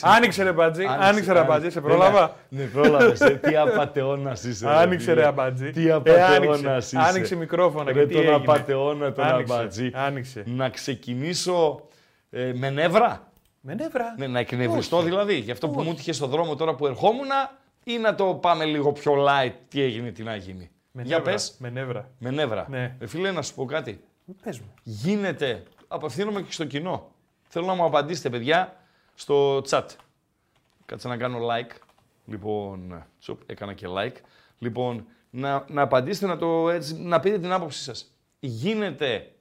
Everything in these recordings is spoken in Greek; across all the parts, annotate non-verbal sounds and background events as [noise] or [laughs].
Άνοιξε ρε μπατζή, άνοιξε ρε μπατζή, σε πρόλαβα. Ναι, πρόλαβες. Τι απαταιώνα είσαι. ρε Άνοιξε φίλε. ρε αμπατζή. Τι Ε, απαταιώνα άνοιξε. είσαι. Άνοιξε μικρόφωνα Ρε και τι τον έγινε. απαταιώνα τον Άνοιξε, αμπατζή. άνοιξε. Να ξεκινήσω ε, με νεύρα. Με νεύρα; Ναι, να εκνευριστώ δηλαδή. Γι' αυτό που μου έτυχε στο δρόμο τώρα που ερχόμουν ή να το πάμε λίγο πιο light τι έγινε, τι να γίνει. Με Για νεύρα. πες. Με νεύρα. Με νεύρα. Ναι. Ε, φίλε, να σου πω κάτι. Πες μου. Γίνεται. Απευθύνομαι και στο κοινό. Θέλω να μου απαντήσετε, παιδιά, στο chat. Κάτσε να κάνω like. Λοιπόν, τσοπ, έκανα και like. Λοιπόν, να, να απαντήσετε, να, το, έτσι, να πείτε την άποψή σας. Γίνεται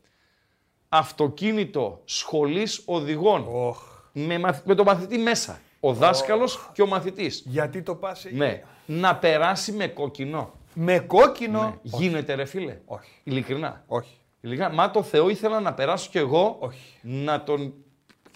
αυτοκίνητο σχολής οδηγών Οχ. με, μαθ- με το μαθητή μέσα. Ο δάσκαλος και ο μαθητής. Γιατί το πας εκεί; Ναι. Να περάσει με κόκκινο. Με κόκκινο; Ναι. Γίνεται ρε φίλε. Όχι. Ειλικρινά. Όχι. Ειλικρινά, μα το Θεό ήθελα να περάσω κι εγώ Όχι. να τον.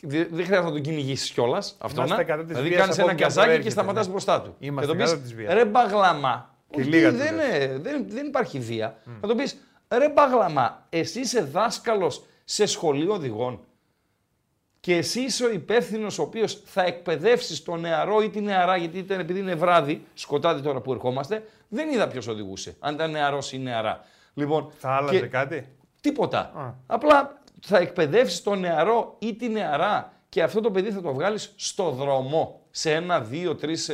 Δε- Δεν χρειάζεται να τον κυνηγήσεις κιόλας. Αυτό Είμαστε να. κατά της Δηλαδή βίας κάνεις από ένα όπου και αν καζάκι και προέρχεται, σταματάς ναι. μπροστά του. Είμαστε και τον κατά πεις, της βίας. Ρε μπαγλαμά. Και Όχι, λίγα του δεν, λες. είναι- δεν, δεν υπάρχει βία. Να τον πεις ρε μπαγλαμά, εσύ είσαι δάσκαλος σε σχολείο οδηγών. Και εσύ είσαι ο υπεύθυνος ο οποίος θα εκπαιδεύσεις τον νεαρό ή τη νεαρά, γιατί ήταν επειδή είναι βράδυ, σκοτάδι τώρα που ερχόμαστε, δεν είδα ποιος οδηγούσε. Αν ήταν νεαρός ή νεαρά. Λοιπόν, Θα άλλαζε και- κάτι; Τίποτα. Α. Απλά θα εκπαιδεύσεις τον νεαρό ή τη νεαρά και αυτό το παιδί θα το βγάλεις στο δρόμο σε ένα, δύο, τρεις,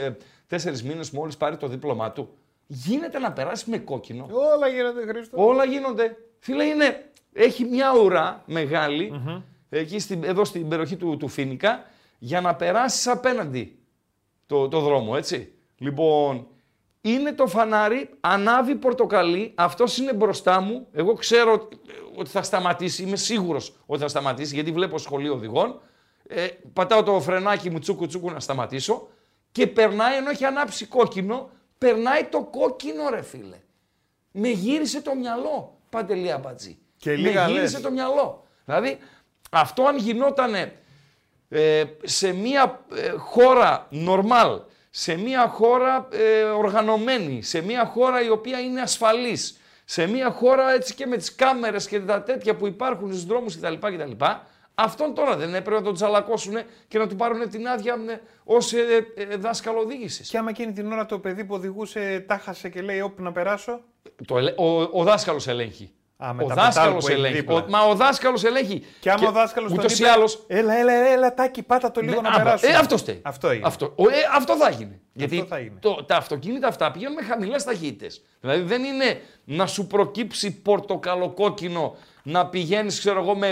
τέσσερις μήνες μόλις πάρει το δίπλωμά του. Γίνεται να περάσεις με κόκκινο. Όλα γίνονται Χρήστο. Όλα γίνονται. Φίλε, είναι, έχει μια ουρά μεγάλη, εκεί στην, εδώ στην περιοχή του, του Φίνικα για να περάσεις απέναντι το, το δρόμο, έτσι. Λοιπόν, είναι το φανάρι, ανάβει πορτοκαλί, αυτός είναι μπροστά μου. Εγώ ξέρω ε, ότι θα σταματήσει, είμαι σίγουρος ότι θα σταματήσει, γιατί βλέπω σχολείο οδηγών. Ε, πατάω το φρενάκι μου τσούκου τσούκου να σταματήσω και περνάει ενώ έχει ανάψει κόκκινο, περνάει το κόκκινο ρε φίλε. Με γύρισε το μυαλό, Παντελή Αμπατζή. Και λίγα Με γύρισε λες. το μυαλό. Δηλαδή, αυτό αν γινότανε ε, σε μια ε, χώρα normal, σε μια χώρα ε, οργανωμένη, σε μια χώρα η οποία είναι ασφαλής, σε μια χώρα έτσι και με τις κάμερες και τα τέτοια που υπάρχουν στους δρόμους κτλ. κτλ αυτόν τώρα δεν έπρεπε να τον τσαλακώσουν και να του πάρουν την άδεια ε, ως ε, ε, δάσκαλο οδήγησης. Και άμα εκείνη την ώρα το παιδί που οδηγούσε τάχασε και λέει όπ να περάσω. Το ελε- ο, ο δάσκαλος ελέγχει. Α, με ο τα δάσκαλος πετάλ που έχει ελέγχει. δίπλα. Ο- μα ο δάσκαλος ελέγχει. Και άμα ο δάσκαλος τον ούτως ή είπε, άλλως, Έλα, έλα, έλα, τάκι, πάτα το λίγο Ναι, να α, περάσω. Ε, αυτό φταίει. Αυτό έγινε. Αυτό, ο, ε, αυτό θα γίνει. Γιατί θα γίνει. Το, τα αυτοκίνητα αυτά πηγαίνουν με χαμηλές ταχύτητες. Δηλαδή δεν είναι να σου προκύψει πορτοκαλοκόκκινο να πηγαίνεις, ξέρω εγώ, με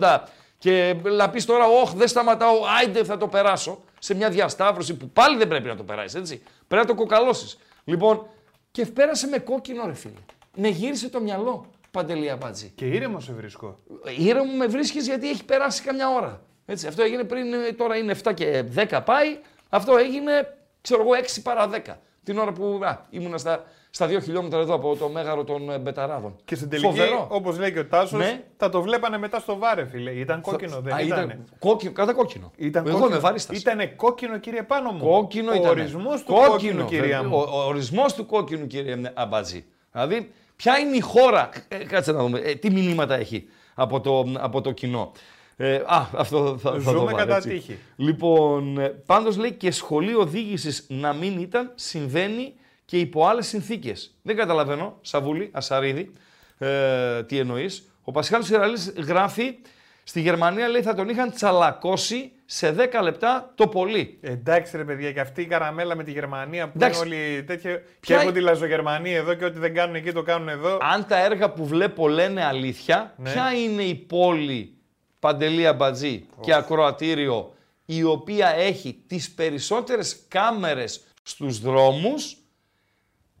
70-80 και να πεις τώρα, Όχι, δεν σταματάω, άιντε θα το περάσω σε μια διασταύρωση που πάλι δεν πρέπει να το περάσεις, έτσι. Πρέπει να το κοκαλώσεις. Λοιπόν, και πέρασε με κόκκινο, ρε φίλε. Με γύρισε το μυαλό, Παντελή Αμπάτζη. Και ήρεμο σε βρίσκω. Ήρεμο με βρίσκεις γιατί έχει περάσει καμιά ώρα. Έτσι, αυτό έγινε πριν, ε, τώρα είναι 7 και 10 πάει. Αυτό έγινε, ξέρω εγώ, 6 παρά 10. Την ώρα που α, ήμουνα στα, στα 2 χιλιόμετρα εδώ από το μέγαρο των ε, Μπεταράδων. Και στην τελική, Φοβερό. όπως λέει και ο Τάσος, Ναι. θα το βλέπανε μετά στο βάρε, φίλε. Ήταν κόκκινο, δεν Α, ήταν. κόκκινο, κατά κόκκινο. Ήταν Εγώ είμαι βαρίστας. Ήταν κόκκινο, κύριε πάνω μου. Κόκκινο ο ήταν. ορισμός του κόκκινου, κυρία βέβαια. μου. Ο, ο ορισμός του κόκκινου, κύριε Αμπατζή. Δηλαδή, ποια είναι η χώρα, ε, κάτσε να δούμε, ε, τι μηνύματα έχει από το, από το κοινό; Ε, α, αυτό θα, θα Ζούμε το βάλω, κατά έτσι. τύχη. Λοιπόν, ε, πάντως λέει και σχολείο οδήγησης να μην ήταν, συμβαίνει και υπό άλλες συνθήκες. Δεν καταλαβαίνω, Σαβούλη, Ασαρίδη, ε, τι εννοείς. Ο Πασχάλης Ιραλής γράφει, στη Γερμανία λέει θα τον είχαν τσαλακώσει σε 10 λεπτά το πολύ. Εντάξει ρε παιδιά, και αυτή η καραμέλα με τη Γερμανία που Εντάξει. είναι όλοι τέτοια. Ποια Και είναι- τη λαζογερμανία εδώ και ό,τι δεν κάνουν εκεί το κάνουν εδώ. Αν τα έργα που βλέπω λένε αλήθεια, Ναι. ποια είναι η πόλη Παντελή Αμπατζή και ακροατήριο η οποία έχει τις περισσότερες κάμερες στους δρόμους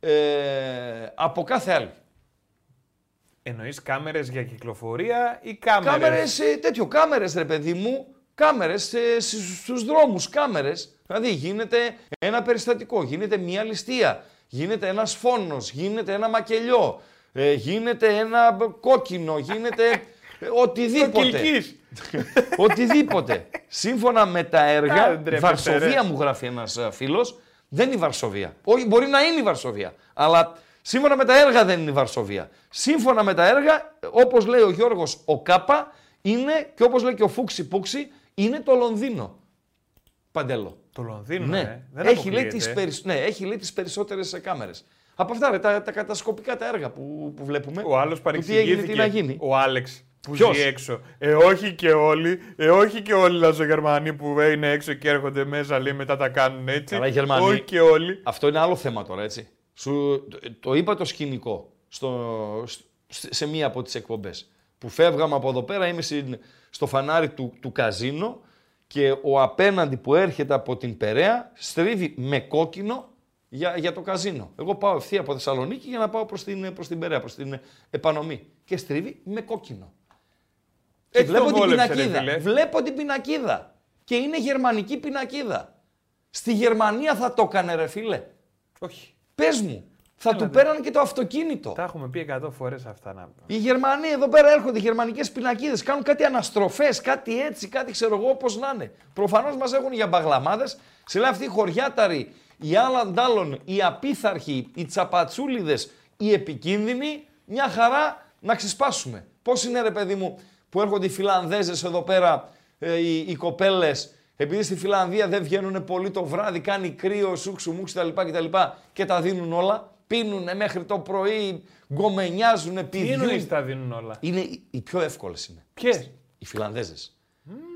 ε, από κάθε άλλη. Εννοείς κάμερες για κυκλοφορία ή κάμερες; Κάμερες, ε, τέτοιο, κάμερες ρε παιδί μου, Κάμερες στους δρόμους, κάμερες. Δηλαδή γίνεται ένα περιστατικό, γίνεται μια ληστεία, γίνεται ένας φόνος, γίνεται ένα μακελιό, ε, γίνεται ένα κόκκινο, γίνεται ε, οτιδήποτε. [laughs] οτιδήποτε. Σύμφωνα με τα έργα, Βαρσοβία μου γράφει ένας φίλος, δεν είναι η Βαρσοβία. Όχι, μπορεί να είναι η Βαρσοβία, αλλά σύμφωνα με τα έργα δεν είναι η Βαρσοβία. Σύμφωνα με τα έργα, όπως λέει ο Γιώργος ο Κάπα, είναι και όπως λέει και ο Φούξη Πούξη, είναι το Λονδίνο. Παντέλο. Το Λονδίνο, ναι. ε. Δεν έχει, λέει τις περισ... ναι, έχει λέει τις περισσότερες κάμερες. Από αυτά ρε, τα, τα κατασκοπικά τα έργα που, που βλέπουμε. Ο άλλος παρεξηγήθηκε. Τι να γίνει. Ο Άλεξ που Ποιος; ζει έξω. Ε, όχι και όλοι, ε, όχι και όλοι οι Λαζογερμανοί που είναι έξω και έρχονται μέσα, λέει μετά τα κάνουν έτσι. Καλά, Γερμανοί. Όχι και όλοι. Αυτό είναι άλλο θέμα τώρα, έτσι. Σου, το, το είπα το σκηνικό στο, σε μία από τις εκπομπές. Που φεύγαμε από εδώ πέρα, είμαι στο φανάρι του, του καζίνο και ο απέναντι που έρχεται από την Περαία στρίβει με κόκκινο για, για το καζίνο. Εγώ πάω ευθεία από Θεσσαλονίκη για να πάω προς την, προς την Περαία, προς την επανομή. Και στρίβει με κόκκινο. Και βλέπω την πινακίδα. βλέπω την πινακίδα. Και είναι γερμανική πινακίδα. Στη Γερμανία θα το έκανε ρε φίλε. Όχι. Πες μου. Θα του πέρανε και το αυτοκίνητο. Τα έχουμε πει 100 φορές αυτά να Οι Γερμανοί εδώ πέρα έρχονται, οι γερμανικές πινακίδες, κάνουν κάτι αναστροφές, κάτι έτσι, κάτι ξέρω εγώ πώ να είναι. Προφανώς μας έχουν για μπαγλαμάδες. Σε λέει αυτοί οι χωριάταροι, οι άλλαντάλλων, οι απίθαρχοι, οι τσαπατσούλιδες, οι επικίνδυνοι, μια χαρά να ξεσπάσουμε. Πώς είναι ρε παιδί μου που έρχονται οι Φιλανδέζες εδώ πέρα, ε, οι, οι κοπέλες, επειδή στη Φιλανδία δεν βγαίνουν πολύ το βράδυ, κάνει κρύο, σούξου, μουξ κτλ. και τα δίνουν όλα πίνουν μέχρι το πρωί, γκομενιάζουν, πίνουν. Τι εννοείς τα δίνουν όλα; Είναι οι πιο εύκολες είναι. Ποιες; Οι Φιλανδέζες.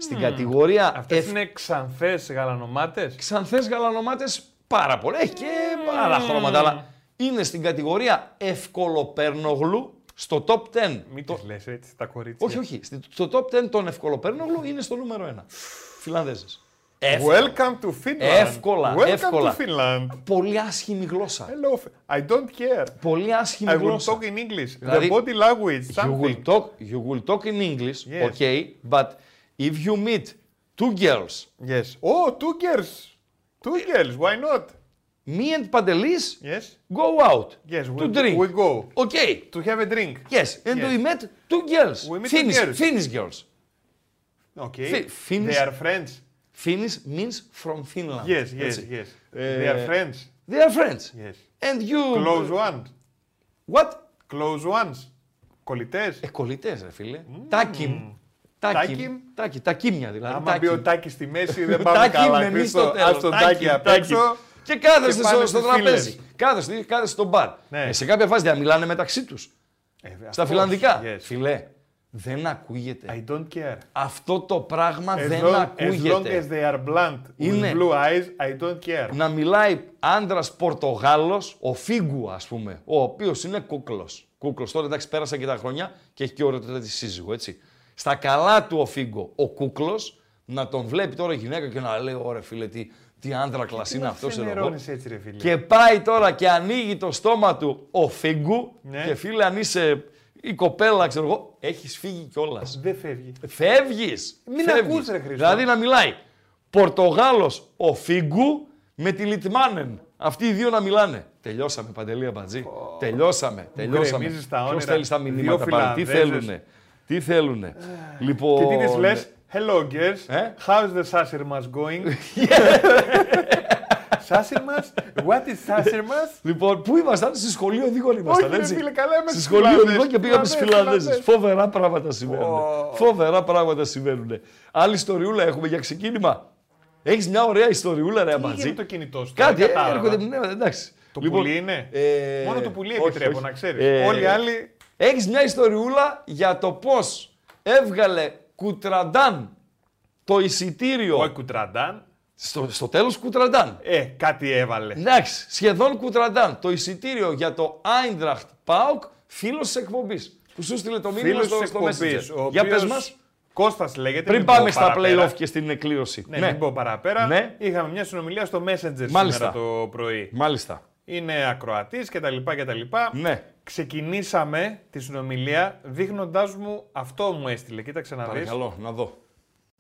Στην κατηγορία. Αυτές είναι ξανθές γαλανομάτες; Ξανθές γαλανομάτες πάρα πολύ. Έχει και άλλα χρώματα, αλλά είναι στην κατηγορία ευκολοπέρνογλου στο top 10. Μην το λες έτσι τα κορίτσια. Όχι, όχι. Στο top 10 των ευκολοπέρνογλου είναι στο νούμερο 1. Φιλανδέζες. Εύκολα. Welcome to Finland. Εύκολα. Welcome εύκολα. to Finland. Πολύ άσχημη γλώσσα. Hello. I don't care. Πολύ άσχημη I γλώσσα. will talk in English. Δηλαδή, The body language. You will, talk, you will talk in English, yes. okay, but if you meet two girls. Yes. Oh, two girls. Two girls. Why not? Me and Pantelis yes. go out yes, to we, drink. We go. Okay. To have a drink. Yes. And yes. we met two girls. We meet Finnish, two girls. Finnish girls. Okay. Fi Finnish. They are friends. Finnish means from Finland. Yes, yes, yes. Uh, they are friends. They are friends. Yes. And you... Close ones. What? Close ones. Κολλητές. Ε, κολλητές ρε φίλε. Mm. Τάκιμ. Τάκιμ. Τάκιμ. Τάκιμια δηλαδή. Άμα μπει ο Τάκης στη μέση δεν πάμε καλά. Τάκιμ στο τέλος. Ας τον Τάκη απ' έξω. Και κάθεστε στο, στο τραπέζι. Κάθεστε, κάθεστε στο μπαρ. Ναι. Ε, σε κάποια φάση δεν μιλάνε μεταξύ τους. Ε, Στα φιλανδικά. Yes. Φιλέ, δεν ακούγεται. I don't care. Αυτό το πράγμα as δεν long, ακούγεται. As long as they are blunt Είναι. with blue eyes, I don't care. Να μιλάει άντρας Πορτογάλος, ο Φίγκου ας πούμε, ο οποίος είναι κούκλος. Κούκλος. Τώρα εντάξει, πέρασαν και τα χρόνια και έχει και ώρα της σύζυγο, έτσι. Στα καλά του ο Φίγκο, ο κούκλος, να τον βλέπει τώρα η γυναίκα και να λέει: Ωραία, φίλε, τι, τι άνδρακλα είναι αυτός εδώ. Έτσι, ρε, φίλε. Και πάει τώρα και ανοίγει το στόμα του ο Φίγκου. Ναι. Και φίλε, αν είσαι η κοπέλα, ξέρω εγώ, έχεις φύγει κιόλας. Δεν φεύγει. Φεύγεις. Μην ακούς, ρε Χρήστο. Δηλαδή να μιλάει Πορτογάλος ο Φίγκου με τη Λιτμάνεν. Αυτοί οι δύο να μιλάνε. Τελειώσαμε, Παντελή Αμπατζή. Oh. Τελειώσαμε. Τελειώσαμε. Ποιος θέλεις τα μηνύματα πάλι. Τι θέλουνε. Τι θέλουνε. λοιπόν... Και τι τι λες, Hello, girls. Ε; How's the Sasser going? [laughs] Σάσερ μας, what is Σάσερ μας; Λοιπόν, πού ήμασταν, στη σχολείο οδηγών ήμασταν. Όχι, έτσι. Φίλε, καλά στη σχολείο οδηγών και πήγαμε στι Φιλανδέζες. Φοβερά πράγματα συμβαίνουν. Oh. Φοβερά πράγματα συμβαίνουν. Άλλη ιστοριούλα έχουμε για ξεκίνημα. Έχεις μια ωραία ιστοριούλα, ρε Αμπατζή. το κινητό σου. Κάτι έρχονται. Ναι, εντάξει. Το λοιπόν, πουλί είναι; Ε, Μόνο το πουλί επιτρέπω να ξέρεις. Ε, Όλοι οι άλλοι. Έχεις μια ιστοριούλα για το πώς έβγαλε κουτραντάν το εισιτήριο. Όχι κουτραντάν; Στο, στο τέλος κουτραντάν. Ε, κάτι έβαλε. Εντάξει, σχεδόν κουτραντάν. Το εισιτήριο για το Eindracht Pauk, φίλος της εκπομπής. Που σου στείλε το μήνυμα στο, στο Messenger. Για πες μας. Κώστας λέγεται. Πριν πάμε στα play-off και στην κλήρωση. Ναι, ναι. μην πω παραπέρα. Ναι. Είχαμε μια συνομιλία στο Messenger Μάλιστα. σήμερα το πρωί. Μάλιστα. Είναι ακροατής κτλ. κτλ. Ναι. Ξεκινήσαμε τη συνομιλία δείχνοντάς μου αυτό μου έστειλε. Κοίταξε να δεις. Παρακαλώ, να δω.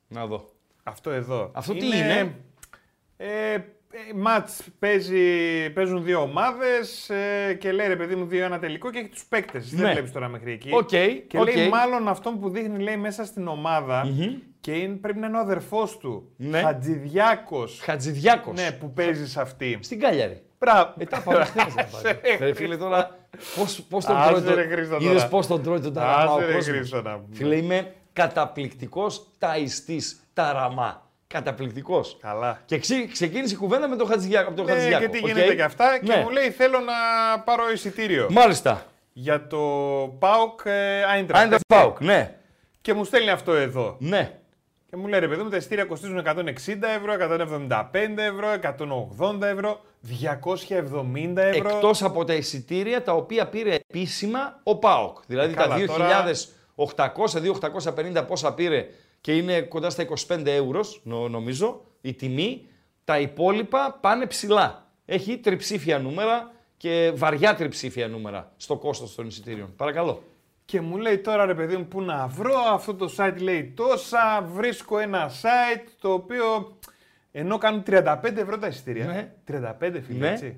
Να δω. Αυτό εδώ. Αυτό τι είναι; Ε, ε, ματς παίζει, παίζουν δύο ομάδες ε, και λέει ρε παιδί μου δύο ένα τελικό και έχει τους παίκτες. Ναι. Δεν βλέπεις τώρα μέχρι εκεί. Οκ, και οκ. λέει μάλλον αυτόν που δείχνει λέει μέσα στην ομαδα και είναι, πρέπει να είναι ο αδερφός του. Ναι. Χατζηδιάκος. Χατζηδιάκος. Ναι, που παίζει σε αυτή. Στην Κάλιαρι. Μπράβο. Μετά πάμε χθες να [laughs] Άσε, πάρει. Ρε φίλε τώρα, πώς, πώς τον Άσε, τρώει ρε, Χρήστο, το... τώρα. Είδες πώς τον τρώει τον ταραμά ο Άσε ρε κόσμος. Χρήστο να πούμε. Φίλε είμαι καταπληκτικός ταϊστής ταραμά. Καταπληκτικός. Καλά. Και ξε- ξεκίνησε η κουβέντα με τον Χατζηδιάκο. από τον Ναι, Χατζηδιάκο, και τι οκ; γίνεται και αυτά και Ναι. μου λέει θέλω να πάρω εισιτήριο Μάλιστα. για το ΠΑΟΚ ε, Eintracht. Άιντερ Πάουκ, ναι. Και μου στέλνει αυτό εδώ. Ναι. Και μου λέει ρε παιδί μου τα εισιτήρια κοστίζουν 160 ευρώ, 175 ευρώ, 180 ευρώ, 270 ευρώ. Εκτός από τα εισιτήρια τα οποία πήρε επίσημα ο ΠΑΟΚ. Δηλαδή Ε, τα καλά, 2.800-2.850 πόσα πήρε και είναι κοντά στα 25 ευρώ, νο- νομίζω, η τιμή. Τα υπόλοιπα πάνε ψηλά. Έχει τριψήφια νούμερα και βαριά τριψήφια νούμερα στο κόστος των εισιτήριων. Παρακαλώ. Και μου λέει τώρα ρε παιδί μου που να βρω, αυτό το site λέει τόσα, βρίσκω ένα site το οποίο ενώ κάνουν 35 ευρώ τα εισιτήρια. Ναι. 35 φίλε, Ναι. έτσι.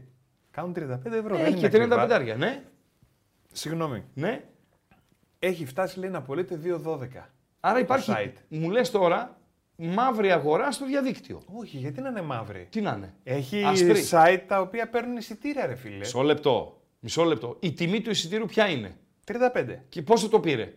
Κάνουν 35 ευρώ. δεν Έχει είναι και 30 ακριβά. πεντάρια, ναι. Συγγνώμη. ναι. Έχει φτάσει λέει να πωλείται 2,12. Άρα υπάρχει, site. μου λες τώρα, μαύρη αγορά στο διαδίκτυο. Όχι, γιατί να είναι μαύρη; Τι να είναι; Έχει Άσπρη. site τα οποία παίρνουν εισιτήρια, ρε φίλε. Μισό λεπτό. Μισό λεπτό. Η τιμή του εισιτήριου ποια είναι; 35. Και πόσο το πήρε;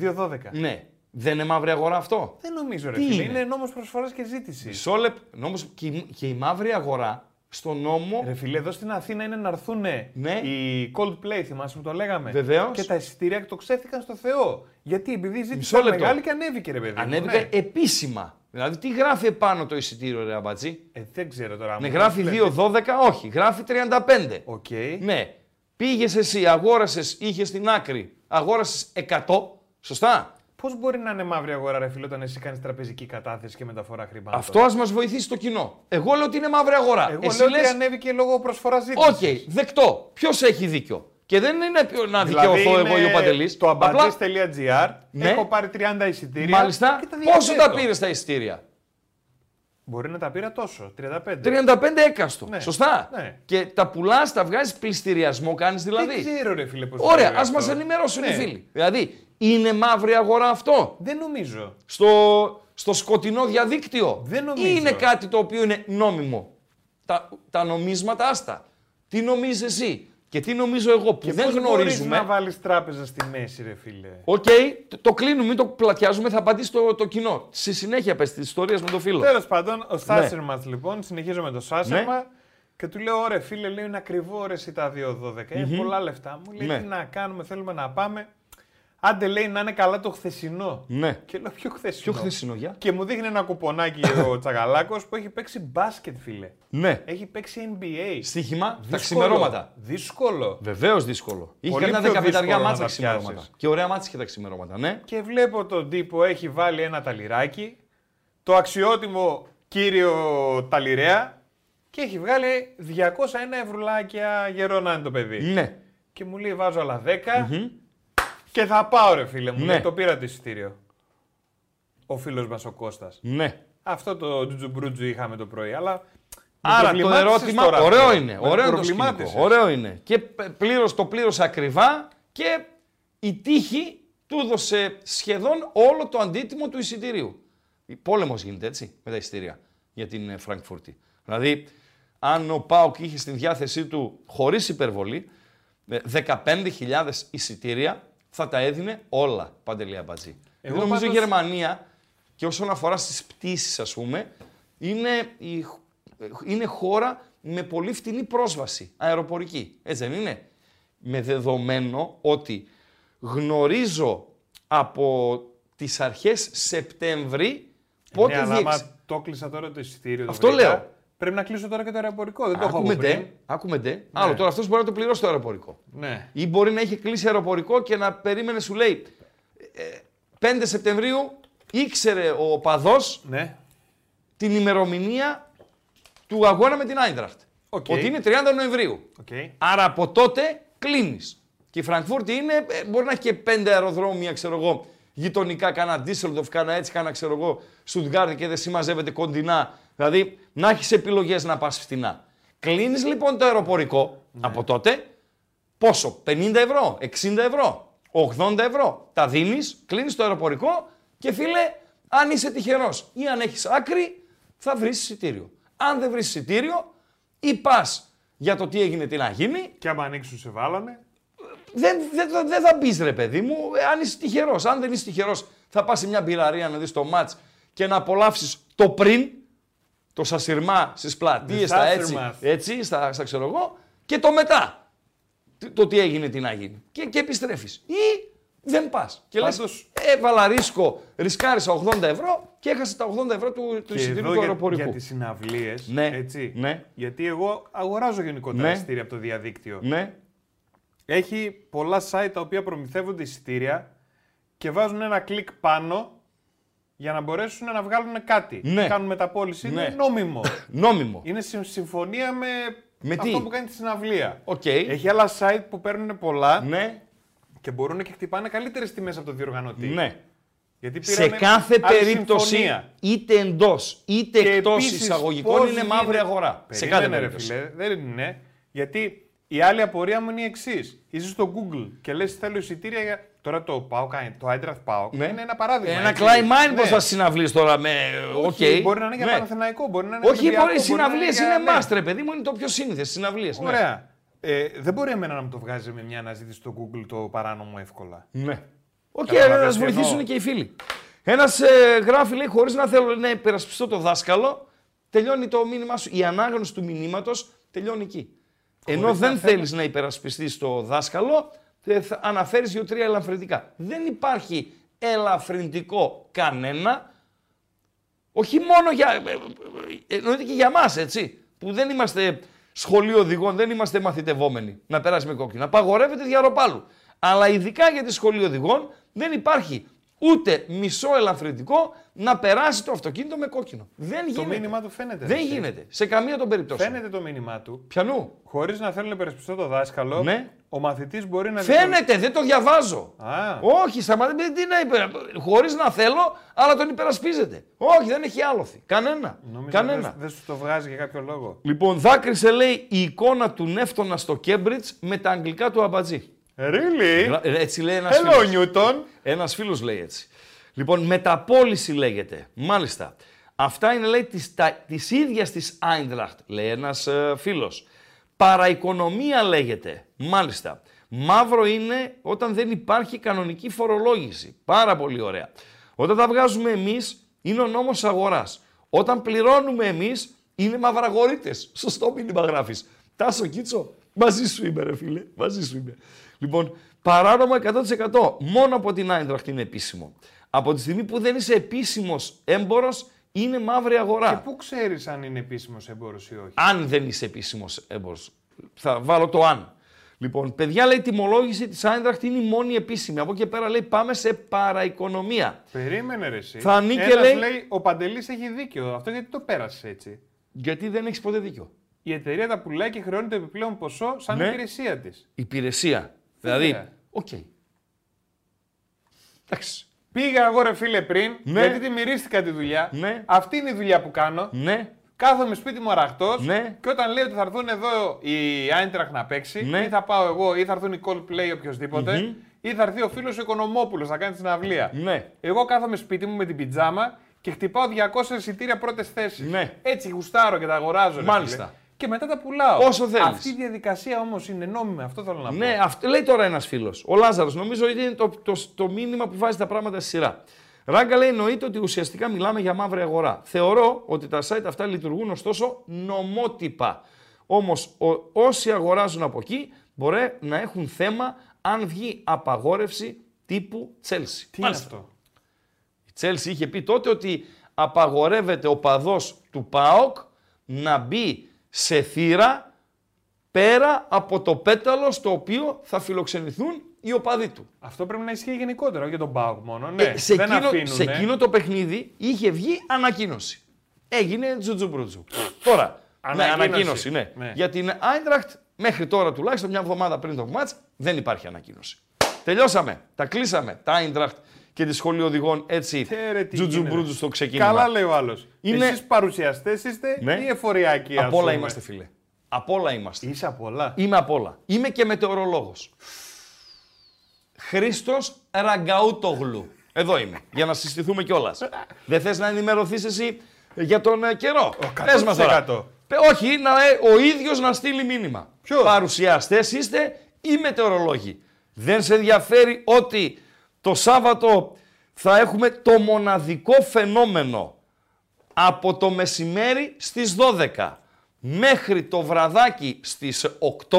2,12. Ναι. Δεν είναι μαύρη αγορά αυτό; Δεν νομίζω, ρε Τι φίλε. είναι; Είναι, νόμος προσφοράς και ζήτησης. Μισό λεπτό. Νόμος, και, η- και η μαύρη αγορά στο νόμο. Ρε φίλε, εδώ στην Αθήνα είναι να έρθουν Ναι. οι Coldplay, θυμάσαι που το λέγαμε; Βεβαίως. Και τα εισιτήρια το ξέφυγαν στο Θεό. Γιατί επειδή η ζήτηση Μισό ήταν λεπτό. μεγάλη και ανέβηκε, ρε παιδί. μου, Ανέβηκε ναι. επίσημα. Δηλαδή τι γράφει επάνω το εισιτήριο, ρε αμπατζή; Ε, δεν ξέρω τώρα. Ναι, μου γράφει λες, 2,12, όχι. Γράφει 35. Οκ. Ναι. Πήγες εσύ, αγόρασες, είχες στην άκρη, αγόρασες 100. Σωστά; Πώς μπορεί να είναι μαύρη αγορά, ρε φίλε, όταν εσύ κάνεις τραπεζική κατάθεση και μεταφορά χρημάτων. Αυτό ας μας βοηθήσει το κοινό. Εγώ λέω ότι είναι μαύρη αγορά. Εγώ Εσύ λέω λες, ότι ανέβηκε λόγω προσφοράς ζήτησης. Οκ, δεκτό. Ποιος έχει δίκιο; Και δεν είναι ποιο- να Δηλαδή δικαιωθώ εγώ ή ο Παντελής. Το αμπατζή.gr Ναι. έχω πάρει 30 εισιτήρια. Μάλιστα. και τα Πόσο τα διαθέτω. πήρες τα εισιτήρια; Μπορεί να τα πήρα τόσο, 35. 35 έκαστο. Ναι. Σωστά. Ναι. Και τα πουλάς, τα βγάζεις πλειστηριασμό, κάνεις δηλαδή. Δεν ξέρω, ρε φίλε, πώς Ωραία, δουλεύει ας αυτό. μας ενημερώσουν οι Ναι. φίλοι. Δηλαδή, είναι μαύρη αγορά αυτό. Δεν νομίζω. Στο, στο σκοτεινό διαδίκτυο. Δεν νομίζω. Ή είναι κάτι το οποίο είναι νόμιμο. Τα, τα νομίσματα άστα. Τι νομίζεις εσύ και τι νομίζω εγώ που Και δεν πώς μπορείς γνωρίζουμε. να βάλεις τράπεζα στη μέση, ρε φίλε; Οκ, το, το κλείνουμε, μην το πλατιάζουμε, θα απαντήσει το, το κοινό. Στη συνέχεια πες τη ιστορία με το φίλο. Τέλος πάντων, ο Σάσερ μας λοιπόν, συνεχίζω με το Σάσερ Ναι. και του λέω: Ωραία, φίλε, λέει είναι ακριβό ρε, εσύ τα 2,12. Είναι πολλά λεφτά. Μου λέει: Ναι. Τι να κάνουμε, θέλουμε να πάμε. Άντε λέει να είναι καλά το χθεσινό. Ναι. Και λέω: Ποιο χθεσινό; Ποιο χθεσινό, για; Και μου δείχνει ένα κουπονάκι ο [laughs] Τσαγαλάκος που έχει παίξει μπάσκετ, φίλε. Ναι. Έχει παίξει NBA. Στοίχημα, τα Δύσκολο. ξημερώματα. Δύσκολο. Βεβαίως δύσκολο. Είχε Πολύ κανένα πιο δεκαπενταριά δύσκολο μάτσα να τα τα ξημερώματα. πιάσεις. Και ωραία μάτσα είχε τα ξημερώματα, ναι. Και βλέπω τον τύπο έχει βάλει ένα ταλιράκι, το αξιότιμο κύριο Ταλιρέα και έχει βγάλει 201 ευρουλάκια γερό να είναι το παιδί. Ναι. Και μου λέει βάζω άλλα 10 και θα πάω ρε φίλε μου. Ναι. Λέει, το πήρα το εισιτήριο. Ο φίλος μας ο Κώστας. Ναι. Αυτό το τζουτζουμπρούτζου είχαμε το πρωί, αλλά... με Άρα το προβλημάτισες ερώτημα, τώρα ωραίο αυτό. είναι. Με Ωραίο είναι το προβλημάτισες. σκηνικό. Ωραίο είναι. Και πλήρως, το πλήρωσε ακριβά και η τύχη του έδωσε σχεδόν όλο το αντίτιμο του εισιτηρίου. Πόλεμος γίνεται έτσι με τα εισιτήρια για την ε, Φραγκφούρτη. Δηλαδή, αν ο Πάοκ είχε στη διάθεσή του, χωρίς υπερβολή, ε, 15.000 εισιτήρια, θα τα έδινε όλα, Παντελή Αμπατζή. Εγώ νομίζω η πάντως- Γερμανία, και όσον αφορά στις πτήσεις, ας πούμε, είναι, η, είναι χώρα με πολύ φτηνή πρόσβαση αεροπορική. Έτσι δεν είναι; Με δεδομένο ότι γνωρίζω από τις αρχές Σεπτέμβρη πότε ναι, αλλά διεξ... άμα το κλείσα τώρα το εισιτήριο. το Αυτό βρήκα, λέω. Πρέπει να κλείσω τώρα και το αεροπορικό. Δεν το έχω Άκουμε από πριν. ντε, άκουμε ντε. Άλλο τώρα αυτός μπορεί να το πληρώσει το αεροπορικό. Ναι. Ή μπορεί να έχει κλείσει αεροπορικό και να περίμενε, σου λέει, ε, 5 Σεπτεμβρίου ήξερε ο οπαδός Ναι. την ημερομηνία του αγώνα με την Άιντραχτ. Οκ. Ότι είναι 30 Νοεμβρίου. Οκ. Άρα από τότε κλείνεις. Και η Φραγκφούρτη είναι, ε, μπορεί να έχει και πέντε αεροδρόμια, ξέρω εγώ, γειτονικά, κάνα Ντίσσελντοφ, κάνα έτσι, κάνα ξέρω εγώ, Στουτγκάρδη και δεν συμμαζεύεται κοντινά. Δηλαδή να έχεις επιλογές να πας φθηνά. Κλείνεις λοιπόν το αεροπορικό από τότε. Πόσο, 50 ευρώ, 60 ευρώ, 80 ευρώ. Τα δίνεις, κλείνεις το αεροπορικό και φίλε, αν είσαι τυχερός ή αν έχεις άκρη, θα βρεις εισιτήριο. Αν δεν βρεις εισιτήριο, ή πας για το τι έγινε, τι να γίνει, Και άμα ανοίξουν σε βάλανε. δεν, δεν, δεν θα μπεις ρε παιδί μου, ε, αν είσαι τυχερός. Αν δεν είσαι τυχερός, θα πας σε μια μπειραρία να δεις το ματ και να απολαύσεις το πριν, το σασιρμά στις πλατείες, The στα έτσι, σασιρμάς. έτσι στα, στα ξέρω εγώ, και το μετά. Τι- Το τι έγινε, τι να γίνει. Και, και επιστρέφεις. Ή δεν πας. Και λες, Πάντως- έβαλα ρίσκο, ρισκάρισα 80 ευρώ και έχασα τα 80 ευρώ του, του Και εισιτήριου εδώ του για, αεροπορικού. για τις συναυλίες, Ναι, έτσι. ναι. Γιατί εγώ αγοράζω γενικότερα Ναι. εισιτήρια από το διαδίκτυο. Ναι, Έχει πολλά site τα οποία προμηθεύονται εισιτήρια και βάζουν ένα κλικ πάνω για να μπορέσουν να βγάλουν κάτι. Ναι. Κάνουν μεταπώληση. Ναι. Είναι νόμιμο. [laughs] νόμιμο. Είναι συμ- συμφωνία με, Με αυτό τι; που κάνει τη συναυλία. Οκ. Έχει άλλα site που παίρνουν πολλά Ναι, και μπορούν και χτυπάνε καλύτερες τιμές από το διοργανωτή. ναι. Γιατί Σε πήρανε κάθε άλλη περίπτωση, συμφωνία. είτε εντός είτε Και εκτός επίσης, εισαγωγικών, πώς είναι μαύρη γίνεται- αγορά. σε Περίμενε, κάθε ρε περίπτωση. φίλε, δεν είναι. Γιατί η άλλη απορία μου είναι η εξής. Είσαι στο Google και λες: Θέλω εισιτήρια για. Τώρα το πάω, το Eintracht πάω. Ναι. Είναι ένα παράδειγμα. Ένα έτσι. Klein Mind Ναι. πώ θα συναυλείς τώρα με. Οκ. Όχι, Μπορεί να είναι για Ναι. Παναθηναϊκό, μπορεί να είναι Όχι, για μπορεί οι Ολυμπιακό, μπορεί να συναυλίες για- είναι ναι. μάστρε, παιδί μου, είναι το πιο σύνηθες. Συναυλίες. Ωραία. Ε, δεν μπορεί εμένα να μου το βγάζει με μια αναζήτηση στο Google το παράνομο εύκολα. Ναι. Οκ, Καταλαβαίνεις να τι σας βοηθήσουν εννοώ. και οι φίλοι. Ένας ε, γράφει, λέει, χωρίς να θέλω να υπερασπιστώ το δάσκαλο, τελειώνει το μήνυμά σου. Η ανάγνωση του μηνύματος τελειώνει εκεί. Ενώ να δεν θέλω- θέλεις να υπερασπιστείς το δάσκαλο, αναφέρεις δύο-τρία ελαφρυντικά. Δεν υπάρχει ελαφρυντικό κανένα όχι μόνο για. ε, ε, εννοείται και για μας, έτσι. Που δεν είμαστε σχολείο οδηγών, δεν είμαστε μαθητευόμενοι να περάσει με κόκκινο. Απαγορεύεται διαρροπάλου. Αλλά ειδικά για τη σχολείο οδηγών δεν υπάρχει ούτε μισό ελαφρυντικό να περάσει το αυτοκίνητο με κόκκινο. Δεν Το γίνεται. μήνυμά του φαίνεται. Δεν εσύ. γίνεται. Σε καμία των περιπτώσεων. Φαίνεται το μήνυμά του. Πιανού. Χωρίς να θέλω να υπερασπιστώ το δάσκαλο, Ναι. Ο μαθητής μπορεί να. Φαίνεται, δεν το διαβάζω. Α. Όχι, σταματήστε. Τι να υπερα... Χωρίς να θέλω, αλλά τον υπερασπίζεται. Όχι, δεν έχει άλοθη. Κανένα. Νομίζω Κανένα. Δεν, δεν σου το βγάζει για κάποιο λόγο. Λοιπόν, δάκρυσε λέει η εικόνα του Νεύτωνα στο Κέμπριτζ με τα αγγλικά του αμπατζή. Really? Γρα- ε, Έτσι λέει ένας Hello, φίλος. Newton. Ένας φίλος λέει έτσι. Λοιπόν, μεταπόληση λέγεται. Μάλιστα. Αυτά είναι λέει της, τα, της ίδιας της Άιντραχτ, λέει ένας ε, φίλος. Παραοικονομία λέγεται. Μάλιστα. Μαύρο είναι όταν δεν υπάρχει κανονική φορολόγηση. Πάρα πολύ ωραία. Όταν τα βγάζουμε εμείς, είναι ο νόμος αγοράς. Όταν πληρώνουμε εμείς, είναι μαυραγορείτες. Σωστό μήνυμα γράφεις. Τάσο Κίτσο, μαζί σου είμαι ρε φίλε, μαζί σου είμαι. Λοιπόν, παράνομα 100%. Μόνο από την Άιντραχτ είναι επίσημο. Από τη στιγμή που δεν είσαι επίσημος έμπορος, είναι μαύρη αγορά. Και πού ξέρεις αν είναι επίσημος έμπορος ή όχι; Αν δεν είσαι επίσημος έμπορος. Θα βάλω το αν. Λοιπόν, παιδιά λέει η τιμολόγηση της Άιντραχτ είναι η μόνη επίσημη. Από εκεί και πέρα λέει πάμε σε παραοικονομία. Περίμενε ρε εσύ. Θα ανήκε, Ένας λέει- λέει, ο Παντελής έχει δίκιο. Αυτό γιατί το πέρασες έτσι; Γιατί δεν έχεις ποτέ δίκιο. Η εταιρεία τα πουλάει και χρεώνει το επιπλέον ποσό σαν Ναι. υπηρεσία της. Υπηρεσία. Δηλαδή, οκ. Εντάξει. Πήγα εγώ ρε φίλε πριν, Ναι. γιατί τη μυρίστηκα τη δουλειά. Ναι. Αυτή είναι η δουλειά που κάνω. Ναι, Κάθομαι σπίτι μου αραχτός Ναι. και όταν λέει ότι θα έρθουν εδώ οι Eintracht να παίξει, Ναι. ή θα πάω εγώ, ή θα έρθουν οι Coldplay οποιοδήποτε, ή θα έρθει ο φίλος ο Οικονομόπουλος να κάνει την αυλία. ναι. Εγώ κάθομαι σπίτι μου με την πιτζάμα και χτυπάω 200 εισιτήρια πρώτες θέσεις. Ναι. Έτσι γουστάρω και τα αγοράζω. ρε Μάλιστα. φίλε. Και μετά τα πουλάω. Όσο θέλεις. Αυτή η διαδικασία όμως είναι νόμιμη, αυτό θέλω να πω. Ναι, αυτό λέει τώρα ένας φίλος. Ο Λάζαρος, νομίζω ότι είναι το, το, το μήνυμα που βάζει τα πράγματα στη σειρά. Ράγκα λέει: Εννοείται ότι ουσιαστικά μιλάμε για μαύρη αγορά. Θεωρώ ότι τα site αυτά λειτουργούν ωστόσο νομότυπα. Όμως όσοι αγοράζουν από εκεί μπορεί να έχουν θέμα αν βγει απαγόρευση τύπου Chelsea. Τι είναι αυτό; Η Chelsea είχε πει τότε ότι απαγορεύεται ο παδός του ΠΑΟΚ να μπει σε θύρα πέρα από το πέταλο στο οποίο θα φιλοξενηθούν οι οπαδοί του. Αυτό πρέπει να ισχύει γενικότερα, όχι για τον Πάοκ μόνο. Ναι, Ε, σε, δεν εκείνο, αφήνουν. σε εκείνο το παιχνίδι είχε βγει ανακοίνωση. Έγινε τζουτζουμπρούτζου. Τώρα, Ανακοίνωση. ναι, ανακοίνωση, ναι. Ναι. Για την Άιντραχτ μέχρι τώρα τουλάχιστον μια εβδομάδα πριν το μάτς δεν υπάρχει ανακοίνωση. Τελειώσαμε, τα κλείσαμε, τα Άιντραχτ και τη σχολή οδηγών έτσι Ε, ρε, τι τζουτζουμπρούτζου γίνεται. στο ξεκίνημα. Καλά λέει ο άλλος. Είναι- Εσείς παρουσιαστές είστε Ναι. ή εφοριακοί. ας Απ' όλα πούμε; είμαστε, φίλε. Απ' όλα είμαστε. Είσαι απ' όλα. Είμαι απ' όλα. Είμαι και μετεωρολόγος. Χρήστος Ραγκαούτογλου. Εδώ είμαι, για να συστηθούμε κιόλας. [laughs] Δεν θες να ενημερωθείς εσύ για τον ε, καιρό; Πες μας τώρα. 100%. Πε- Όχι, να, ε, ο ίδιος να στείλει μήνυμα. Ποιος; Παρουσιαστές είστε ή μετεωρολόγοι. Δεν σε ενδιαφέρει ότι το Σάββατο θα έχουμε το μοναδικό φαινόμενο από το μεσημέρι στις 12 μέχρι το βραδάκι στις 8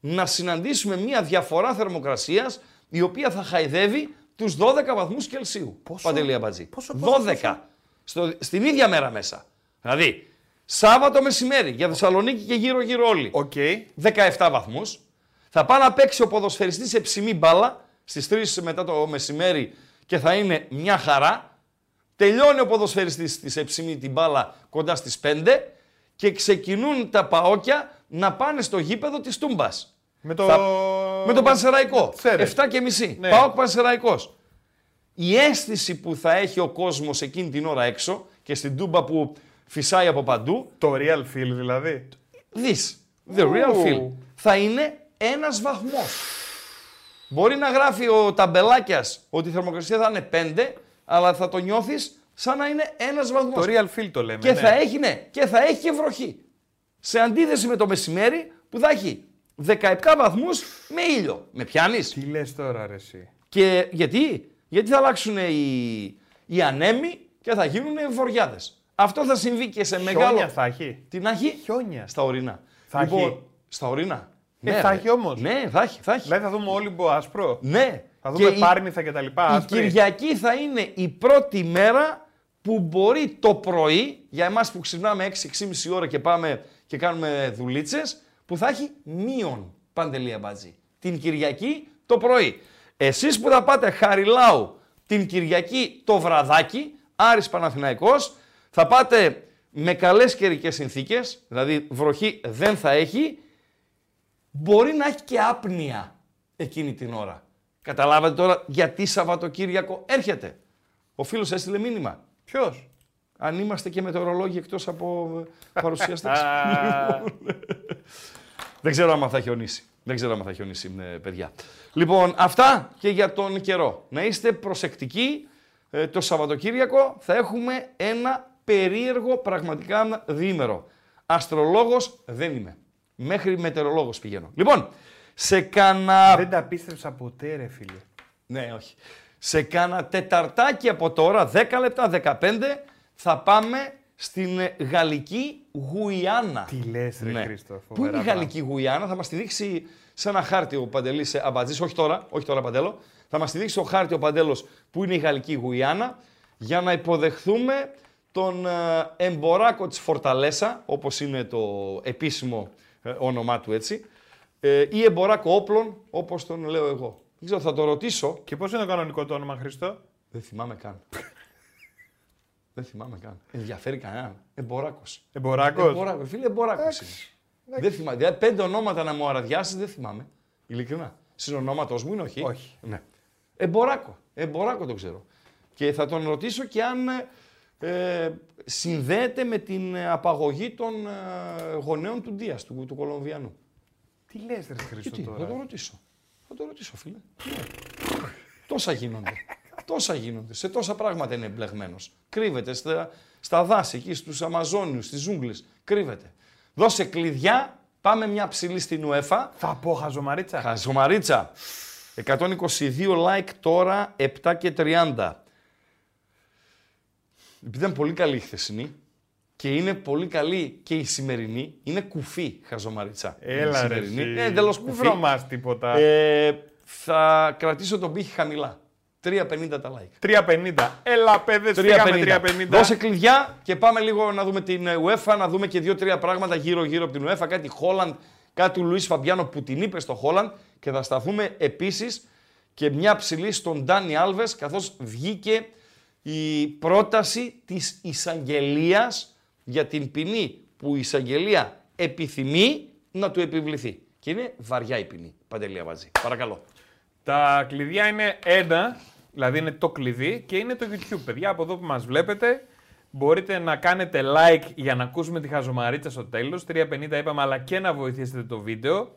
να συναντήσουμε μια διαφορά θερμοκρασίας η οποία θα χαϊδεύει τους 12 βαθμούς Κελσίου. Πόσο; Παντελή Αμπατζή. Πόσο, πόσο, 12. Στο, στην ίδια μέρα μέσα. Δηλαδή, Σάββατο μεσημέρι για Θεσσαλονίκη και γύρω-γύρω όλοι. Οκ. 17 βαθμούς. Θα πάει να παίξει ο ποδοσφαιριστής σε ψημή μπάλα στις 3 μετά το μεσημέρι και θα είναι μια χαρά. Τελειώνει ο ποδοσφαιριστής στη ψημή την μπάλα κοντά στις 5 και ξεκινούν τα παόκια να πάνε στο γήπεδο της Τούμπας. Με το... Θα- Με τον Πανσεραϊκό. Ξέρετε. 7 και μισή. Ναι. Πάοκ Πανσεραϊκός. Η αίσθηση που θα έχει ο κόσμος εκείνη την ώρα έξω και στην Τούμπα που φυσάει από παντού Το real feel δηλαδή. This, the real Ου. feel, θα είναι ένας βαθμός. Μπορεί να γράφει ο ταμπελάκιας ότι η θερμοκρασία θα είναι 5, αλλά θα το νιώθεις σαν να είναι ένας βαθμός. Το real feel το λέμε. και ναι. θα έχει, ναι, και θα έχει και βροχή. Σε αντίθεση με το μεσημέρι που θα έχει 17 βαθμούς με ήλιο. Με πιάνεις; Τι λες τώρα ρε εσύ; Και γιατί, γιατί θα αλλάξουν οι, οι ανέμοι και θα γίνουν βοριάδες. Αυτό θα συμβεί και σε μεγάλο... Χιόνια θα έχει; Τι να έχει; Χιόνια. Στα ορεινά. Θα έχει. Στα ορεινά. Ε, θα ρε. έχει όμως. Ναι, θα έχει, θα έχει. Δηλαδή θα δούμε Όλυμπο άσπρο. Ναι. Θα δούμε Και η- Πάρνηθα και τα λοιπά. Η, άσπρη. Κυριακή θα είναι η πρώτη μέρα που μπορεί το πρωί, για εμάς που ξυπνάμε 6-6,5 ώρα και πάμε και κάνουμε δουλίτσες, που θα έχει μείον παντελία μπατζή. Την Κυριακή το πρωί. Εσείς που θα πάτε Χαριλάου την Κυριακή το βραδάκι, Άρης Παναθηναϊκός, θα πάτε με καλές καιρικές συνθήκες, δηλαδή βροχή δεν θα έχει, μπορεί να έχει και άπνοια εκείνη την ώρα. Καταλάβατε τώρα γιατί Σαββατοκύριακο έρχεται. Ο φίλος έστειλε μήνυμα. Ποιος; Αν είμαστε και μετεωρολόγοι εκτός από ε, παρουσιαστές. Α, [laughs] Δεν ξέρω άμα θα χιονίσει. Δεν ξέρω άμα θα χιονίσει, ε, παιδιά. Λοιπόν, αυτά και για τον καιρό. Να είστε προσεκτικοί. Ε, το Σαββατοκύριακο θα έχουμε ένα περίεργο πραγματικά διήμερο. Αστρολόγος δεν είμαι. Μέχρι μετεωρολόγος πηγαίνω. Λοιπόν, σε κάνα... Δεν τα πίστεψα ποτέ ρε φίλε. Ναι, όχι. Σε κάνα τεταρτάκι από τώρα, 10 λεπτά, 15, θα πάμε στην ε, Γαλλική Γουιάννα. Τι λες ρε Ναι. Χρήστο. Πού φοβερά είναι η Γαλλική Γουιάννα, θα μας τη δείξει σε ένα χάρτη ο Παντελής Αμπατζής, όχι τώρα, όχι τώρα Παντέλο. Θα μας τη δείξει ο χάρτη ο Παντέλος που είναι η Γαλλική Γουιάννα για να υποδεχθούμε τον ε, εμποράκο της Φορταλέσα, όπως είναι το επίσημο ε, όνομά του έτσι, ε, ή εμποράκο όπλων, όπως τον λέω εγώ. Δεν ξέρω, θα το ρωτήσω. Και πώς είναι το κανονικό το όνομα Χρήστο; Δεν θυμάμαι καν. [laughs] Δεν θυμάμαι καν. Ενδιαφέρει κανέναν. Εμποράκος. Εμποράκος; Εμποράκος, φίλε, εμποράκος είναι. Δεν θυμάμαι. Δηλαδή, πέντε ονόματα να μου αραδιάσεις δεν θυμάμαι. Ειλικρινά. Συνονόματος μου είναι όχι; Όχι. Ναι. Εμποράκο. Εμποράκο το ξέρω. Και θα τον ρωτήσω και αν ε, συνδέεται με την ε, απαγωγή των ε, γονέων του Ντίας, του, του Κολομβιανού. Τι λες ρε Χρήστο Γιατί, θα τώρα. το ρωτήσω. Θα το ρωτήσω, φίλε. Ναι. τόσα γίνονται. τόσα γίνονται. Σε τόσα πράγματα είναι εμπλεγμένος. Κρύβεται στα, στα δάση, εκεί στους Αμαζόνιους, στις ζούγκλες. Κρύβεται. Δώσε κλειδιά, πάμε μια ψηλή στην UEFA. Θα πω χαζομαρίτσα. Χαζομαρίτσα. 122 like τώρα, 7 και 30. Επειδή ήταν πολύ καλή η χθεσινή και είναι πολύ καλή και η σημερινή, είναι κουφή χαζομαρίτσα. Έλα η ρε σημερινή. εσύ. Είναι εντελώς Μην κουφή. βρωμάς τίποτα. Ε, θα κρατήσω τον πύχη χαμηλά. 3,50 τα like. 3.50. Έλα παιδες, φύγαμε 3.50. Δώσε κλειδιά και πάμε λίγο να δούμε την ε, UEFA, να δούμε και δύο-τρία πράγματα γύρω-γύρω από την UEFA. Κάτι Χόλαντ, κάτι του Λουίς Φαμπιάνο που την είπε στο Χόλαντ και θα σταθούμε επίσης και μια ψηλή στον Ντάνι Άλβες καθώς βγήκε η πρόταση της εισαγγελίας για την ποινή που η εισαγγελία επιθυμεί να του επιβληθεί. Και είναι βαριά η ποινή. Παντελία Βατζή. Παρακαλώ. Τα κλειδιά είναι ένα Δηλαδή είναι το κλειδί και είναι το YouTube. Παιδιά, από εδώ που μας βλέπετε, μπορείτε να κάνετε like για να ακούσουμε τη χαζομαρίτσα στο τέλος. 3.50 είπαμε, αλλά και να βοηθήσετε το βίντεο.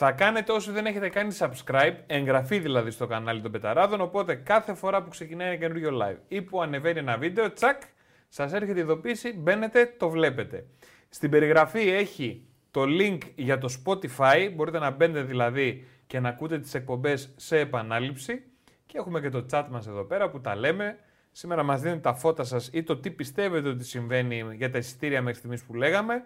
Θα κάνετε όσοι δεν έχετε κάνει subscribe, εγγραφή δηλαδή στο κανάλι των Πεταράδων, οπότε κάθε φορά που ξεκινάει ένα καινούριο live ή που ανεβαίνει ένα βίντεο, τσακ, σας έρχεται η ειδοποίηση, μπαίνετε, το βλέπετε. Στην περιγραφή έχει το link για το Spotify, μπορείτε να μπαίνετε δηλαδή και να ακούτε τις εκπομπές σε επανάληψη και έχουμε και το chat μας εδώ πέρα που τα λέμε. Σήμερα μας δίνετε τα φώτα σας ή το τι πιστεύετε ότι συμβαίνει για τα εισιτήρια μέχρι στιγμής που λέγαμε.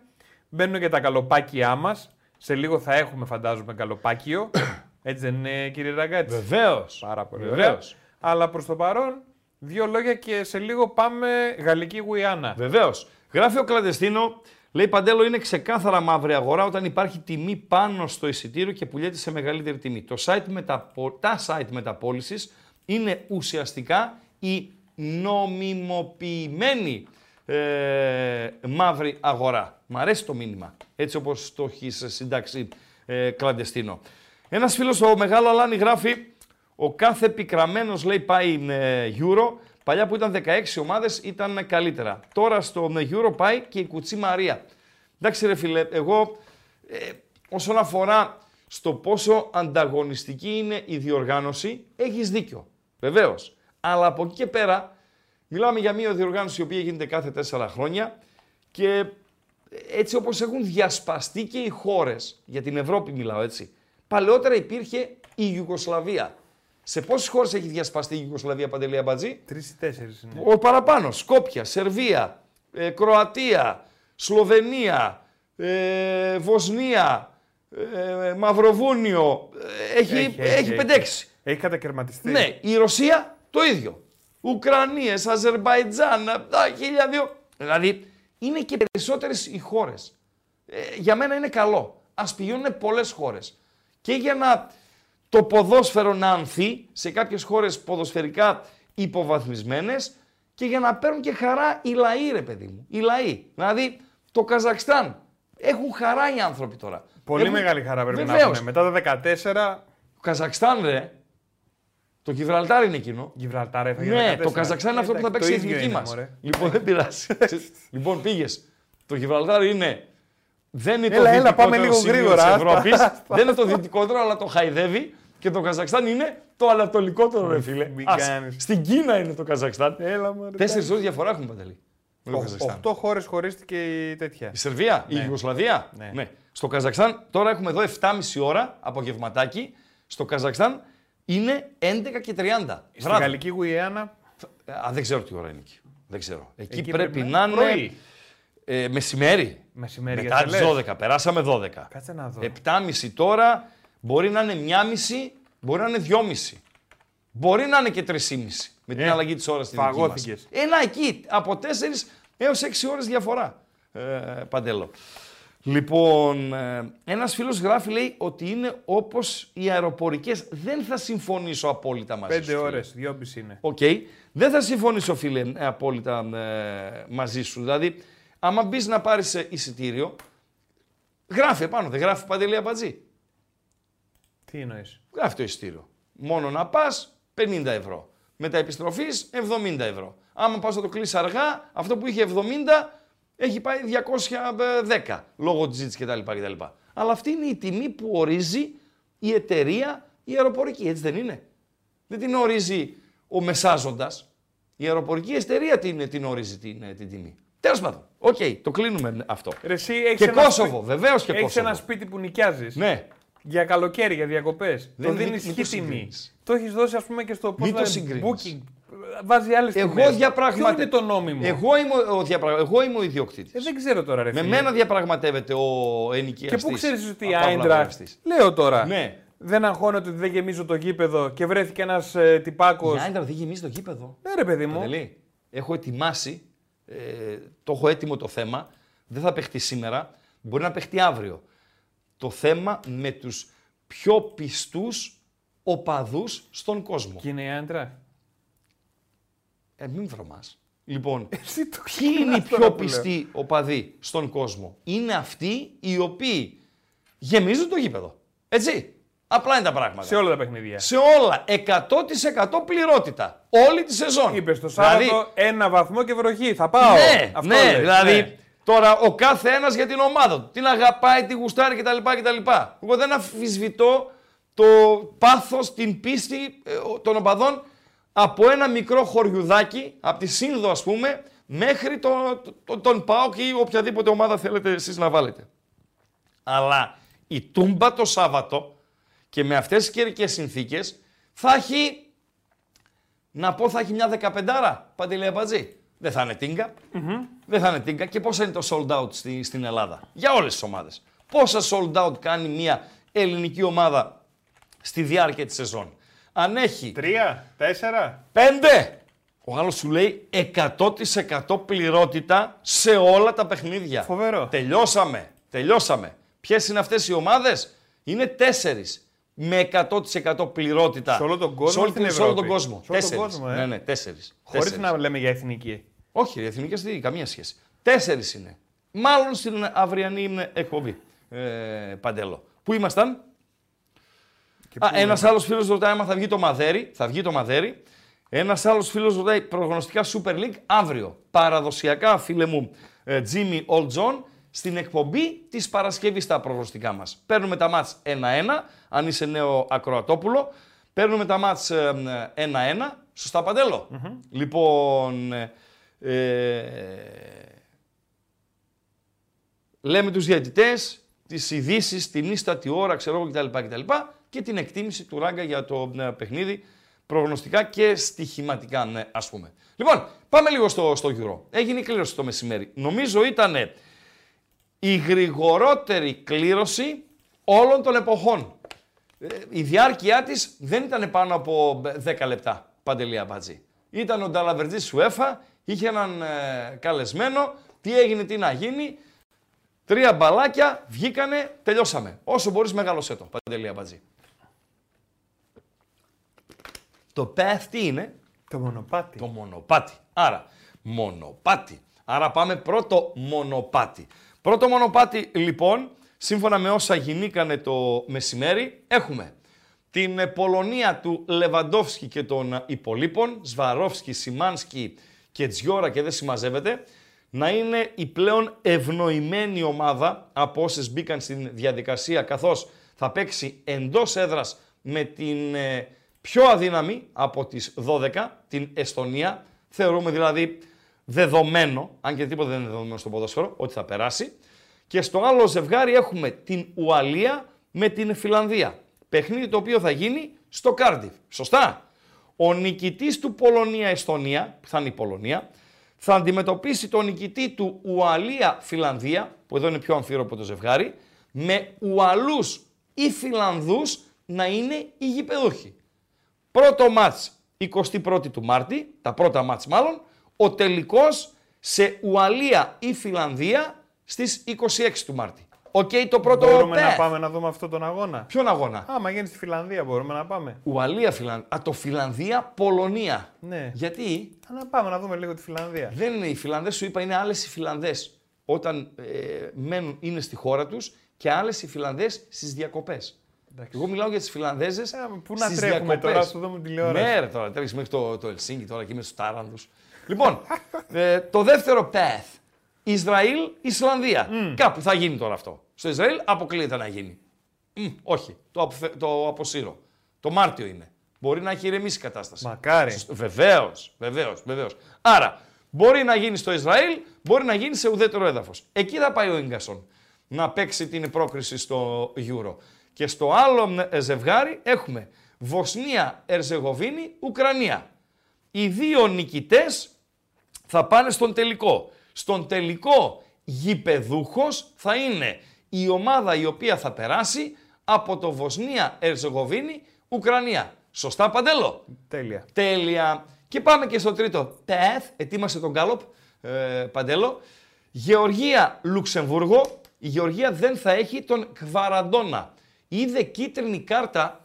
Μπαίνουν και τα καλοπάκια μας. Σε λίγο θα έχουμε φαντάζομαι καλοπάκιο. [coughs] Έτσι δεν είναι κύριε Ραγκάτση. Βεβαίως. Πάρα πολύ Βεβαίως. ωραία. Αλλά προς το παρόν δύο λόγια και σε λίγο πάμε Γαλλική Γουιάννα. Βεβαίως. Γράφει ο Κλαντεστίνο, λέει Παντέλο είναι ξεκάθαρα μαύρη αγορά όταν υπάρχει τιμή πάνω στο εισιτήριο και πουλιέται σε μεγαλύτερη τιμή. Το site μεταπο... Τα site μεταπόλησης είναι ουσιαστικά η νομιμοποιημένη ε, μαύρη αγορά. Μ' αρέσει το μήνυμα, έτσι όπως το έχεις συντάξει ε, Κλαντεστίνο. Ένας φίλος στο Μεγάλο Αλάνι γράφει ο κάθε πικραμένος λέει πάει ε, Euro. Παλιά που ήταν 16 ομάδες ήταν καλύτερα. Τώρα στο ε, Euro πάει και η Κουτσή Μαρία. Εντάξει ρε φίλε, εγώ ε, όσον αφορά στο πόσο ανταγωνιστική είναι η διοργάνωση, έχεις δίκιο. Βεβαίως. Αλλά από εκεί και πέρα, μιλάμε για μια διοργάνωση η οποία γίνεται κάθε 4 χρόνια και έτσι όπως έχουν διασπαστεί και οι χώρες, για την Ευρώπη μιλάω έτσι, παλαιότερα υπήρχε η Ιουγκοσλαβία. Σε πόσες χώρες έχει διασπαστεί η Ιουγκοσλαβία, Παντελή Αμπατζή; Τρεις ή τέσσερις είναι. Ο παραπάνω. Σκόπια, Σερβία, ε, Κροατία, Σλοβενία, ε, Βοσνία, ε, Μαυροβούνιο. ε, έχει, Έχει, έχει, έχει, 5-6. Έχει κατακαιρματιστεί. Ναι, η Ρωσία το ίδιο. Ουκρανίες, Αζερβαϊτζάν, τα χίλια δύο. Δηλαδή είναι και περισσότερες οι χώρες. Ε, για μένα είναι καλό. Ας πηγαίνουν πολλές χώρες. Και για να το ποδόσφαιρο να ανθεί σε κάποιες χώρες ποδοσφαιρικά υποβαθμισμένες και για να παίρνουν και χαρά οι λαοί ρε παιδί μου. Οι λαοί. Δηλαδή το Καζακστάν. Έχουν χαρά οι άνθρωποι τώρα. Πολύ Έχουν- μεγάλη χαρά πρέπει να Βεβαίως. έχουν. Μετά τα 14, Το Καζακστάν ρε. Το Γιβραλτάρ είναι εκείνο. Γιβραλτάρ έφαγε Ναι, 14. το Καζακστάν είναι αυτό που θα Εντάξει, παίξει η το ίδιο εθνική είναι, μας. μωρέ. Λοιπόν, δεν πειράζει. [laughs] λοιπόν, πήγες. Το Γιβραλτάρ είναι. Δεν είναι Έλα, το έλα, πάμε δυτικότερο λίγο σημείο γρήγορα, της άστα, Ευρώπης. άστα. δεν είναι το δυτικότερο, αλλά το χαϊδεύει. Και το Καζακστάν είναι το ανατολικότερο, ρε φίλε. Μην Ας, κάνεις. στην Κίνα είναι το Καζακστάν. Έλα, μωρέ. Τέσσερις ώρες διαφορά έχουμε παντελή. Με το Καζακστάν. 8 χώρες χωρίστηκε η τέτοια. Η Σερβία, η Ναι. Ιουγκοσλαβία. Ναι. Στο Καζακστάν, τώρα έχουμε εδώ 7,5 ώρα απογευματάκι. Στο Καζακστάν είναι 11 και 30. Στη βράδυ. Γαλλική Γουιάννα. Α, δεν ξέρω τι ώρα είναι εκεί. Δεν ξέρω. Εκεί, Εκεί πρέπει, πρέπει να να είναι πρωί. ε, μεσημέρι. Μεσημέρι Μετά για τις 12. Περάσαμε 12. Κάτσε να δω. 7.30 τώρα, μπορεί να είναι 1.30, μπορεί να είναι 2.30. Μπορεί να είναι και 3.30 με την Ε, αλλαγή της ώρας στην δική μας. φαγώθηκες. Ένα εκεί, από 4 έως 6 ώρες διαφορά, ε, Παντέλο. Λοιπόν, ε, ένας φίλος γράφει, λέει, ότι είναι όπως οι αεροπορικές. Δεν θα συμφωνήσω απόλυτα μαζί σου. 5 φίλε. ώρες, 2,5 είναι. Οκ. Δεν θα συμφωνήσω, φίλε, ε, απόλυτα ε, μαζί σου. Δηλαδή, άμα μπεις να πάρεις εισιτήριο, γράφει επάνω. Δεν γράφει Παντελή Αμπατζή. Τι εννοείς; Γράφει το εισιτήριο. Μόνο να πας 50 ευρώ. Μετά επιστροφής 70 ευρώ. Άμα πας να το κλείσεις αργά, αυτό που είχε 70 έχει πάει 210 λόγω της ζήτησης κτλ, κτλ. Αλλά αυτή είναι η τιμή που ορίζει η εταιρεία η αεροπορική. Έτσι δεν είναι; Δεν την ορίζει ο μεσάζοντας. Η αεροπορική εταιρεία την, την ορίζει την, την τιμή. Τέλος πάντων. Οκ, το κλείνουμε αυτό. Ρε, εσύ έχεις Και ένα Κόσοβο, σπίτι- βεβαίως και Έχεις Κόσοβο. ένα σπίτι που νοικιάζεις. Ναι. Για καλοκαίρι, για διακοπές. Το Δεν- δίνεις μην- μην χι το τιμή. συγκρίνεις. Το έχεις δώσει, ας πούμε, και στο πώς Μην το λένε, συγκρίνεις. booking. Βάζει άλλες τιμές. Εγώ διαπραγματε... Ποιο είναι το νόμιμο; Εγώ είμαι ο, διαπρα... Εγώ είμαι ο ιδιοκτήτης. Ε, δεν ξέρω τώρα, ρε Με φίλε. μένα διαπραγματεύεται ο Και ενοικιαστής. πού ξέρεις ότι η από Άιντρα. απολαυστής. Λέω τώρα. Ναι. Δεν αγχώνεται ότι δεν γεμίζω το γήπεδο και βρέθηκε ένας ε, τυπάκο. Η Άιντρα δεν γεμίζει το γήπεδο. Ναι, ρε παιδί μου. Παντελή, έχω ετοιμάσει, ε, το έχω έτοιμο το θέμα, δεν θα παιχτεί σήμερα, μπορεί να παιχτεί αύριο. Το θέμα με τους πιο πιστούς οπαδούς στον κόσμο. Και είναι η Άιντρα. Ε, μην βρωμάς. Λοιπόν, Εσύ το ποιοι είναι οι ξεκινάς τώρα πιο που λέω. πιστοί οπαδοί στον κόσμο; Είναι αυτοί οι οποίοι γεμίζουν το γήπεδο. Έτσι. Απλά είναι τα πράγματα. Σε όλα τα παιχνίδια. Σε όλα. 100% πληρότητα. Όλη τη σεζόν. Είπε το Σάββατο Δηλαδή, ένα βαθμό και βροχή. Θα πάω. ναι, Αυτό ναι, λες, δηλαδή ναι. τώρα ο κάθε ένας για την ομάδα του. Την αγαπάει, την γουστάρει κτλ. κτλ. Εγώ δεν αμφισβητώ το πάθος, την πίστη ε, των οπαδών από ένα μικρό χωριουδάκι, από τη Σύνδο ας πούμε, μέχρι το, το- τον ΠΑΟΚ ή οποιαδήποτε ομάδα θέλετε εσείς να βάλετε. Αλλά η Τούμπα το Σάββατο και με αυτές τις καιρικές συνθήκες θα έχει, να πω θα έχει μια δεκαπεντάρα, Παντελή Αμπατζή. Δεν θα είναι τίγκα. Δεν θα είναι τίγκα. Και πόσα είναι το sold out στη, στην Ελλάδα; Για όλες τις ομάδες. Πόσα sold out κάνει μια ελληνική ομάδα στη διάρκεια της σεζόν; Αν έχει Τρία, τέσσερα. Πέντε! Ο άλλος σου λέει 100% πληρότητα σε όλα τα παιχνίδια. Φοβερό. Τελειώσαμε. Τελειώσαμε. Ποιες είναι αυτές οι ομάδες; Είναι τέσσερις. Με 100% πληρότητα. Σε όλο τον κόσμο Σε, όλη ή στην την- σε όλο τον Ευρώπη; κόσμο. Σε όλο τον τέσσερις. κόσμο, ε. Ναι, ναι, τέσσερις. Χωρίς Τέσσερις. να λέμε για εθνική. Όχι, οι εθνικές δεν καμία σχέση. Τέσσερις είναι. Μάλλον στην αυριανή εκπομπή. Ε, Παντέλο. Πού ήμασταν; Και Α, πού ένας είναι. άλλος φίλος ρωτάει άμα θα βγει το μαδέρι. Θα βγει το μαδέρι. Ένας άλλος φίλος ρωτάει προγνωστικά Super League αύριο. Παραδοσιακά, φίλε μου, ε, Jimmy Old John, στην εκπομπή της Παρασκευής τα προγνωστικά μας. Παίρνουμε τα μάτς 1-1, αν είσαι νέο Ακροατόπουλο. Παίρνουμε τα μάτς ε, ε, 1-1. Σωστά, Παντέλο; Λοιπόν, ε, ε, λέμε τους διαιτητές, τις ειδήσεις, την ίστατη ώρα, ξέρω εγώ κτλ, κτλ. Και την εκτίμηση του Ράγκα για το ε, παιχνίδι προγνωστικά και στοιχηματικά, ναι, ας πούμε. Λοιπόν, πάμε λίγο στο, στο Euro. Έγινε η κλήρωση το μεσημέρι. Νομίζω ήταν η γρηγορότερη κλήρωση όλων των εποχών. Ε, η διάρκεια της δεν ήταν πάνω από 10 λεπτά, Παντελή Αμπατζή. Ήταν ο Νταλαβερτζής Σουέφα, είχε έναν ε, καλεσμένο, τι έγινε, τι να γίνει, Τρία μπαλάκια, βγήκανε, τελειώσαμε. Όσο μπορείς μεγάλωσέ το, Παντελή Αμπατζή. Το path τι είναι, Το μονοπάτι. το μονοπάτι. Άρα, μονοπάτι. Άρα πάμε πρώτο μονοπάτι. Πρώτο μονοπάτι, λοιπόν, σύμφωνα με όσα γινήκανε το μεσημέρι, έχουμε την ε, Πολωνία του Λεβαντόφσκι και των ε, υπολείπων, Σβαρόφσκι, Σιμάνσκι και Τζιόρα και δεν συμμαζεύεται, να είναι η πλέον ευνοημένη ομάδα από όσες μπήκαν στην διαδικασία, καθώς θα παίξει εντός έδρας με την ε, πιο αδύναμη από τις 12, την Εστονία. Θεωρούμε δηλαδή δεδομένο, αν και τίποτα δεν είναι δεδομένο στο ποδόσφαιρο, ότι θα περάσει. Και στο άλλο ζευγάρι έχουμε την Ουαλία με την Φιλανδία. Παιχνίδι το οποίο θα γίνει στο Κάρντιφ. Σωστά. Ο νικητής του Πολωνία-Εστονία, που θα είναι η Πολωνία, θα αντιμετωπίσει τον νικητή του Ουαλία-Φιλανδία, που εδώ είναι πιο αμφίρροπο το ζευγάρι, με Ουαλούς ή Φιλανδούς να είναι οι γηπεδούχοι. Πρώτο ματς 21η του Μάρτη, τα πρώτα ματς μάλλον, ο τελικός σε Ουαλία ή Φιλανδία στις 26 του Μάρτη. Οκ, το πρώτο Μπορούμε να path. πάμε να δούμε αυτόν τον αγώνα. Ποιον αγώνα; Άμα γίνει στη Φιλανδία μπορούμε να πάμε. Ουαλία, Φιλανδία. Α, το Φιλανδία, Πολωνία. Ναι. Γιατί; Α, Να πάμε να δούμε λίγο τη Φιλανδία. δεν είναι οι Φιλανδές, σου είπα, είναι άλλες οι Φιλανδές όταν ε, μένουν, είναι στη χώρα τους και άλλες οι Φιλανδές στις διακοπές. Εντάξει. Εγώ μιλάω για τις Φιλανδέζες Ε, πού να στις τρέχουμε διακοπές. τώρα, στο δούμε τηλεόραση. Ναι, ρε, τώρα τρέχεις μέχρι το, το Ελσίνκι τώρα και με στους τάρανδους. λοιπόν, [laughs] ε, το δεύτερο path. Ισραήλ, Ισλανδία. Κάπου θα γίνει τώρα αυτό. Στο Ισραήλ αποκλείεται να γίνει. Μμ, όχι, το, αποφε... το αποσύρω. Το Μάρτιο είναι. Μπορεί να έχει ηρεμήσει η κατάσταση. Μακάρι. Βεβαίως, βεβαίως, βεβαίως. Άρα, μπορεί να γίνει στο Ισραήλ, μπορεί να γίνει σε ουδέτερο έδαφος. Εκεί θα πάει ο γκασον να παίξει την πρόκριση στο Euro. Και στο άλλο ε, ζευγάρι έχουμε Βοσνία, Ερζεγοβίνη, Ουκρανία. Οι δύο νικητές θα πάνε στον τελικό. Στον τελικό γηπεδούχος θα είναι η ομάδα η οποία θα περάσει από το Βοσνία, Ερζεγοβίνη, Ουκρανία. Σωστά, Παντέλο; Τέλεια. Τέλεια. Και πάμε και στο τρίτο. Path, ετοίμασε τον Γκάλοπ, ε, Παντέλο. Γεωργία, Λουξεμβούργο. Η Γεωργία δεν θα έχει τον Κβαραντόνα. Είδε κίτρινη κάρτα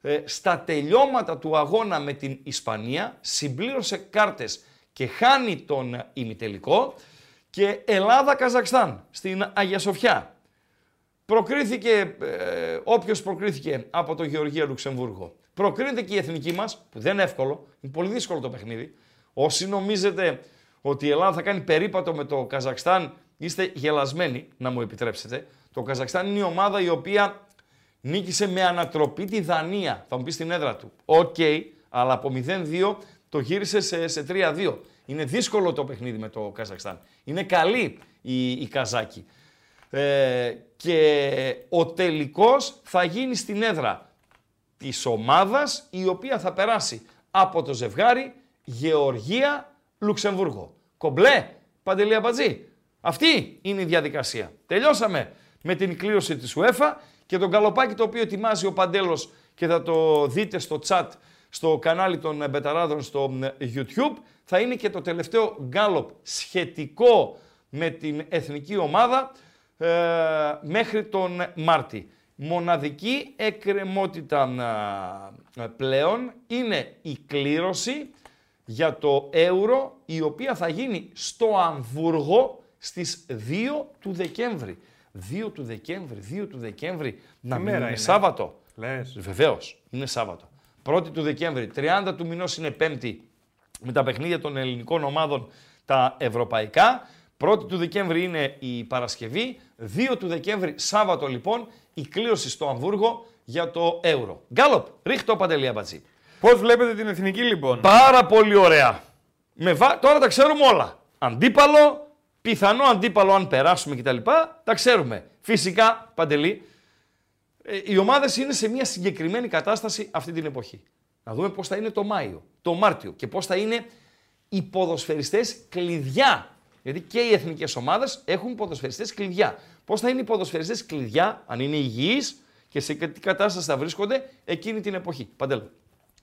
ε, στα τελειώματα του αγώνα με την Ισπανία. Συμπλήρωσε κάρτες και χάνει τον ε, ημιτελικό. Και Ελλάδα-Καζακστάν στην Αγία Σοφιά. Προκρίθηκε ε, όποιος προκρίθηκε από το Γεωργία Λουξεμβούργο. Προκρίνεται και η εθνική μας, που δεν είναι εύκολο, είναι πολύ δύσκολο το παιχνίδι. Όσοι νομίζετε ότι η Ελλάδα θα κάνει περίπατο με το Καζακστάν, είστε γελασμένοι, να μου επιτρέψετε. Το Καζακστάν είναι η ομάδα η οποία νίκησε με ανατροπή τη Δανία. Θα μου πεις στην έδρα του. Οκ, αλλά από 0-2 το γύρισε σε, σε 3-2. Είναι δύσκολο το παιχνίδι με το Καζακστάν. Είναι καλή η, οι Καζάκοι. Ε, και ο τελικός θα γίνει στην έδρα της ομάδας η οποία θα περάσει από το ζευγάρι Γεωργία-Λουξεμβούργο. Κομπλέ, Παντελή Αμπατζή. Αυτή είναι η διαδικασία. Τελειώσαμε με την κλήρωση της UEFA και τον καλοπάκι το οποίο ετοιμάζει ο Παντέλος και θα το δείτε στο chat στο κανάλι των Μπεταράδων στο YouTube θα είναι και το τελευταίο γκάλοπ σχετικό με την εθνική ομάδα ε, μέχρι τον Μάρτι. Μοναδική εκκρεμότητα ε, πλέον είναι η κλήρωση για το Euro η οποία θα γίνει στο Αμβούργο στις 2 του Δεκέμβρη. 2 του Δεκέμβρη, 2 του Δεκέμβρη, να μην είναι, Σάββατο. Λες. Βεβαίως, είναι Σάββατο. 1η του Δεκέμβρη, 30 του μηνός είναι Πέμπτη με τα παιχνίδια των ελληνικών ομάδων τα ευρωπαϊκά. 1η του Δεκέμβρη είναι η Παρασκευή. 2 του Δεκέμβρη, Σάββατο λοιπόν, η κλήρωση στο Αμβούργο για το Euro. Γκάλοπ, ρίχτω παντελή αμπατζή. Πώς βλέπετε την εθνική λοιπόν; Πάρα πολύ ωραία. Με βα... Τώρα τα ξέρουμε όλα. Αντίπαλο, πιθανό αντίπαλο αν περάσουμε κτλ. Τα ξέρουμε. Φυσικά, Παντελή, ε, οι ομάδες είναι σε μια συγκεκριμένη κατάσταση αυτή την εποχή. Να δούμε πώς θα είναι το Μάιο, το Μάρτιο και πώς θα είναι οι ποδοσφαιριστές κλειδιά. Γιατί και οι εθνικές ομάδες έχουν ποδοσφαιριστές κλειδιά. Πώς θα είναι οι ποδοσφαιριστές κλειδιά, αν είναι υγιείς και σε τι κατάσταση θα βρίσκονται εκείνη την εποχή. Παντέλο.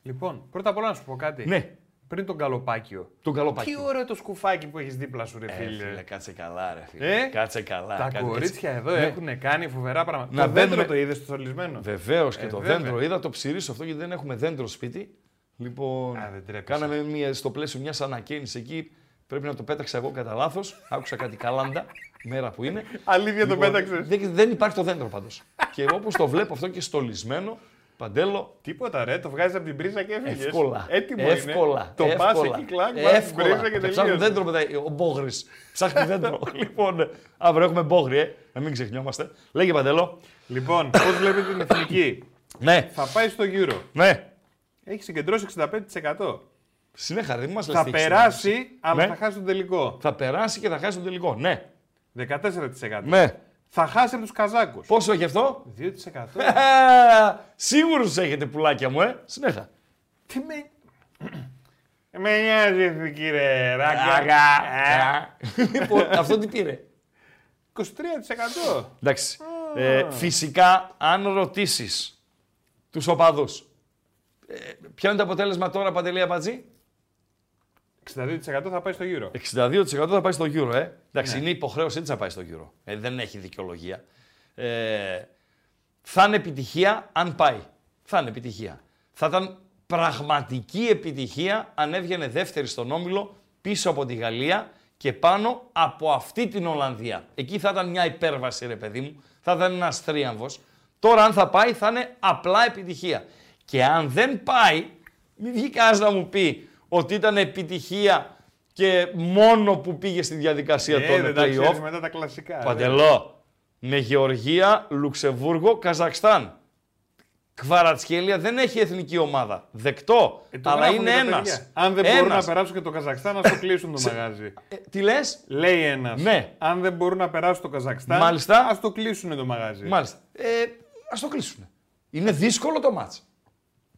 Λοιπόν, πρώτα απ' όλα να σου πω κάτι. Ναι. Πριν τον καλοπάκιο. Τον καλοπάκιο. Τι ωραίο το σκουφάκι που έχεις δίπλα σου, ρε Ε, φίλε. φίλε, κάτσε καλά, ρε φίλε. Ε; Κάτσε καλά. Τα κάτσε- κορίτσια εδώ Ναι. έχουν κάνει φοβερά πράγματα. Να το δέντρο μπαίνουμε- το είδες στο στολισμένο. Βεβαίως και Ε, το βέβαια. δέντρο. Είδα το ψηρίσω αυτό γιατί δεν έχουμε δέντρο σπίτι. Λοιπόν, Α, δεν τρέπεσαι. κάναμε μια, στο πλαίσιο μιας ανακαίνιση εκεί. Πρέπει να το πέταξα εγώ κατά λάθος. Άκουσα κάτι καλάντα, μέρα που είναι. Αλήθεια το Λοιπόν, πέταξες. Δεν, δεν υπάρχει το δέντρο πάντως. και όπως το βλέπω αυτό και στολισμένο, παντέλο, Τίποτα ρε, το βγάζεις από την πρίζα και έφυγες. εύκολα. Έτοιμο εύκολα. είναι. Το πας εύκολα, εκεί κλακ, βάζεις την εύκολα. πρίζα και Και ψάχνω τελείωσε. δέντρο μετά. Ο Μπόγρης. Ψάχνει δέντρο. [laughs] λοιπόν, αύριο έχουμε Μπόγρη, ε. Να μην ξεχνιόμαστε. Λέγε παντέλο. Λοιπόν, πώς βλέπετε την εθνική; Ναι, θα πάει στο γύρο. ναι. Έχει συγκεντρώσει 65%. Συνέχα, δεν μας λες. Θα περάσει, αλλά Ναι. θα χάσει τον τελικό. Θα περάσει και θα χάσει τον τελικό. Ναι. 14%. Ναι. Θα χάσει από τους Καζάκους. Πόσο έχει αυτό; 2%. Σίγουρου έχετε πουλάκια μου, ε. Συνέχα. Τι με. Με νοιάζει η εθνική ρε, ράγκα. Λοιπόν, αυτό τι πήρε; 23%. Εντάξει. Ε, φυσικά, αν ρωτήσεις τους οπαδούς, ε, ποιο είναι το αποτέλεσμα τώρα, Παντελή Αμπατζή. 62% θα πάει στο γύρο. 62% θα πάει στο Euro, ε. Εντάξει, Ναι. είναι υποχρέωσή τη να πάει στο Euro. Ε, δεν έχει δικαιολογία. Ε, θα είναι επιτυχία αν πάει. Θα είναι επιτυχία. Θα ήταν πραγματική επιτυχία αν έβγαινε δεύτερη στον Όμιλο πίσω από τη Γαλλία και πάνω από αυτή την Ολλανδία. Εκεί θα ήταν μια υπέρβαση, ρε παιδί μου. Θα ήταν ένας τρίαμβο. Τώρα, αν θα πάει, θα είναι απλά επιτυχία. Και αν δεν πάει, μην βγει κανένας να μου πει ότι ήταν επιτυχία και μόνο που πήγε στη διαδικασία Ε, των δεν τα ξέρεις play-off. μετά τα κλασικά. ρε. Παντελώ. Με Γεωργία, Λουξεμβούργο, Καζακστάν. Κβαρατσχέλια δεν έχει εθνική ομάδα. Δεκτό. Ε, το αλλά γράφουν είναι και τα ένας. παιδιά. Αν δεν μπορούν να περάσουν και το Καζακστάν, να το κλείσουν το μαγάζι. τι λες, Λέει ένας. Ναι. Αν δεν μπορούν να περάσουν το Καζακστάν, Μάλιστα. ας το κλείσουν το μαγάζι. Μάλιστα. Ε, Α το κλείσουν. Είναι δύσκολο το μάτς.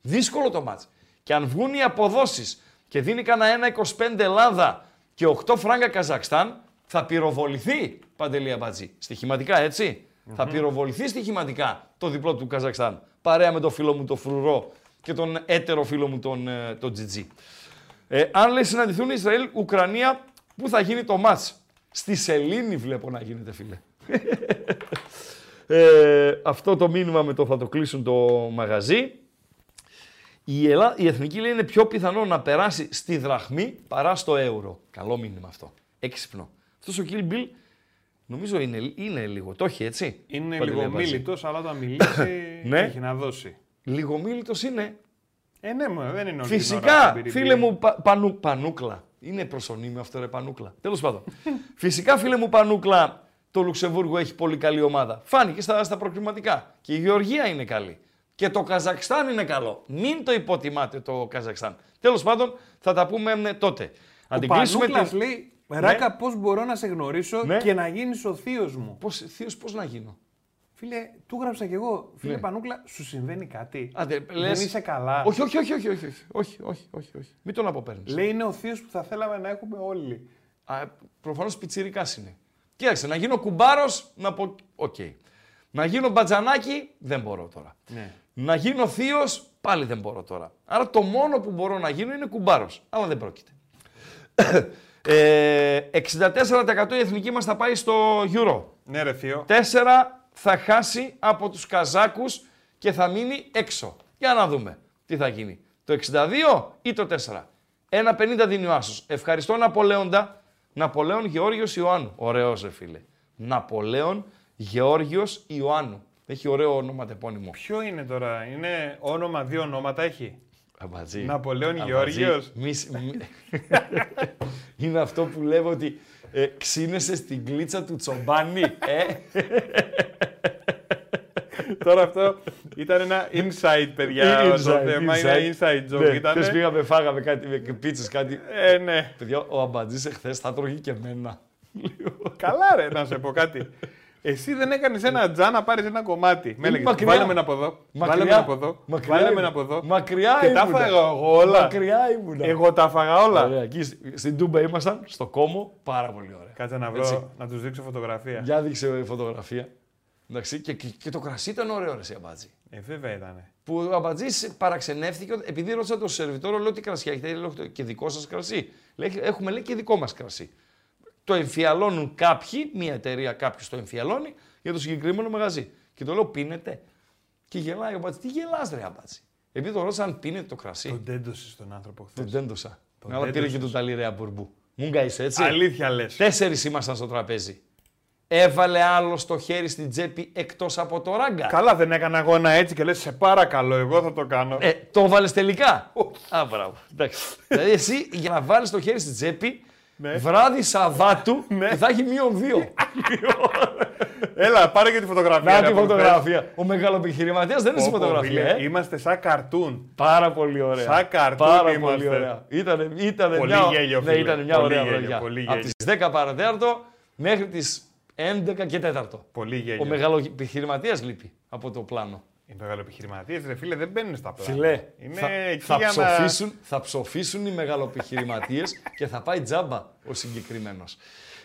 Δύσκολο το μάτς. Και αν βγουν οι αποδόσεις και δίνει κανένα 1,25 Ελλάδα και 8 φράγκα Καζακστάν, θα πυροβοληθεί Παντελή Αμπατζή. Στοιχηματικά, έτσι. Θα πυροβοληθεί στοιχηματικά το διπλό του Καζακστάν. Παρέα με τον φίλο μου τον Φρουρό και τον έτερο φίλο μου τον, ε, τον Τζιτζί. Ε, αν λέει συναντηθούν Ισραήλ, Ουκρανία, πού θα γίνει το μάτς; Στη Σελήνη βλέπω να γίνεται, φίλε. [laughs] Ε, αυτό το μήνυμα με το θα το κλείσουν το μαγαζί. Η, Ελλάδα, η Εθνική λέει είναι πιο πιθανό να περάσει στη δραχμή παρά στο ευρώ. Καλό μήνυμα αυτό. Έξυπνο. Αυτός ο Kill Bill Νομίζω είναι, είναι λίγο. Το έχει έτσι. Είναι Παντελή λίγο Αμπατζή. μίλητο, αλλά όταν μιλήσει [coughs] Ναι. έχει να δώσει. Λιγομίλητος είναι. Ε, ναι, μου, δεν είναι όλη την ώρα Φυσικά, μπιρι φίλε μπιρι. μου, πα, πανού, Πανούκλα. Είναι προσωνύμιο αυτό, ρε Πανούκλα. Τέλος πάντων. [laughs] Φυσικά, φίλε μου, Πανούκλα, το Λουξεμβούργο έχει πολύ καλή ομάδα. Φάνηκε στα, στα προκριματικά. Και η Γεωργία είναι καλή. Και το Καζακστάν είναι καλό. Μην το υποτιμάτε το Καζακστάν. Τέλος πάντων, θα τα πούμε ε, τότε. Αν Ο την κλείσουμε Πανούκλας την- λέει, Ράκα, πώς μπορώ να σε γνωρίσω Ναι. και να γίνεις ο θείος μου; Πώς, θείος, πώς να γίνω; Φίλε, του γράψα κι εγώ. Φίλε Ναι. Πανούκλα, σου συμβαίνει κάτι; Άντε, Δεν λες- είσαι καλά; Όχι, όχι, όχι, όχι, όχι, όχι, όχι, όχι, όχι, όχι. Μην τον αποπαίρνεις. Λέει είναι ο θείος που θα θέλαμε να έχουμε όλοι. Προφανώς πιτσιρικάς είναι. Κοίταξε, να γίνω κουμπάρος, να πω. Οκ. Να γίνω μπατζανάκι, δεν μπορώ τώρα. Ναι. Να γίνω θείος, πάλι δεν μπορώ τώρα. Άρα το μόνο που μπορώ να γίνω είναι κουμπάρος. Αλλά δεν πρόκειται. [coughs] ε, 64% η εθνική μας θα πάει στο Euro. Ναι, ρε θείο. 4 θα χάσει από τους Καζάκους και θα μείνει έξω. Για να δούμε τι θα γίνει. Το 62 ή το 4. 1,50 δίνει ο Άσος. Ευχαριστώ Ναπολέοντα. Ναπολέον Γεώργιος Ιωάννου. Ωραίος ρε φίλε. Ναπολέον Γεώργιος Ιωάννου. Έχει ωραίο ονοματεπώνυμο. Ποιο είναι τώρα, είναι όνομα, δύο ονόματα έχει; Αμπατζή. Ναπολέον Αμπατζή. Γεώργιος. Μη σ- [laughs] μη- Είναι αυτό που λέμε ότι ε, ξύνεσαι στην κλίτσα του τσομπάνι. Ε, [laughs] τώρα αυτό ήταν ένα inside, παιδιά. Inside, το θέμα inside. είναι inside joke. Ναι, ήταν. χθες πήγαμε, φάγαμε κάτι με πίτσες, κάτι. Ε, ναι. Παιδιά, ο Αμπατζής εχθές θα τρώγει και εμένα. Καλά, ρε, να σε πω κάτι. Εσύ δεν έκανες ένα τζά να πάρεις ένα κομμάτι. Με έλεγες μακριά. Βάλε με ένα από εδώ. Βάλε με ένα από εδώ. Μακριά Βάλε με ήμουν. ένα από εδώ. Μακριά Και τα ήμουνα. έφαγα εγώ όλα. Μακριά ήμουνα. Εγώ τα έφαγα όλα. Ωραία, εκεί σ- στην Τούμπα ήμασταν, στο κόμο, πάρα πολύ ωραία. Κάτσε να βρω, Έτσι. να τους δείξω φωτογραφία. Για δείξε φωτογραφία. Εντάξει, και, και, και το κρασί ήταν ωραίο, ρε, εσύ, Αμπατζή. Ε, βέβαια ήταν. Που ο Αμπατζής παραξενεύτηκε, ότι- επειδή ρώτησα τον σερβιτόρο, λέω τι κρασί έχετε, λέω και δικό σας κρασί. Λέει, έχουμε λέει και δικό μας κρασί. Το εμφιαλώνουν κάποιοι, μια εταιρεία κάποιος το εμφιαλώνει για το συγκεκριμένο μαγαζί. Και το λέω, πίνετε. Και γελάει ο Αμπατζή. Τι γελάς, ρε Αμπατζή. Επειδή το ρώτησα αν πίνετε το κρασί. Τον τέντωσε στον άνθρωπο χθες. Τον τέντοσα. Τον Αλλά πήρε και τέντωσες. τον ταλιρέα μπουρμπού. Μούγκα είσαι έτσι. Αλήθεια λες. Τέσσερις ήμασταν στο τραπέζι. Έβαλε άλλο το χέρι στην τσέπη εκτός από το ράγκα. Καλά, δεν έκανα εγώ ένα έτσι και λες: Σε παρακαλώ, εγώ θα το κάνω. Ε, το βάλες τελικά. Α, μπράβο. Εντάξει. δηλαδή εσύ για να βάλεις το χέρι στην τσέπη, Ναι. βράδυ Σαββάτου Ναι. θα έχει μείον δύο. [laughs] Έλα, πάρε και τη φωτογραφία. Να ρε, τη από φωτογραφία. Ο μεγαλοπιχειρηματίας δεν είναι στη χθες. Πω, πω, φωτογραφία. φίλε, Ε. Είμαστε σαν καρτούν. Πάρα πολύ ωραία. Σαν καρτούν Πάρα είμαστε. πολύ ωραία. Ήτανε, ήτανε Πολύ μια, γέλιο, ναι, φίλε. ήτανε μια Πολύ ωραία γέλιο, βραδιά. πολύ Από γέλιο. τις 10 παρατέταρτο μέχρι τις 11 και 4. Πολύ Ο γέλιο. μεγαλοπιχειρηματίας λείπει από το πλάνο. Οι μεγαλοεπιχειρηματίε, ρε φίλε, δεν μπαίνουν στα πλάνα. Φιλέ, Είναι θα, εκεί θα, για ψοφήσουν, θα ψοφήσουν οι μεγαλοπιχειρηματίες και θα πάει τζάμπα ο συγκεκριμένος.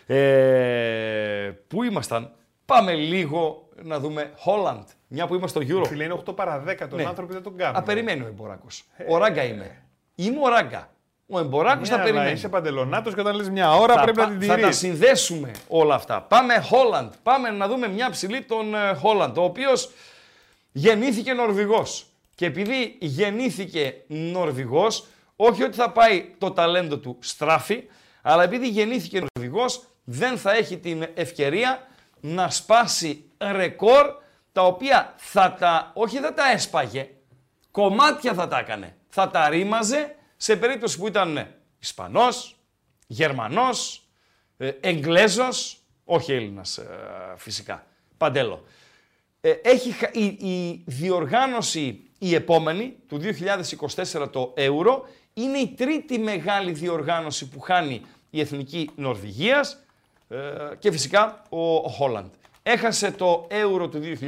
Ε, πού ήμασταν, πάμε λίγο να δούμε Holland, μια που είμαστε στο να. Euro. Φίλε, είναι 8 παρα 10 τον Ναι. άνθρωπο δεν τον κάνουν. Α, περιμένει ο Εμποράκος. Ο Ράγκα είμαι. Είμαι ο Ράγκα. Ο Εμποράκος Ναι, θα αλλά περιμένει. Είσαι παντελονάτος και όταν λες μια ώρα θα, πρέπει να πα- την θα τα τηρείς. συνδέσουμε όλα αυτά. Πάμε Holland. Πάμε να δούμε μια ψηλή τον ε, Holland, ο οποίος γεννήθηκε Νορβηγός. Και επειδή γεννήθηκε Νορβηγός, όχι ότι θα πάει το ταλέντο του στράφη, αλλά επειδή γεννήθηκε Νορβηγός, δεν θα έχει την ευκαιρία να σπάσει ρεκόρ, τα οποία θα τα, όχι θα τα έσπαγε, κομμάτια θα τα έκανε. Θα τα ρήμαζε σε περίπτωση που ήταν Ισπανός, Γερμανός, ε, Εγγλέζος, όχι Έλληνας ε, φυσικά, Παντέλο. Ε, έχει, χα- η, η διοργάνωση η επόμενη του 2024 το Euro είναι η τρίτη μεγάλη διοργάνωση που χάνει η Εθνική Νορβηγίας ε, και φυσικά ο, ο Χόλαντ. Έχασε το Euro του 2020,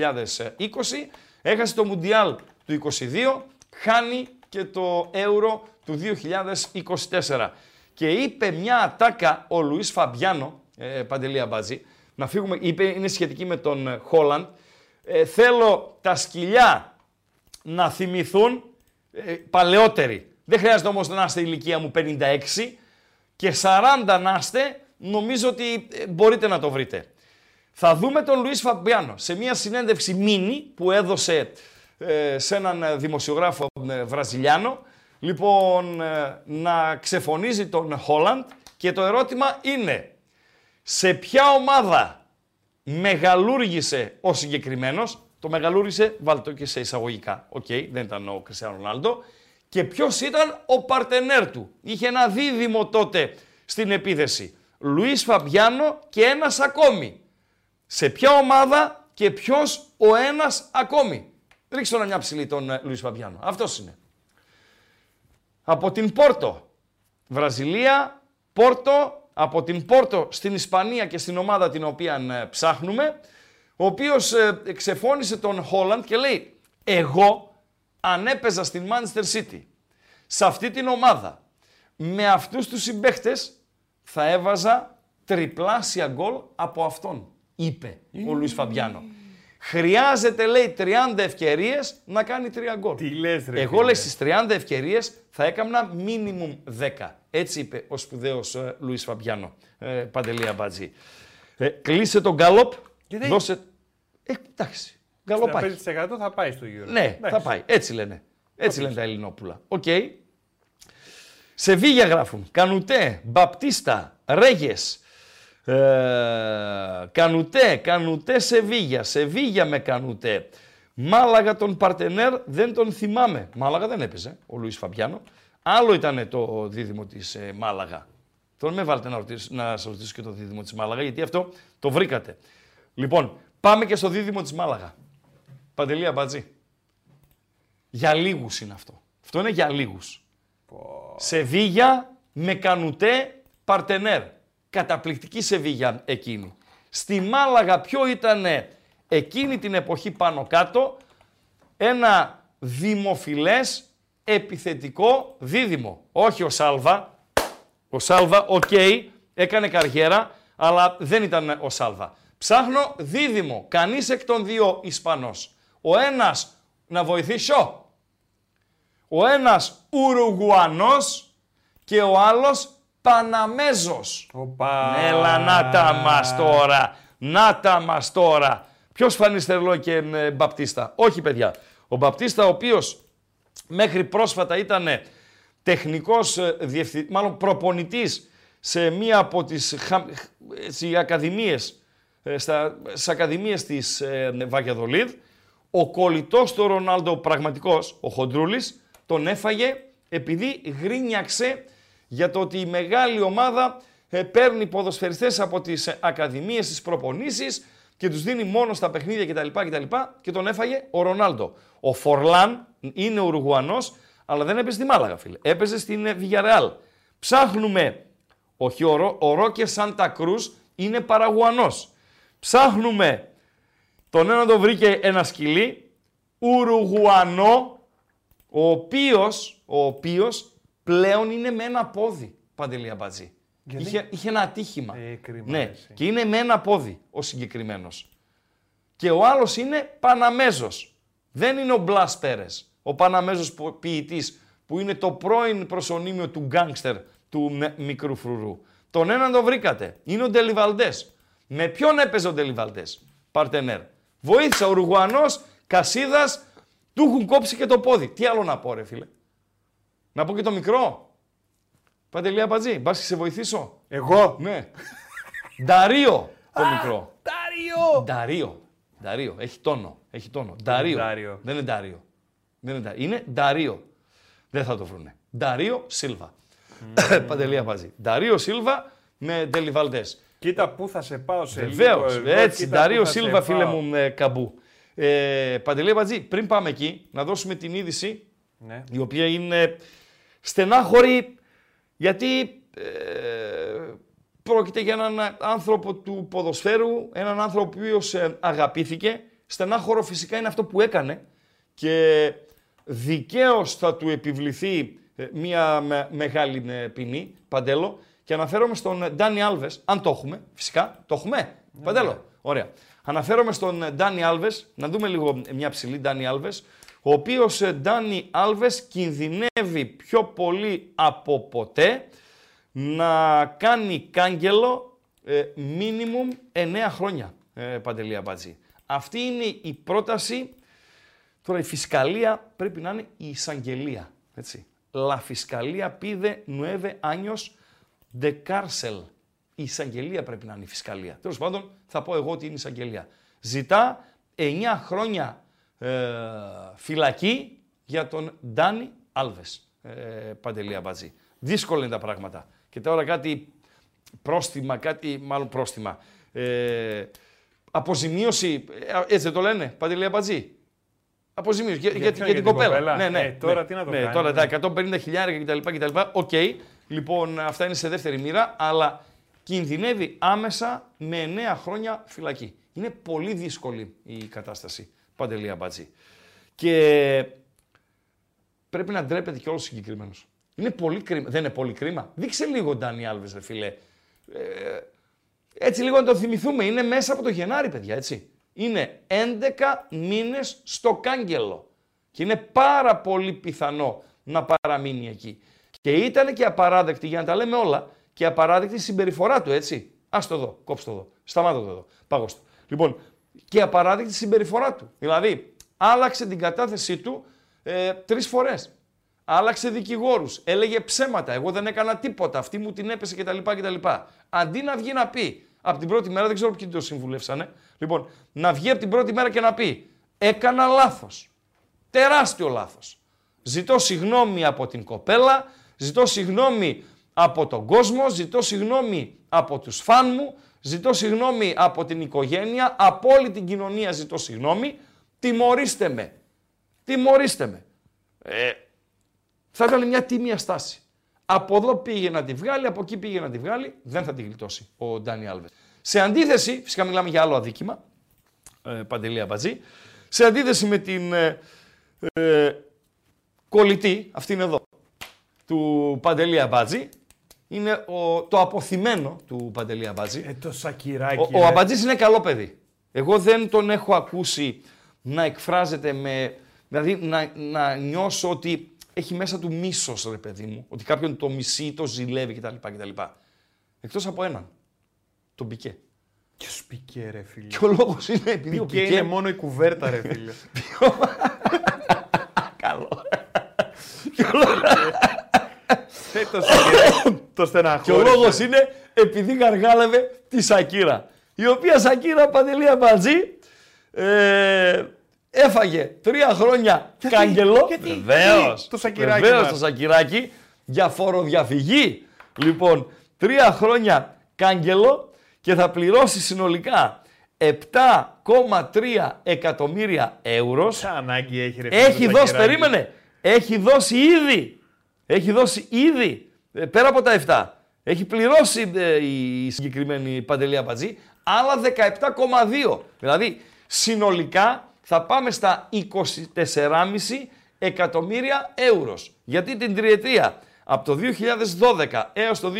έχασε το Μουντιάλ του 2022, χάνει και το Euro του 2024. Και είπε μια ατάκα ο Λουίς Φαμπιάνο, ε, Παντελή Αμπάτζη, να φύγουμε, είπε, είναι σχετική με τον ε, Χόλαντ, ε, θέλω τα σκυλιά να θυμηθούν ε, παλαιότεροι. Δεν χρειάζεται όμως να είστε ηλικία μου 56 και 40 να είστε, νομίζω ότι ε, μπορείτε να το βρείτε. Θα δούμε τον Λουίς Φαμπιάνο σε μια συνέντευξη μίνι που έδωσε ε, σε έναν ε, δημοσιογράφο ε, Βραζιλιάνο. Λοιπόν, ε, να ξεφωνίζει τον Χόλαντ και το ερώτημα είναι σε ποια ομάδα μεγαλούργησε ο συγκεκριμένος, το μεγαλούργησε, βάλτε το και σε εισαγωγικά, οκ, δεν ήταν ο Κριστιανό Ρονάλντο, και ποιος ήταν ο παρτενέρ του. Είχε ένα δίδυμο τότε στην επίθεση. Λουίς Φαμπιάνο και ένας ακόμη. Σε ποια ομάδα και ποιος ο ένας ακόμη. Ρίξτε τώρα μια ψηλή τον ε, Λουίς Φαμπιάνο. Αυτός είναι. Από την Πόρτο. Βραζιλία, Πόρτο, από την Πόρτο στην Ισπανία και στην ομάδα την οποία ε, ψάχνουμε, ο οποίος ε, ξεφώνησε τον Χόλαντ και λέει «Εγώ αν έπαιζα στην Manchester City, σε αυτή την ομάδα, με αυτούς τους συμπαίχτες, θα έβαζα τριπλάσια γκολ από αυτόν», είπε ο Λουίς Φαμπιάνο. Χρειάζεται, λέει, 30 ευκαιρίες να κάνει 3 γκολ. Τι λες, ρε, Εγώ, φίλε. λέει, στις 30 ευκαιρίες θα έκανα minimum 10. Έτσι είπε ο σπουδαίος ε, Λουίς Φαμπιάνο. Ε, Παντελία Μπατζή. Ε, κλείσε τον γκάλοπ. Γιατί; Δώσε. Ε, εντάξει. Γκαλοπάκι. 5% θα πάει στο γύρο. Ναι, Εντάξει. θα πάει. Έτσι λένε. Έτσι λένε τα Ελληνόπουλα. Οκ. Σεβίγια γράφουν. Κανουτέ, Μπαπτίστα, Ρέγες. Ε, Κανουτέ, Κανουτέ Σεβίγια. Σεβίγια με Κανουτέ. Μάλαγα τον παρτενέρ δεν τον θυμάμαι. Μάλαγα δεν έπαιζε ο Λουίς Φαμπιάνο. Άλλο ήταν το δίδυμο της ε, Μάλαγα. Τώρα με βάλετε να, ρωτήσω, να σας ρωτήσω και το δίδυμο της Μάλαγα, γιατί αυτό το βρήκατε. Λοιπόν, πάμε και στο δίδυμο της Μάλαγα. Παντελή Αμπατζή. Για λίγους είναι αυτό. Αυτό είναι για λίγους. Σεβίγια με Κανουτέ παρτενέρ. Καταπληκτική Σεβίγια εκείνη. Στη Μάλαγα ποιο ήταν εκείνη την εποχή πάνω κάτω ένα δημοφιλές επιθετικό δίδυμο. Όχι ο Σάλβα. Ο Σάλβα, οκ, έκανε καριέρα, αλλά δεν ήταν ο Σάλβα. Ψάχνω δίδυμο. Κανείς εκ των δύο Ισπανός. Ο ένας να βοηθήσω. Ο ένας Ουρουγουανός και ο άλλος Παναμέζος. Οπα. Έλα να τα μας τώρα. Να τα μας τώρα. Ποιος Φανιστερλό και ε, Μπαπτίστα; Όχι παιδιά. Ο Μπαπτίστα ο οποίος μέχρι πρόσφατα ήταν τεχνικός ε, διευθυ... μάλλον προπονητής σε μία από τις χα... έτσι, ακαδημίες, ε, στα... στις ακαδημίες της ε, Βαγιαδολίδ. Ο κολλητός του Ρονάλντο, ο πραγματικός, ο Χοντρούλης, τον έφαγε επειδή γρίνιαξε για το ότι η μεγάλη ομάδα ε, παίρνει ποδοσφαιριστές από τις ε, ακαδημίες, τις προπονήσεις και τους δίνει μόνο στα παιχνίδια κτλ. κτλ και τον έφαγε ο Ρονάλντο. Ο Φορλάν είναι Ουρουγουανός, αλλά δεν έπαιζε στη Μάλαγα, φίλε. Έπαιζε στην ε, Villarreal. Ψάχνουμε, όχι ο, Ρο, ο Ρόκε Σάντα Κρούς είναι Παραγουανός. Ψάχνουμε τον ένα τον βρήκε ένα σκυλί, Ουρουγουανό, ο οποίος, ο οποίος πλέον είναι με ένα πόδι, Παντελή Αμπατζή. Γιατί; Είχε, είχε ένα ατύχημα. Ε, κρίμα, ναι, εσύ. και είναι με ένα πόδι ο συγκεκριμένος. Και ο άλλος είναι Παναμέζος. Δεν είναι ο Μπλας Πέρες, ο Παναμέζος που- ποιητής, που είναι το πρώην προσωνύμιο του γκάνγκστερ του με- μικρού φρουρού. Τον έναν τον βρήκατε. Είναι ο Ντελιβαλντές. Με ποιον έπαιζε ο Ντελιβαλντές, παρτενέρ; Βοήθησε ο Ουρουγουανός, Κασίδας, του έχουν κόψει και το πόδι. Τι άλλο να πω ρε φίλε; Να πω και το μικρό. Παντελή Απατζή, μπας και σε βοηθήσω. Εγώ; Ναι. Νταρίο το μικρό. Τάριο. Νταρίο. Νταρίο. Έχει τόνο. Έχει τόνο. Νταρίο. Ντάριο. Δεν είναι Νταρίο. Δεν είναι, Ντα- είναι Νταρίο. Δεν θα το βρουνε. Νταρίο Σίλβα. Παντελή Απατζή. Νταρίο Σίλβα με Ντελιβαλντές. Κοίτα πού θα σε πάω σε Βεβαίως. λίγο. εγώ, Έτσι. κοίτα Νταρίο πού θα σε Σίλβα, φίλε πάω. μου, ε, καμπού. Ε, Παντελή Απατζή, πριν πάμε εκεί, να δώσουμε την είδηση Ναι. η οποία είναι στενάχωρη γιατί ε, πρόκειται για έναν άνθρωπο του ποδοσφαίρου, έναν άνθρωπο ο οποίος ε, αγαπήθηκε. Στενάχωρο φυσικά είναι αυτό που έκανε και δικαίως θα του επιβληθεί ε, μια με- μεγάλη ε, ποινή, Παντέλο, και αναφέρομαι στον ε, Ντάνι Άλβες, αν το έχουμε, φυσικά, το έχουμε, Παντέλο, ωραία. Αναφέρομαι στον ε, Ντάνι Άλβες, να δούμε λίγο ε, μια ψηλή Ντάνι Άλβες, ο οποίος ε, Ντάνι Άλβες κινδυνεύει πιο πολύ από ποτέ να κάνει κάγκελο ε, minimum 9 χρόνια, ε, Παντελή Αμπατζή. Αυτή είναι η πρόταση Τώρα η φυσκαλία πρέπει να είναι η εισαγγελία. Έτσι. La Fiscalía pide nueve años de cárcel. Η εισαγγελία πρέπει να είναι η φυσκαλία. Τέλος πάντων, θα πω εγώ ότι είναι η εισαγγελία. Ζητά 9 χρόνια ε, φυλακή για τον Ντάνι Άλβες. Ε, Παντελή Αμπατζή. Δύσκολα είναι τα πράγματα. Και τώρα κάτι πρόστιμα, κάτι μάλλον πρόστιμα. Ε, αποζημίωση, ε, έτσι δεν το λένε, Παντελή Αμπατζή. Αποζημίωση για, για, για, την κοπέλα. Ναι, ναι, Ε, τώρα ναι, τι να το ναι, κάνει, Τώρα ναι. τα 150 χιλιάρια κτλ. κτλ. Οκ. Λοιπόν, αυτά είναι σε δεύτερη μοίρα, αλλά κινδυνεύει άμεσα με 9 χρόνια φυλακή. Είναι πολύ δύσκολη η κατάσταση, Παντελή Αμπατζή. Και πρέπει να ντρέπεται και όλο συγκεκριμένος. Είναι πολύ κρίμα. Δεν είναι πολύ κρίμα. Δείξε λίγο Ντάνι Άλβες, ρε φίλε. Ε, έτσι λίγο να το θυμηθούμε. Είναι μέσα από το Γενάρη, παιδιά, έτσι. Είναι 11 μήνες στο κάγκελο. Και είναι πάρα πολύ πιθανό να παραμείνει εκεί. Και ήταν και απαράδεκτη, για να τα λέμε όλα, και απαράδεκτη η συμπεριφορά του, έτσι. Ας το δω, κόψτε το εδώ. Σταμάτα το εδώ. Πάγω Λοιπόν, και απαράδεκτη η συμπεριφορά του. Δηλαδή, άλλαξε την κατάθεσή του ε, τρεις φορές. Άλλαξε δικηγόρους. Έλεγε ψέματα. Εγώ δεν έκανα τίποτα. Αυτή μου την έπεσε κτλ. κτλ. Αντί να βγει να πει από την πρώτη μέρα, δεν ξέρω ποιοι το συμβουλεύσανε. Λοιπόν, να βγει από την πρώτη μέρα και να πει: Έκανα λάθος. Τεράστιο λάθος. Ζητώ συγγνώμη από την κοπέλα, ζητώ συγγνώμη από τον κόσμο, ζητώ συγγνώμη από τους φαν μου, ζητώ συγγνώμη από την οικογένεια, από όλη την κοινωνία ζητώ συγγνώμη, τιμωρήστε με. Τιμωρήστε με. Ε, θα ήταν μια τίμια στάση. Από εδώ πήγε να τη βγάλει, από εκεί πήγε να τη βγάλει, δεν θα τη γλιτώσει ο Ντάνι Άλβες. Σε αντίθεση, φυσικά μιλάμε για άλλο αδίκημα, ε, Παντελή Αμπατζή, σε αντίθεση με την ε, ε, κολλητή, αυτή είναι εδώ, του Παντελή Αμπάτζη, είναι ο, το αποθυμένο του Παντελή Αμπάτζη. Ε, το σακυράκι. Ο, ο ρε. Αμπατζής είναι καλό παιδί. Εγώ δεν τον έχω ακούσει να εκφράζεται με... Δηλαδή να, να νιώσω ότι έχει μέσα του μίσος, ρε παιδί μου. Ότι κάποιον το μισεί, το ζηλεύει κτλ. κτλ. Εκτός από έναν. Τον Πικέ. Ποιος πικέ ρε φίλε. Και ο λόγος είναι επειδή ο Πικέ Πικέ... είναι μόνο η κουβέρτα ρε φίλε. [laughs] Καλό. Ε, το σακυράκι, [coughs] το Και ο στεναχώρησε. λόγος είναι επειδή γαργάλευε τη Σακύρα. Η οποία Σακύρα Παντελή Αμπατζή ε, έφαγε τρία χρόνια Γιατί, κάγκελο. γιατί, Βεβαίως, γιατί το Σακυράκι βεβαίως μας. το Σακυράκι για φοροδιαφυγή. Λοιπόν, τρία χρόνια κάγκελο και θα πληρώσει συνολικά 7,3 εκατομμύρια ευρώ. Ποια ανάγκη έχει ρε φίλε. Έχει το δώσει, Σακυράκι; περίμενε, έχει δώσει ήδη, έχει δώσει ήδη, ε, πέρα από τα 7, έχει πληρώσει ε, η συγκεκριμένη Παντελή Αμπατζή, άλλα 17,2. Δηλαδή, συνολικά θα πάμε στα 24,5 εκατομμύρια ευρώ. Γιατί την τριετία από το 2012 έως το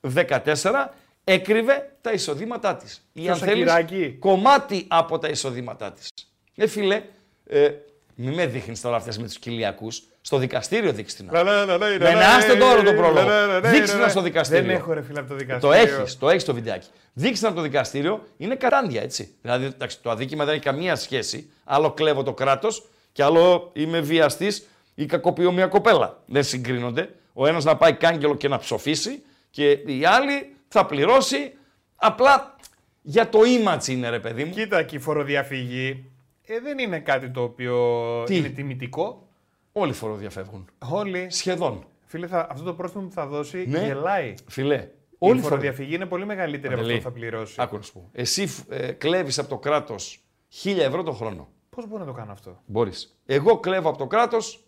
2014 έκρυβε τα εισοδήματά της. Ή Το αν θέλεις, Σακυράκι. κομμάτι από τα εισοδήματά της. Ε, φίλε, ε, μη με δείχνεις τώρα αυτές με τους κοιλιακούς. Στο δικαστήριο δείξτε την. Λα, λα, λα, λα, Ναι, λα, ναι, λα, άστε τώρα το πρόλογο. λα, λα, λα, Δείξτε λα, να στο λα. δικαστήριο. Δεν έχω ρε φίλε από το Το δικαστήριο. έχεις, το έχεις το βιντεάκι. Δείξτε από το δικαστήριο, είναι κατάντια έτσι. Δηλαδή, εντάξει, το αδίκημα δεν έχει καμία σχέση. Άλλο κλέβω το κράτος και άλλο είμαι βιαστής ή κακοποιώ μια κοπέλα. Δεν συγκρίνονται. Ο ένας να πάει κάγκελο και να ψοφήσει και η άλλη θα πληρώσει. Απλά για το image είναι ρε παιδί μου. Κοίτα και η φοροδιαφυγή ε, δεν είναι κάτι το οποίο Τι; είναι τιμητικό. Όλοι φοροδιαφεύγουν. Όλοι. Σχεδόν. Φίλε, θα, αυτό το πρόστιμο που θα δώσει Ναι. γελάει. Φιλέ. Η Όλοι φοροδιαφυγή είναι πολύ μεγαλύτερη από αυτό Παντελή, που θα πληρώσει. Άκου να σου πω. Εσύ ε, κλέβεις από το κράτος 1000 ευρώ το χρόνο. Πώς μπορεί να το κάνω αυτό; Μπορείς. Εγώ κλέβω από το κράτος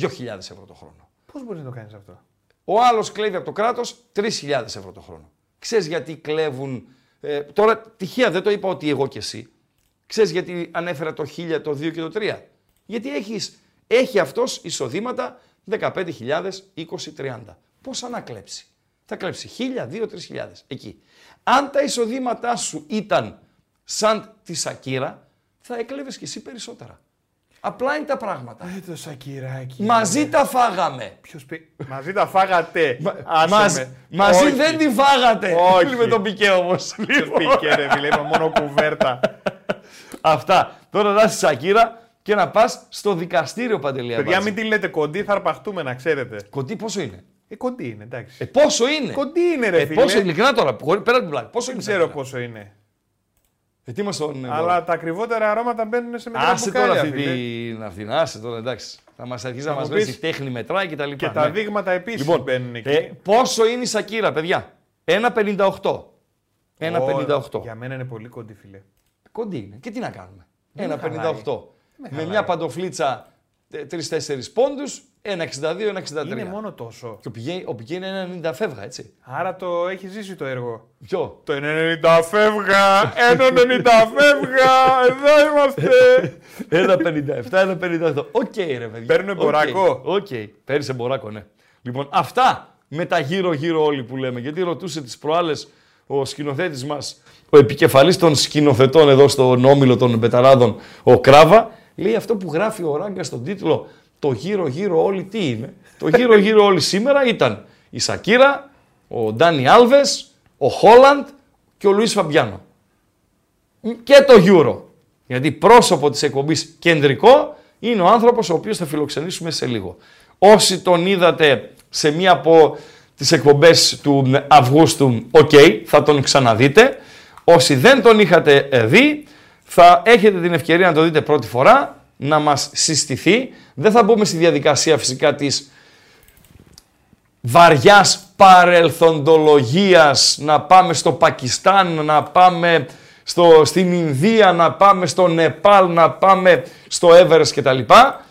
2.000 ευρώ το χρόνο. Πώς μπορείς να το κάνεις αυτό; Ο άλλος κλέβει από το κράτος 3.000 ευρώ το χρόνο. Ξέρεις γιατί κλέβουν. Ε, τώρα τυχαία δεν το είπα ότι εγώ και εσύ. Ξέρεις γιατί ανέφερα το 1000, το 2 και το 3. Γιατί έχεις, έχει αυτός εισοδήματα 15.000, 20, 30. Πόσα να κλέψει. Θα κλέψει 1.000, 2, 3.000 εκεί. Αν τα εισοδήματά σου ήταν σαν τη Σακύρα, θα έκλεβες κι εσύ περισσότερα. Απλά είναι τα πράγματα. Ε, το σακυράκι. Μαζί τα φάγαμε. Ποιος πει... Μαζί τα φάγατε. Μα- Άσε μας- με. μαζί Όχι. δεν τη φάγατε. Όχι. Με τον Πικέ όμως. Ποιος πήγε ρε φίλε, είπα μόνο κουβέρτα. Αυτά. Τώρα να είσαι Σακύρα και να πας στο δικαστήριο Παντελή Παιδιά Αμπάτζη. μην τη λέτε κοντή, θα αρπαχτούμε να ξέρετε. Κοντή πόσο είναι; Ε, κοντή είναι, εντάξει. Ε, πόσο είναι; Κοντή είναι, ρε Ε, φίλε. πόσο ειλικρινά τώρα, χωρί- πέρα από την πλάκα. Πόσο Δεν είναι. ξέρω σαν πόσο είναι. Ε, τι μας τον, ε, Αλλά τα ακριβότερα αρώματα μπαίνουν σε μικρά Άσε τώρα μπουκάλια, αυτή φίλε. την αυτήν, άσε τώρα εντάξει. Θα μας αρχίσει να Θα μας μου λες πεις- η τέχνη μετράει και τα λοιπά. Και τα ναι. δείγματα επίσης Λοιπόν, μπαίνουν εκεί. ε, πόσο είναι η Σακύρα, παιδιά; 1,58. 1,58. Ω, Για μένα είναι πολύ κοντή, φίλε. Κοντή είναι. Και τι να κάνουμε; Δεν 1,58. Με χαλάει. μια παντοφλίτσα 3-4 πόντους, 1,62-1,63. Είναι μόνο τόσο. Και ο πηγαίνει, ο πηγαίνει 1,90 φεύγα, έτσι. Άρα το έχεις ζήσει το έργο. Ποιο; Το 90 φεύγα, 1,90 φεύγα, εδώ είμαστε. [laughs] 1,57-1,58. Οκ, ρε παιδιά. Παίρνω Οκ, εμποράκο. Οκ, παίρνεις εμποράκο, ναι. Λοιπόν, αυτά με τα γύρω-γύρω όλοι που λέμε. Γιατί ρωτούσε τις προάλλες ο σκηνοθέτης μας, ο επικεφαλής των σκηνοθετών εδώ στον όμιλο των Μπεταράδων, ο Κράβα, λέει αυτό που γράφει ο Ράγκα στον τίτλο Το γύρω-γύρω όλοι τι είναι. Το γύρω-γύρω όλοι σήμερα ήταν η Σακίρα, ο Ντάνι Άλβες, ο Χόλαντ και ο Λουίς Φαμπιάνο και το Euro. Γιατί πρόσωπο της εκπομπής κεντρικό είναι ο άνθρωπος ο οποίος θα φιλοξενήσουμε σε λίγο. Όσοι τον είδατε σε μία από τις εκπομπές του Αυγούστου, οκ, θα τον ξαναδείτε. Όσοι δεν τον είχατε ε, δει, θα έχετε την ευκαιρία να το δείτε πρώτη φορά, να μας συστηθεί. Δεν θα μπούμε στη διαδικασία φυσικά της βαριάς παρελθοντολογίας, να πάμε στο Πακιστάν, να πάμε στο, στην Ινδία, να πάμε στο Νεπάλ, να πάμε στο Everest κτλ.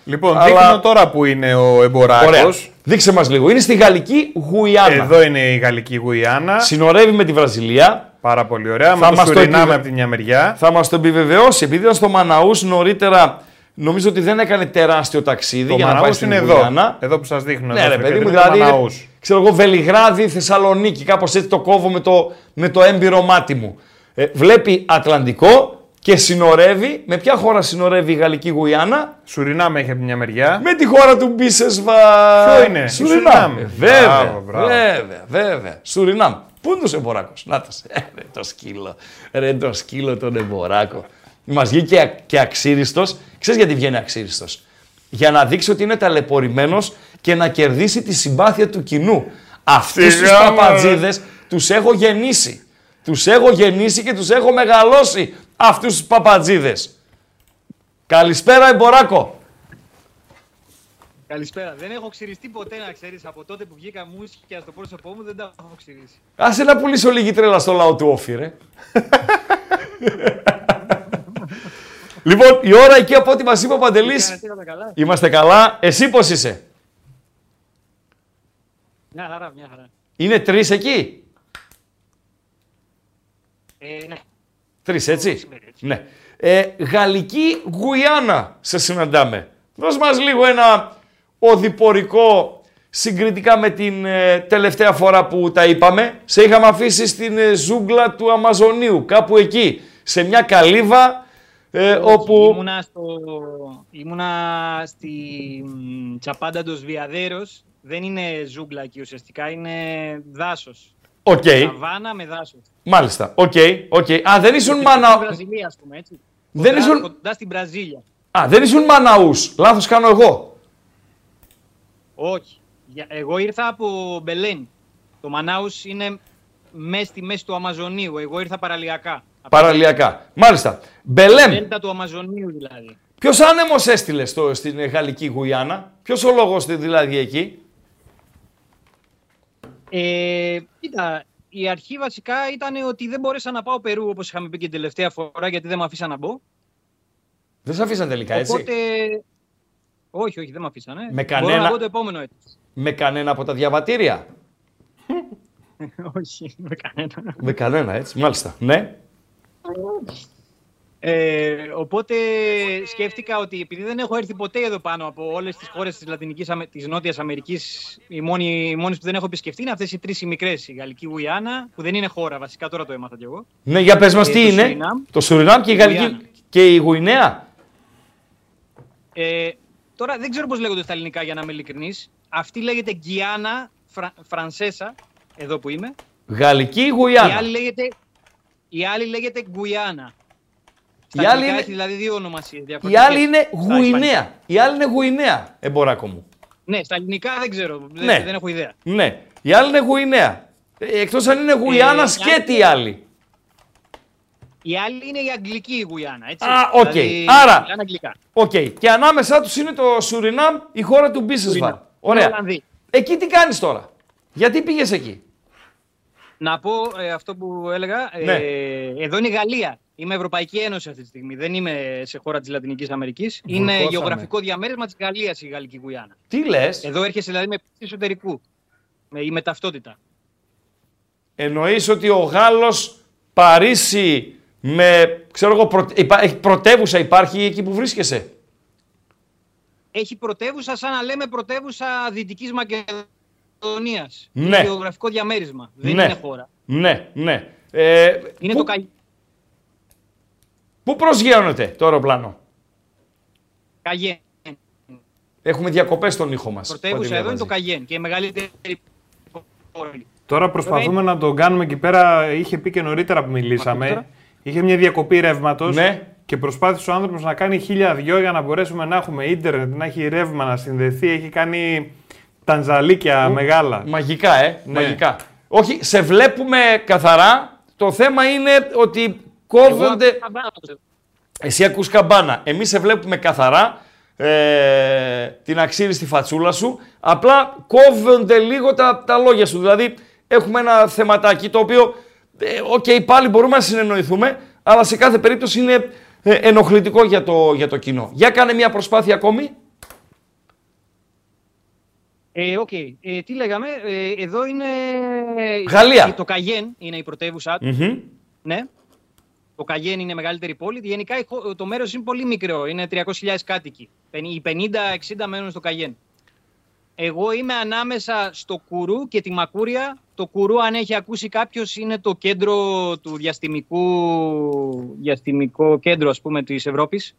Λοιπόν, Αλλά- δείχνω τώρα που είναι ο εμποράκος. Ωραία. Δείξε μας λίγο. Είναι στη Γαλλική Γουιάννα. Εδώ είναι η Γαλλική Γουιάννα. Συνορεύει με τη Βραζιλία. Πάρα πολύ ωραία. Θα Με το μας το Σουρινάμε επιβε- από τη μια μεριά. Θα μας το επιβεβαιώσει. Επειδή ήταν στο Μαναούς νωρίτερα, νομίζω ότι δεν έκανε τεράστιο ταξίδι Το για να πάει Μαναούς στην είναι Γουιάννα. εδώ. Εδώ που σας δείχνω. Ναι, εδώ ρε στο παιδί μου, κεντρικό δηλαδή. Μαναούς. Ξέρω εγώ, Βελιγράδι, Θεσσαλονίκη, κάπως έτσι το κόβω με το, με το έμπειρο μάτι μου. Ε, βλέπει Ατλαντικό και συνορεύει. Με ποια χώρα συνορεύει η Γαλλική Γουιάννα; Σουρινάμε έχει από τη μια μεριά. Με τη χώρα του Μπίσεσβα. Ποιο είναι; Η Σουρινάμ. Σουρινάμ. Ε, Βέβαια, Μπράβο, μπράβο. βέβαια, βέβαια. Σουρινάμ. Πού είναι ο εμποράκο. Να τα σε. Ε, [laughs] Ρε το σκύλο. Ρε το σκύλο τον εμποράκο. Μας βγήκε α- και αξίριστος. Ξέρεις γιατί βγαίνει αξίριστος; Για να δείξει ότι είναι ταλαιπωρημένος και να κερδίσει τη συμπάθεια του κοινού. Αυτούς τους Σιγά, μωρέ. παπατζίδες τους έχω γεννήσει. Τους έχω γεννήσει και τους έχω μεγαλώσει αυτούς τους παπατζίδες. Καλησπέρα, εμποράκο. Καλησπέρα. Δεν έχω ξυριστεί ποτέ να ξέρεις από τότε που βγήκα μουσικια στο πρόσωπό μου, δεν τα έχω ξυρίσει. Άσε να πουλήσω λίγη τρέλα στο λαό του όφη, ρε. λοιπόν, η ώρα εκεί από ό,τι μας είπε ο Παντελής, Κάνετε όλα καλά; είμαστε καλά. Εσύ πώς είσαι; Μια χαρά, μια χαρά. Είναι τρεις εκεί; Ε, ναι. Τρεις, έτσι; Σήμερα, έτσι. Ναι. Ε, Γαλλική Γουιάννα σε συναντάμε. Δώσ' μας λίγο ένα οδηπορικό συγκριτικά με την ε, τελευταία φορά που τα είπαμε. Σε είχαμε αφήσει στην ε, ζούγκλα του Αμαζονίου, κάπου εκεί, σε μια καλύβα ε, όπου... Ήμουνα, στο... Ήμουνα στη μ, Τσαπάντα ντος Βιαδέιρος. Δεν είναι ζούγκλα εκεί ουσιαστικά, είναι δάσος. Οκ, Σαβάνα με δάσος. μάλιστα. OK, OK. Α, δεν ήσουν Στην μανα... Βραζιλία, ας πούμε, έτσι. Δεν Κοντά- ήσουν- Κοντά στην Βραζίλια. Α, δεν ήσουν Μαναούς. Λάθος κάνω εγώ. Όχι. Για- Εγώ ήρθα από Μπελέν. Το Μανάους είναι μέσα στη μέση του Αμαζονίου. Εγώ ήρθα παραλιακά. Από Παραλιακά. Μάλιστα. Μπελέμ. Δέλτα του Αμαζονίου δηλαδή. Ποιος άνεμος έστειλε στο, στην ε, Γαλλική Γουιάννα, Ποιος ο λόγος δηλαδή εκεί; Ε, κοίτα, η αρχή βασικά ήταν ότι δεν μπόρεσα να πάω Περού όπως είχαμε πει και την τελευταία φορά γιατί δεν με αφήσαν να μπω. Δεν σε αφήσαν τελικά έτσι; Οπότε. Όχι, όχι, δεν με αφήσανε. Με Μπορώ κανένα- να μπω το επόμενο έτος. Με κανένα από τα διαβατήρια; [laughs] όχι, με κανένα. Με κανένα έτσι, μάλιστα. Ναι. Ε, οπότε σκέφτηκα ότι επειδή δεν έχω έρθει ποτέ εδώ πάνω από όλες τις χώρες της Λατινικής, Αμε- της Νότιας Αμερικής, οι μόνοι, οι μόνες που δεν έχω επισκεφτεί είναι αυτές οι τρεις οι μικρές. Η Γαλλική Γουιάννα, που δεν είναι χώρα βασικά, τώρα το έμαθα κι εγώ. Ναι, για πες μας Ε, τι το είναι; Σουρινάμ. Το Σουρινάμ και η Γαλλική Γουιάννα. και η Γουινέα; Ε, τώρα δεν ξέρω πώς λέγονται στα ελληνικά για να είμαι ειλικρινής. Αυτή λέγεται Γκιάννα Φρα, Φρανσέσα, εδώ που είμαι. Γαλλική Η Γουιάννα. άλλη λέγεται, η άλλη λέγεται Γκουιάννα. Η Στα άλλη αγγλικά είναι- έχει δηλαδή δύο ονομασίες Η διαφορετικές. άλλη είναι Στα ισπανικά. Γουινέα. Η άλλη είναι Γουινέα, εμποράκο μου. Ναι, στα ελληνικά δεν ξέρω. Δεν, Ναι. δεν έχω ιδέα. Ναι. Η άλλη είναι Γουινέα. Ε, εκτός αν είναι Γουιάννα η σκέτη άλλη- η άλλη. Η άλλη είναι η αγγλική η Γουιάννα, έτσι. Α, οκ. Δηλαδή, Άρα- μιλάνε αγγλικά. Οκ. Και ανάμεσά τους είναι το Σουρινάμ, η χώρα του Μπίσεσβαρ. Σουρινάμ. Ωραία. Είναι Ολλανδοί. Εκεί τι κάνεις τώρα; Γιατί πήγες εκεί; Να πω ε, αυτό που έλεγα. Ναι. Ε, εδώ είναι η Γαλλία. Είμαι Ευρωπαϊκή Ένωση αυτή τη στιγμή. Δεν είμαι σε χώρα της Λατινικής Αμερικής. Είναι Βουρκώσαμε. γεωγραφικό διαμέρισμα της Γαλλίας η Γαλλική Γουιάννα. Τι λες; Εδώ έρχεσαι δηλαδή με πτήση εσωτερικού. Με, ή με ταυτότητα. Εννοείς ότι ο Γάλλος Παρίσι με, ξέρω εγώ, πρω... υπά- έχει πρωτεύουσα υπάρχει εκεί που βρίσκεσαι; Έχει πρωτεύουσα, σαν να λέμε πρωτεύουσα Δυτικής Μακεδονίας. Ναι. Είναι γεωγραφικό διαμέρισμα. Δεν Ναι. είναι χώρα. Ναι, ναι. Ε, Είναι πού, το Καγιέν. πού προσγειώνεται το αεροπλάνο; Καγιέν. Έχουμε διακοπές στον ήχο μας. Πρωτεύουσα Ό,τι εδώ είναι το διαβάζει. Καγιέν και η μεγαλύτερη πόλη. Τώρα προσπαθούμε να τον κάνουμε εκεί πέρα. Είχε πει και νωρίτερα που Ακούτε μιλήσαμε. Τώρα; Είχε μια διακοπή ρεύματος. Ναι. Και προσπάθησε ο άνθρωπος να κάνει χίλια δυο για να μπορέσουμε να έχουμε ίντερνετ, να έχει ρεύμα, να συνδεθεί. Έχει κάνει ταρζανιλίκια μεγάλα. Μαγικά, ε. Ναι. Μαγικά. Όχι, σε βλέπουμε καθαρά. Το θέμα είναι ότι κόβονται... Εγώ καμπάνα το ξέρω. Εσύ ακούς καμπάνα. Εμείς σε βλέπουμε καθαρά. Ε, την αξύριστη φατσούλα σου. Απλά κόβονται λίγο τα, τα λόγια σου. Δηλαδή έχουμε ένα θεματάκι το οποίο, ε, οκ, πάλι μπορούμε να συνεννοηθούμε, αλλά σε κάθε περίπτωση είναι ε, ενοχλητικό για το, για το κοινό. Για κάνε μια προσπάθεια ακόμη. Ε, οκ. Ε, τι λέγαμε, ε, εδώ είναι. Γαλλία. Το Καγιέν είναι η πρωτεύουσά του. Μμμ. Ναι. Το Καγιέν είναι η μεγαλύτερη πόλη. Γενικά η χω- το μέρος είναι πολύ μικρό. Είναι 300.000 κάτοικοι. Πεν- Οι 50-60 μένουν στο Καγιέν. Εγώ είμαι ανάμεσα στο Κουρού και τη Μακούρια. Το Κουρού, αν έχει ακούσει κάποιος, είναι το κέντρο του διαστημικού, διαστημικό κέντρο, ας πούμε, της Ευρώπης.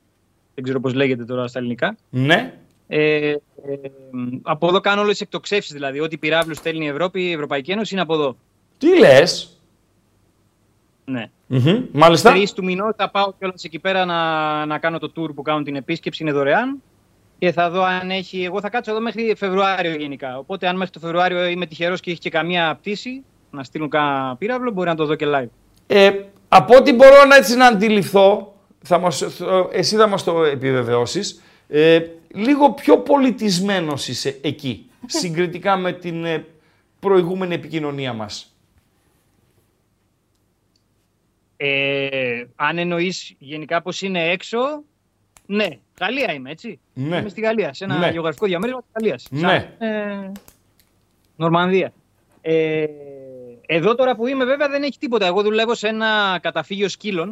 Δεν ξέρω πώς λέγεται τώρα στα ελληνικά. Ναι. Ε, ε, από εδώ κάνω όλες τις εκτοξεύσεις. Δηλαδή, ό,τι πυράβλους στέλνει η Ευρώπη, η Ευρωπαϊκή Ένωση είναι από εδώ. Τι λες; Ναι. Μμμ. Μάλιστα. Τρεις του μηνός θα πάω κιόλας εκεί πέρα να, να κάνω το tour που κάνουν την επίσκεψη. Είναι δωρεάν. Και θα δω αν έχει. Εγώ θα κάτσω εδώ μέχρι Φεβρουάριο γενικά. Οπότε, αν μέχρι το Φεβρουάριο είμαι τυχερός και έχει και καμία πτήση να στείλουν κανένα πύραυλο, μπορεί να το δω και live. Ε, από ό,τι μπορώ να έτσι να αντιληφθώ, θα μας, θα- εσύ θα μας το επιβεβαιώσεις, ε, λίγο πιο πολιτισμένος είσαι εκεί, [laughs] συγκριτικά με την ε, προηγούμενη επικοινωνία μας. Ε, αν εννοείς γενικά πώ είναι έξω, ναι. Γαλλία είμαι, έτσι. Ναι. Είμαι στη Γαλλία, σε ένα Ναι. γεωγραφικό διαμέρισμα της Γαλλίας. Ναι. Ε, Νορμανδία. Ε, εδώ τώρα που είμαι, βέβαια δεν έχει τίποτα. Εγώ δουλεύω σε ένα καταφύγιο σκύλων.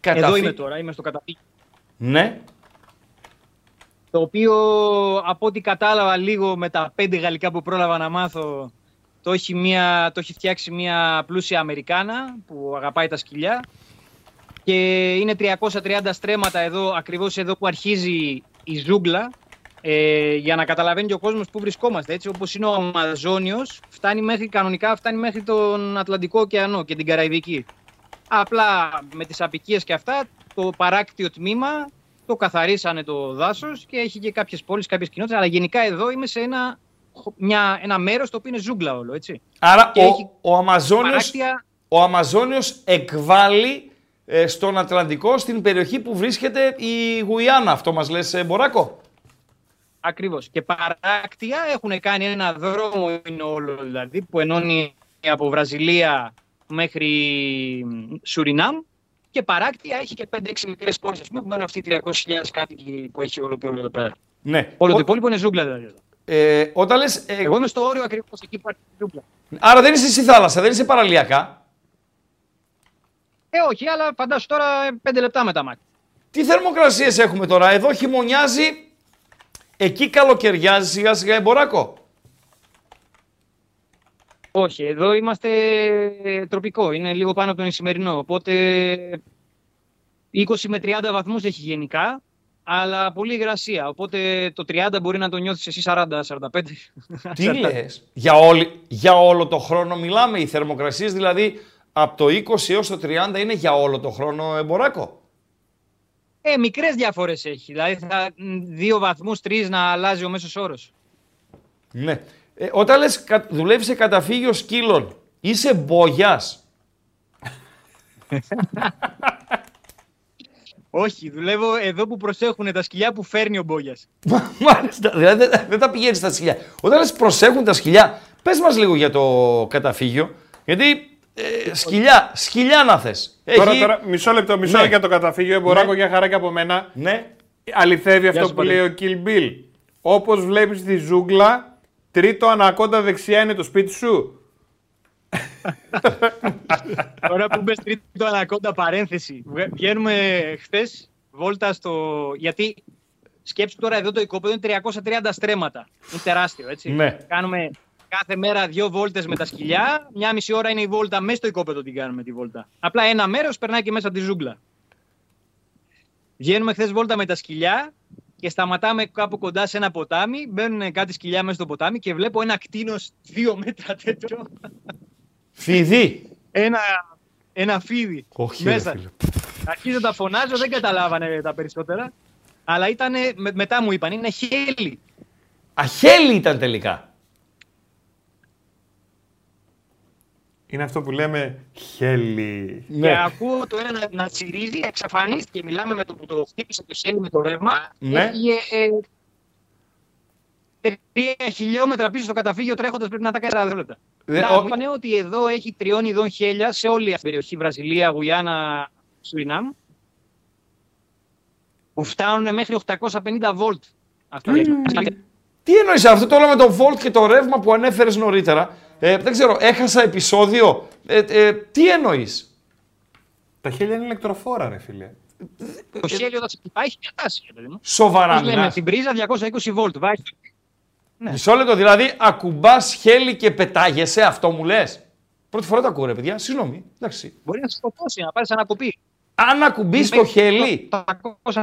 Εδώ Καταφύ- είμαι τώρα, είμαι στο καταφύγιο. Ναι. Το οποίο από ό,τι κατάλαβα λίγο με τα πέντε γαλλικά που πρόλαβα να μάθω, το έχει, μια, το έχει φτιάξει μια πλούσια Αμερικάνα που αγαπάει τα σκυλιά. Και είναι 330 στρέμματα εδώ, ακριβώς εδώ που αρχίζει η ζούγκλα, ε, για να καταλαβαίνει και ο κόσμος που βρισκόμαστε. Έτσι, όπως είναι ο Αμαζόνιος, φτάνει μέχρι, κανονικά φτάνει μέχρι τον Ατλαντικό ωκεανό και την Καραϊβική. Απλά με τις απικίες και αυτά, το παράκτιο τμήμα το καθαρίσανε το δάσος και έχει και κάποιες πόλεις, κάποιες κοινότητες. Αλλά γενικά εδώ είμαι σε ένα, μια, ένα μέρος το οποίο είναι ζούγκλα όλο, έτσι. Άρα Και ο, έχει ο, Αμαζόνιος, Παράκτια, ο Αμαζόνιος εκβάλλει ε, στον Ατλαντικό, στην περιοχή που βρίσκεται η Γουιάννα. Αυτό μας λες, ε, Μποράκο; ακριβώς. Και παράκτια έχουν κάνει ένα δρόμο είναι όλο, δηλαδή, που ενώνει από Βραζιλία μέχρι Σουρινάμ και παράκτια έχει και 5-6 μικρές πόλεις, ας πούμε, που μένουν αυτοί οι 300.000 κάτοικοι που έχει όλο το όλο εδώ πέρα. Ναι. Όλο Ο- το υπόλοιπο είναι ζούγκλα δηλαδή. εδώ. ε, όταν λες, ε, Εγώ είμαι στο όριο ακριβώς εκεί που υπάρχει η ζούγκλα. άρα δεν είσαι στη θάλασσα, δεν είσαι παραλιακά. Ε, όχι, αλλά φαντάσου τώρα 5 λεπτά με τα μάτια. Τι θερμοκρασίες έχουμε τώρα, εδώ χειμωνιάζει, εκεί καλοκαιριάζει σιγά σιγά εμποράκο. Όχι, εδώ είμαστε ε, τροπικό. Είναι λίγο πάνω από τον Ισημερινό. Οπότε 20 με 30 βαθμούς έχει γενικά, αλλά πολύ υγρασία. Οπότε το 30 μπορεί να το νιώθεις εσύ 40-45. Τι [laughs] λες, για, όλη, για όλο το χρόνο μιλάμε, οι θερμοκρασίες δηλαδή από το 20 έως το 30 είναι για όλο το χρόνο εμποράκο. Ε, μικρές διαφορές έχει. Δηλαδή θα, μ, δύο βαθμούς, τρεις να αλλάζει ο μέσος όρος. Ναι. Ε, όταν λες κα- δουλεύεις σε καταφύγιο σκύλων, είσαι μπογιάς. Όχι, δουλεύω εδώ που προσέχουν τα σκυλιά που φέρνει ο Μπόγια. Μάλιστα. Δηλαδή δεν, δεν τα πηγαίνεις στα σκυλιά. Όταν λες προσέχουν τα σκυλιά, πες μας λίγο για το καταφύγιο. Γιατί ε, σκυλιά, σκυλιά να θες. Τώρα, Έχει- τώρα, μισό λεπτό, μισό Ναι. λεπτό για το καταφύγιο. Εμποράκο Ναι. για χαρά και από μένα. Ναι. Αληθεύει αυτό σου, που Παντελή. λέει ο Kill Bill. Όπως βλέπεις τη ζούγκλα, τρίτο ανακόντα δεξιά είναι το σπίτι σου. Τώρα που μπες τρίτο ανακόντα παρένθεση. Βγα- Βγαίνουμε χθες βόλτα στο. Γιατί σκέψου τώρα εδώ το οικόπεδο είναι 330 στρέμματα. Είναι τεράστιο, έτσι. Ναι. Κάνουμε κάθε μέρα δύο βόλτες με τα σκυλιά. Μια μισή ώρα είναι η βόλτα μέσα στο οικόπεδο την κάνουμε τη βόλτα. Απλά ένα μέρος περνάει και μέσα από τη ζούγκλα. Βγαίνουμε χθες βόλτα με τα σκυλιά και σταματάμε κάπου κοντά σε ένα ποτάμι. Μπαίνουν κάτι σκυλιά μέσα στο ποτάμι και βλέπω ένα κτίνος δύο μέτρα τέτοιο. Φιδί. Ένα, ένα φίδι Όχι, ρε μέσα. φίλε. Αρχίζω να τα φωνάζω, δεν καταλάβανε τα περισσότερα. Αλλά ήταν, μετά μου είπαν, είναι χέλι. Αχέλη ήταν τελικά. Είναι αυτό που λέμε χέλι. Ναι. Και ακούω το ένα να, να τσιρίζει, εξαφανίστηκε. Μιλάμε με το που το χτύπησε το χέλι με το ρεύμα. Ναι. Έφυγε ε, τρία χιλιόμετρα πίσω στο καταφύγιο τρέχοντας πρέπει να τα κάνει 40 λεπτά. Ε, Να, ο- μου είπανε ότι εδώ έχει τριών ειδών χέλια σε όλη αυτή την περιοχή, Βραζιλία, Γουιάννα, Σουρινάμ, που φτάνουν μέχρι 850 βολτ. Αυτό λέει. Τι εννοείς αυτό το όλο με το volt και το ρεύμα που ανέφερες νωρίτερα. Ε, δεν ξέρω, έχασα επεισόδιο. Ε, ε, τι εννοείς; Τα χέλια είναι ηλεκτροφόρα, ρε φίλε. Το χέλιο όταν σε χτυπάει έχει διατάσει, παιδί μου. Σοβαρά Πώς λέμε, μιλάς. την πρίζα 220 βολτ. Βάζει Ναι. Μισό λεπτό, δηλαδή ακουμπάς χέλη και πετάγεσαι, αυτό μου λες; Πρώτη φορά το ακούω ρε παιδιά, συγγνώμη. Εντάξει. Μπορεί να σε σκοτώσει, να πάρεις ανακοπή. Αν ακουμπείς το χέλι, 850,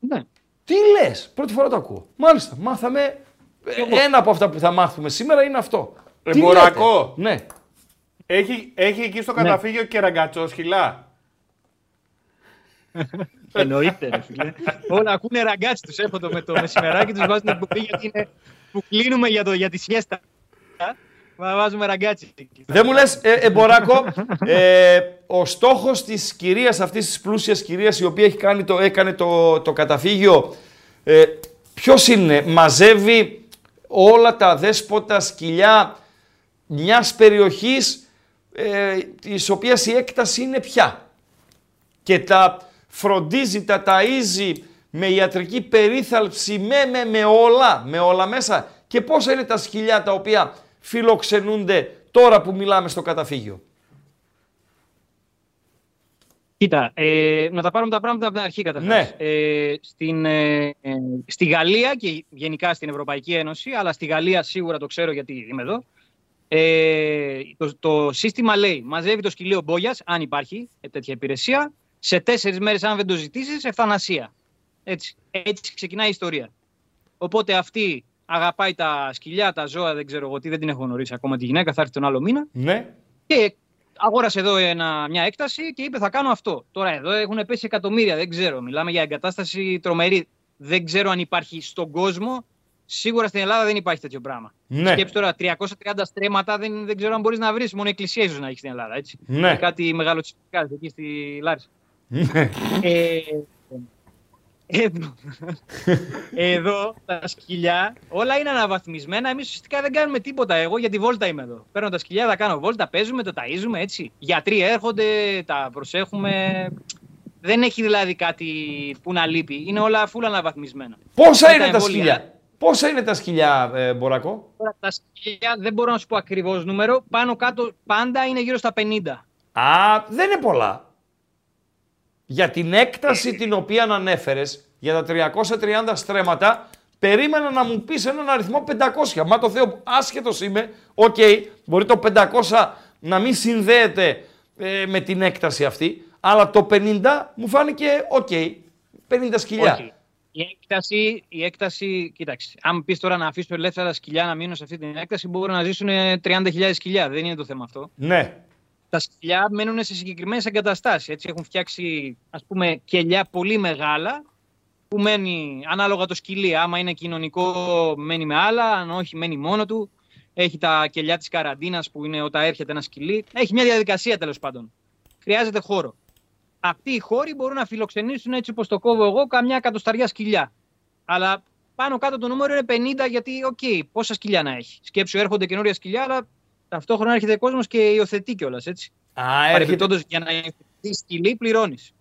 ναι. τι λες; Πρώτη φορά το ακούω. Μάλιστα, μάθαμε. ε, Ένα από αυτά που θα μάθουμε σήμερα είναι αυτό. Τι Εμπορακό. λέτε; Ναι. Έχει, έχει εκεί στο καταφύγιο και ραγκατσόσχυλα. [laughs] Εννοείται, ρε φίλε. Όλα ακούνε ραγκάτσι τους. Έρχονται με το μεσημεράκι τους, βάζουν την κουμπί γιατί είναι που κλείνουμε για, το, για τη σιέστα. Μα βάζουμε ραγκάτσι. Δεν μου λες, ε, Εμποράκο, ε, ο στόχος της κυρίας αυτής της πλούσιας κυρίας η οποία έχει κάνει το, έκανε το, το καταφύγιο, ε, ποιος είναι, μαζεύει όλα τα δέσποτα σκυλιά μιας περιοχής ε, της οποίας η έκταση είναι πια και τα φροντίζει, τα ταΐζει με ιατρική περίθαλψη, με, με, με όλα, με όλα μέσα. Και πόσα είναι τα σκυλιά τα οποία φιλοξενούνται τώρα που μιλάμε στο καταφύγιο; Κοίτα, ε, να τα πάρουμε τα πράγματα από την αρχή καταρχάς. Ναι. Ε, στην, ε, ε, στη Γαλλία και γενικά στην Ευρωπαϊκή Ένωση, αλλά στη Γαλλία σίγουρα το ξέρω γιατί είμαι εδώ, ε, το, το σύστημα λέει μαζεύει το σκυλίο μπόγιας, αν υπάρχει ε, τέτοια υπηρεσία, σε τέσσερις μέρες, αν δεν το ζητήσεις, ευθανασία. Έτσι, έτσι ξεκινάει η ιστορία. Οπότε αυτή αγαπάει τα σκυλιά, τα ζώα, δεν ξέρω εγώ τι, δεν την έχω γνωρίσει ακόμα τη γυναίκα, θα έρθει τον άλλο μήνα. Ναι. Και αγόρασε εδώ ένα, μια έκταση και είπε θα κάνω αυτό. Τώρα εδώ έχουν πέσει εκατομμύρια, δεν ξέρω. Μιλάμε για εγκατάσταση τρομερή. Δεν ξέρω αν υπάρχει στον κόσμο. Σίγουρα στην Ελλάδα δεν υπάρχει τέτοιο πράγμα. Ναι. Σκέψου τώρα 330 στρέμματα δεν, δεν ξέρω αν μπορείς να βρεις. Μόνο εκκλησία ίσω να έχεις στην Ελλάδα. Έτσι. Ναι. Και κάτι μεγάλο τσιπικά εκεί στη Λάρισα. Ναι. Ε, εδώ, εδώ τα σκυλιά όλα είναι αναβαθμισμένα. Εμείς ουσιαστικά δεν κάνουμε τίποτα. Εγώ για τη βόλτα είμαι εδώ. Παίρνω τα σκυλιά, τα κάνω βόλτα, παίζουμε, το ταΐζουμε έτσι. Γιατροί έρχονται, τα προσέχουμε. Δεν έχει δηλαδή κάτι που να λείπει. Είναι όλα φούλα αναβαθμισμένα. Πόσα Με είναι τα εμβόλια. σκυλιά; Πόσα είναι τα σκυλιά, ε, Μπορακό. Τώρα, τα σκυλιά δεν μπορώ να σου πω ακριβώς νούμερο. Πάνω κάτω πάντα είναι γύρω στα 50. Α, δεν είναι πολλά. Για την έκταση την οποία ανέφερες, για τα 330 στρέμματα, περίμενα να μου πεις έναν αριθμό 500. Μα το Θεό, άσχετος είμαι, οκ, μπορεί το 500 να μην συνδέεται ε, με την έκταση αυτή, αλλά το 50 μου φάνηκε οκ, 50 σκυλιά. Όχι. Η έκταση, η έκταση, κοίταξε. Αν πεις τώρα να αφήσω ελεύθερα τα σκυλιά να μείνουν σε αυτή την έκταση, μπορούν να ζήσουν 30.000 σκυλιά. Δεν είναι το θέμα αυτό. Ναι, Τα σκυλιά μένουν σε συγκεκριμένες εγκαταστάσεις. Έτσι έχουν φτιάξει, ας πούμε, κελιά πολύ μεγάλα, που μένει ανάλογα το σκυλί. Άμα είναι κοινωνικό, μένει με άλλα. Αν όχι, μένει μόνο του. Έχει τα κελιά της καραντίνας που είναι όταν έρχεται ένα σκυλί. Έχει μια διαδικασία τέλος πάντων. Χρειάζεται χώρο. Αυτοί οι χώροι μπορούν να φιλοξενήσουν έτσι όπως το κόβω εγώ καμιά εκατοσταριά σκυλιά. Αλλά πάνω κάτω το νούμερο είναι 50 γιατί, OK, okay, πόσα σκυλιά να έχει. Σκέψου, έρχονται καινούρια σκυλιά, αλλά ταυτόχρονα έρχεται κόσμος και υιοθετεί κιόλας, έτσι. Α, έρχεται... για να υιοθετεί σκυλί πληρώνεις.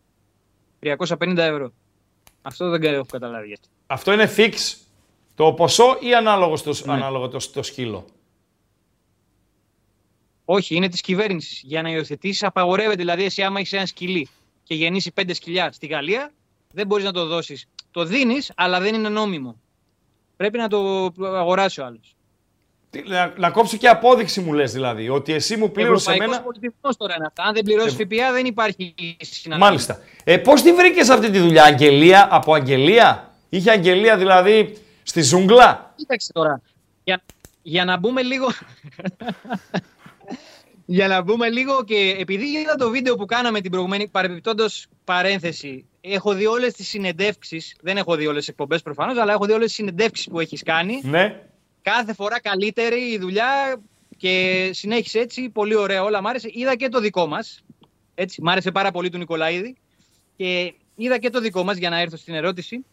350 ευρώ. Αυτό δεν έχω καταλάβει γιατί. Αυτό είναι fix το ποσό ή ανάλογο στο, ναι. ανάλογο το, το σκύλο; Όχι, είναι της κυβέρνησης. Για να υιοθετήσεις, απαγορεύεται. Δηλαδή, εσύ, άμα έχεις ένα σκυλί και γεννήσει πέντε σκυλιά στη Γαλλία, δεν μπορείς να το δώσεις. Το δίνεις, αλλά δεν είναι νόμιμο. Πρέπει να το αγοράσει ο άλλος. Να, να κόψω και απόδειξη μου λες δηλαδή, ότι εσύ μου πλήρωσες εμένα... πολιτισμός τώρα είναι αυτά. Αν δεν πληρώσεις ε... ΦΠΑ δεν υπάρχει συναλλαγή. Μάλιστα. Ε, πώς τη βρήκες αυτή τη δουλειά, Αγγελία, από Αγγελία; Είχε Αγγελία δηλαδή στη ζούγκλα; Κοίταξε τώρα. Για, για να μπούμε λίγο... για να μπούμε λίγο και επειδή είδα το βίντεο που κάναμε την προηγούμενη παρεμπιπτόντως παρένθεση. Έχω δει όλες τις συνεντεύξεις. Δεν έχω δει όλες τις εκπομπές προφανώς, αλλά έχω δει όλες τις συνεντεύξεις που έχεις κάνει. Ναι κάθε φορά καλύτερη η δουλειά και συνέχισε έτσι. Πολύ ωραία όλα. Μ' άρεσε. Είδα και το δικό μας. Έτσι, μ' άρεσε πάρα πολύ του Νικολαίδη. Και είδα και το δικό μας για να έρθω στην ερώτηση.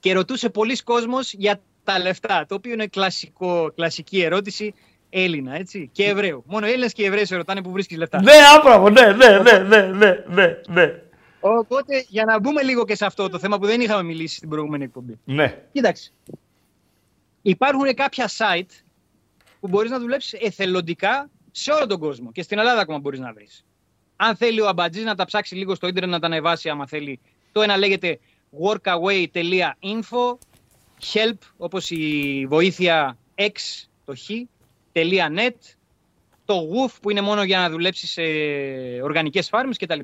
Και ρωτούσε πολλοί κόσμος για τα λεφτά. Το οποίο είναι κλασικό, κλασική ερώτηση Έλληνα, έτσι. Και Εβραίου. Μόνο Έλληνες και Εβραίοι σε ρωτάνε που βρίσκεις λεφτά. Ναι, άπραβο, ναι, ναι, ναι, ναι, ναι, ναι, ναι. Οπότε για να μπούμε λίγο και σε αυτό το θέμα που δεν είχαμε μιλήσει στην προηγούμενη εκπομπή. Ναι. Κοίταξε υπάρχουν κάποια site που μπορείς να δουλέψεις εθελοντικά σε όλο τον κόσμο. Και στην Ελλάδα ακόμα μπορείς να βρεις. Αν θέλει ο αμπατζής να τα ψάξει λίγο στο ίντερνετ να τα ανεβάσει άμα θέλει. Το ένα λέγεται workaway.info help όπως η βοήθεια x το χ .net το WOOF που είναι μόνο για να δουλέψεις σε οργανικές φάρμες κτλ.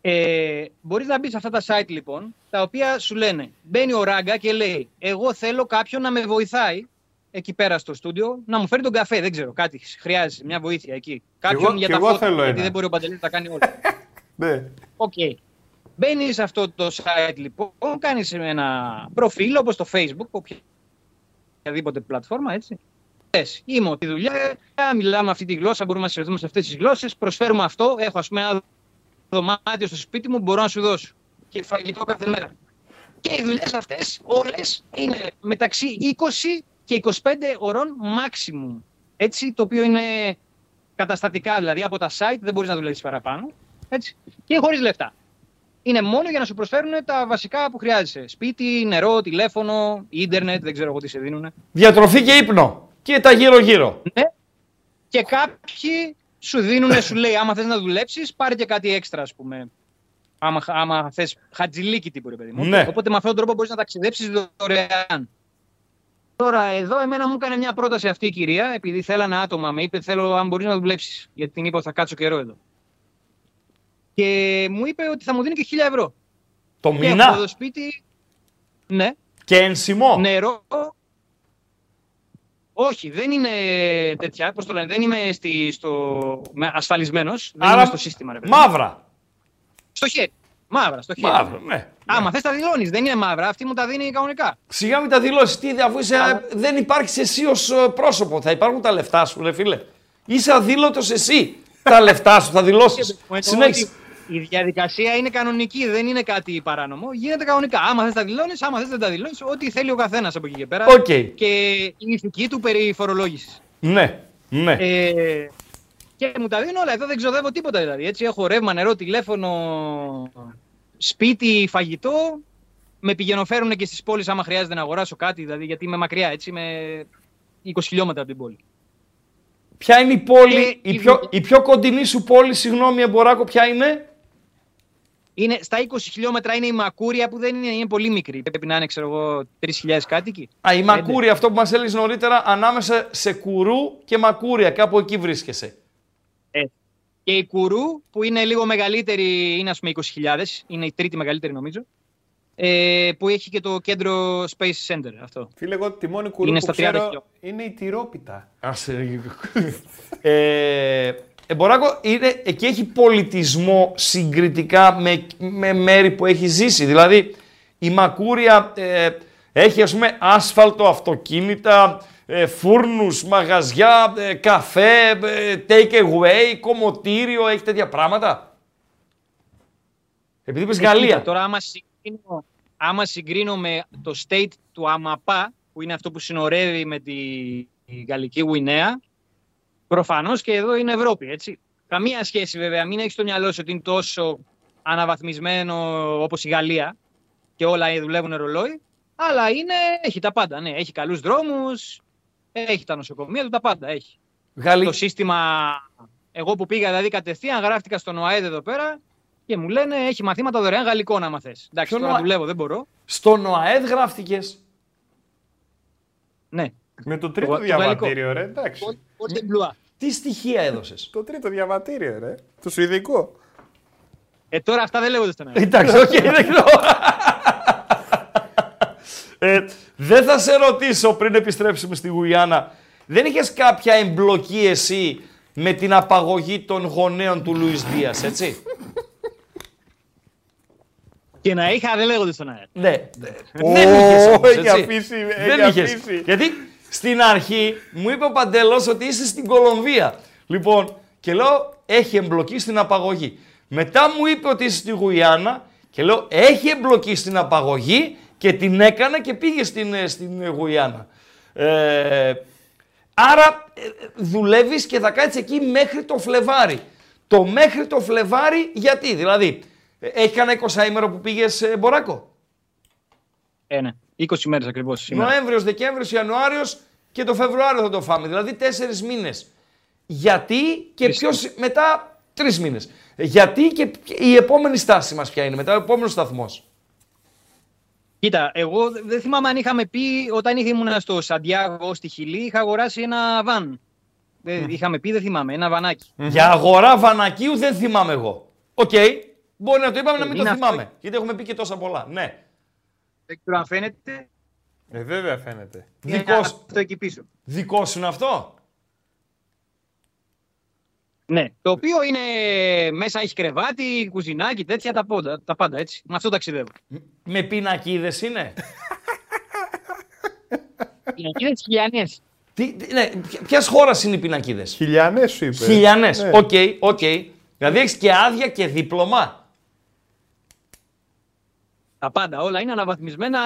Ε, μπορείς να μπεις σε αυτά τα site λοιπόν, τα οποία σου λένε, μπαίνει ο Ράγκα και λέει, εγώ θέλω κάποιον να με βοηθάει εκεί πέρα στο στούντιο, να μου φέρει τον καφέ, δεν ξέρω, κάτι χρειάζεται, μια βοήθεια εκεί. Κάποιον για τα φώτα, γιατί δεν μπορεί ο Παντελής να τα κάνει όλα. [laughs] ναι. OK. Okay. Μπαίνεις σε αυτό το site λοιπόν, κάνεις ένα προφίλ όπως το facebook, οποιαδήποτε πλατφόρμα, έτσι. Είμαι ότι δουλειά, μιλάμε αυτή τη γλώσσα, μπορούμε να συνεχίσουμε σε αυτές τις γλώσσες, προσφέρουμε αυτό, έχω ας πούμε ένα δωμάτιο στο σπίτι μου μπορώ να σου δώσω. Και φαγητό κάθε μέρα. Και οι δουλειές αυτές όλες είναι μεταξύ 20 και 25 ωρών maximum. Έτσι, το οποίο είναι καταστατικά, δηλαδή από τα site δεν μπορείς να δουλεύει παραπάνω. Έτσι. Και χωρίς λεφτά. Είναι μόνο για να σου προσφέρουν τα βασικά που χρειάζεσαι. Σπίτι, νερό, τηλέφωνο, ίντερνετ, δεν ξέρω εγώ τι σε δίνουν. Διατροφή και ύπνο. Και τα γύρω-γύρω. Ναι. Και κάποιοι σου δίνουν, σου λέει, άμα θες να δουλέψεις, πάρε και κάτι έξτρα, ας πούμε. Άμα, άμα θες χατζηλίκι τύπου, ρε παιδί μου. Ναι. Οπότε με αυτόν τον τρόπο μπορείς να ταξιδέψεις δωρεάν. Τώρα, εδώ εμένα μου έκανε μια πρόταση αυτή η κυρία, επειδή θέλανε άτομα. Με είπε, θέλω αν μπορείς να δουλέψεις. Γιατί την είπα, θα κάτσω καιρό εδώ. Και μου είπε ότι θα μου δίνει και 1000 ευρώ. Το μήνα. Και εδώ σπίτι. Ναι. Και ενσημό. Νερό, όχι, δεν είναι τέτοια. Πώ το λένε, δεν είμαι στη, στο... ασφαλισμένο. Δεν είμαι στο σύστημα. Ρε, μαύρα. Στο χέρι. Μαύρα, στο χέρι. Μαύρα, ναι. Άμα θε τα δηλώνει, δεν είναι μαύρα. Αυτή μου τα δίνει κανονικά. Σιγά μην τα δηλώσει. Τι, αφού είσαι, δεν υπάρχει εσύ ω ε, πρόσωπο. Θα υπάρχουν τα λεφτά σου, ρε φίλε. Είσαι αδήλωτο εσύ. τα λεφτά σου θα δηλώσει. Συνέχισε. Η διαδικασία είναι κανονική, δεν είναι κάτι παράνομο. Γίνεται κανονικά. Άμα θες τα δηλώνεις, άμα θες δεν τα δηλώνεις, ό,τι θέλει ο καθένας από εκεί και πέρα. Okay. Και η ηθική του περί φορολόγησης. Ναι, ναι. Ε, και μου τα δίνω όλα. Εδώ δεν ξοδεύω τίποτα δηλαδή. Έτσι, έχω ρεύμα, νερό, τηλέφωνο, σπίτι, φαγητό. Με πηγαίνω φέρουν και στις πόλεις άμα χρειάζεται να αγοράσω κάτι, δηλαδή γιατί είμαι μακριά, έτσι, είμαι 20 χιλιόμετρα από την πόλη. Ποια είναι η πόλη, η, πιο, η πιο κοντινή σου πόλη, συγγνώμη Εμποράκο, ποια είναι; Είναι, στα 20 χιλιόμετρα είναι η Μακούρια που δεν είναι, είναι πολύ μικρή. Πρέπει να είναι, ξέρω εγώ, 3.000 κάτοικοι. Α, η Μακούρια, αυτό που μας έλεγες νωρίτερα, ανάμεσα σε Κουρού και Μακούρια, κάπου εκεί βρίσκεσαι. Ε. Και η Κουρού, που είναι λίγο μεγαλύτερη, είναι ας πούμε 20.000, είναι η τρίτη μεγαλύτερη νομίζω. Ε, που έχει και το κέντρο Space Center αυτό. Φίλε, εγώ τη μόνη κουρού είναι που στα ξέρω είναι η τυρόπιτα. ε, Εμποράκο, είναι, εκεί έχει πολιτισμό συγκριτικά με, με μέρη που έχει ζήσει. Δηλαδή, η Μακούρια ε, έχει ας πούμε άσφαλτο, αυτοκίνητα, ε, φούρνους, μαγαζιά, ε, καφέ, ε, take away, κομμωτήριο, έχει τέτοια πράγματα. Επειδή είπες Γαλλία. Τώρα άμα συγκρίνω, άμα συγκρίνω με το state του Αμαπά, που είναι αυτό που συνορεύει με τη η Γαλλική Γουινέα, προφανώς και εδώ είναι Ευρώπη, έτσι. Καμία σχέση βέβαια, μην έχεις στο μυαλό σου ότι είναι τόσο αναβαθμισμένο όπως η Γαλλία και όλα δουλεύουν ρολόι, αλλά είναι, έχει τα πάντα, ναι. Έχει καλούς δρόμους, έχει τα νοσοκομεία του, τα πάντα έχει. Γαλλι... Το σύστημα, εγώ που πήγα δηλαδή κατευθείαν, γράφτηκα στον ΟΑΕΔ εδώ πέρα και μου λένε έχει μαθήματα δωρεάν γαλλικό να μαθες. Εντάξει, Ποιον τώρα ΟΑ- δουλεύω, δεν μπορώ. Στον ΟΑΕΔ γράφτηκες; Ναι. Με το τρίτο Το- το διαβατήριο, ρε. Εντάξει. Πότε μπλουά. Τι στοιχεία έδωσες; Το τρίτο διαβατήριο, ρε. Το σουηδικό. Ε, τώρα αυτά δεν λέγονται στον αέρα. Εντάξει, οκ, δεκτό. ε, δεν θα σε ρωτήσω πριν επιστρέψουμε στη Γουιάννα. Δεν είχες κάποια εμπλοκή εσύ με την απαγωγή των γονέων του Λουίς Ντίας, έτσι; Και να είχα δεν λέγονται στον αέρα. ναι. δεν είχες όμως, έχει έτσι. αφήσει, έχει Δεν είχες. αφήσει. Γιατί στην αρχή μου είπε ο Παντελός ότι είσαι στην Κολομβία. Λοιπόν, και λέω έχει εμπλοκή στην απαγωγή. Μετά μου είπε ότι είσαι στη Γουιάννα και λέω έχει εμπλοκή στην απαγωγή και την έκανε και πήγε στην, ε, στην ε, Γουιάννα. Ε, άρα ε, ε, δουλεύεις και θα κάτσεις εκεί μέχρι το Φλεβάρι. Το μέχρι το Φλεβάρι γιατί, δηλαδή, ε, έχει κανένα 20 ημέρο που πήγες ε, Μποράκο; Ε, ναι. 20 μέρες ακριβώς σήμερα. Νοέμβριος, Δεκέμβριος, Ιανουάριος και το Φεβρουάριο θα το φάμε. Δηλαδή τέσσερις μήνες. Γιατί και Τρεις ποιος μετά τρεις μήνες. Γιατί και η επόμενη στάση μας ποια είναι μετά, ο επόμενος σταθμός. Κοίτα, εγώ δεν θυμάμαι αν είχαμε πει όταν ήμουν στο Σαντιάγο στη Χιλή, είχα αγοράσει ένα βαν. Δεν είχαμε πει, δεν θυμάμαι, ένα βανάκι. Για αγορά βανακίου δεν θυμάμαι εγώ. Οκ. Μπορεί να το είπαμε να μην το Είναι αυτό. θυμάμαι. Γιατί έχουμε πει και τόσα πολλά. Ναι. Δεν ξέρω αν φαίνεται; Ε, βέβαια φαίνεται. Είναι Δικός, αυτό εκεί πίσω. δικό σου είναι αυτό; Ναι, το οποίο είναι μέσα έχει κρεβάτι, κουζινάκι, τέτοια τα πάντα, τα πάντα έτσι. Με αυτό ταξιδεύω. Με πινακίδες είναι; [laughs] Πινακίδες χιλιανές. Τι, τι- ναι, ποιας χώρας είναι οι πινακίδες; Χιλιανές σου είπε. Χιλιανές. Ναι. OK, OK. Δηλαδή έχεις και άδεια και δίπλωμα. Τα πάντα, όλα είναι αναβαθμισμένα,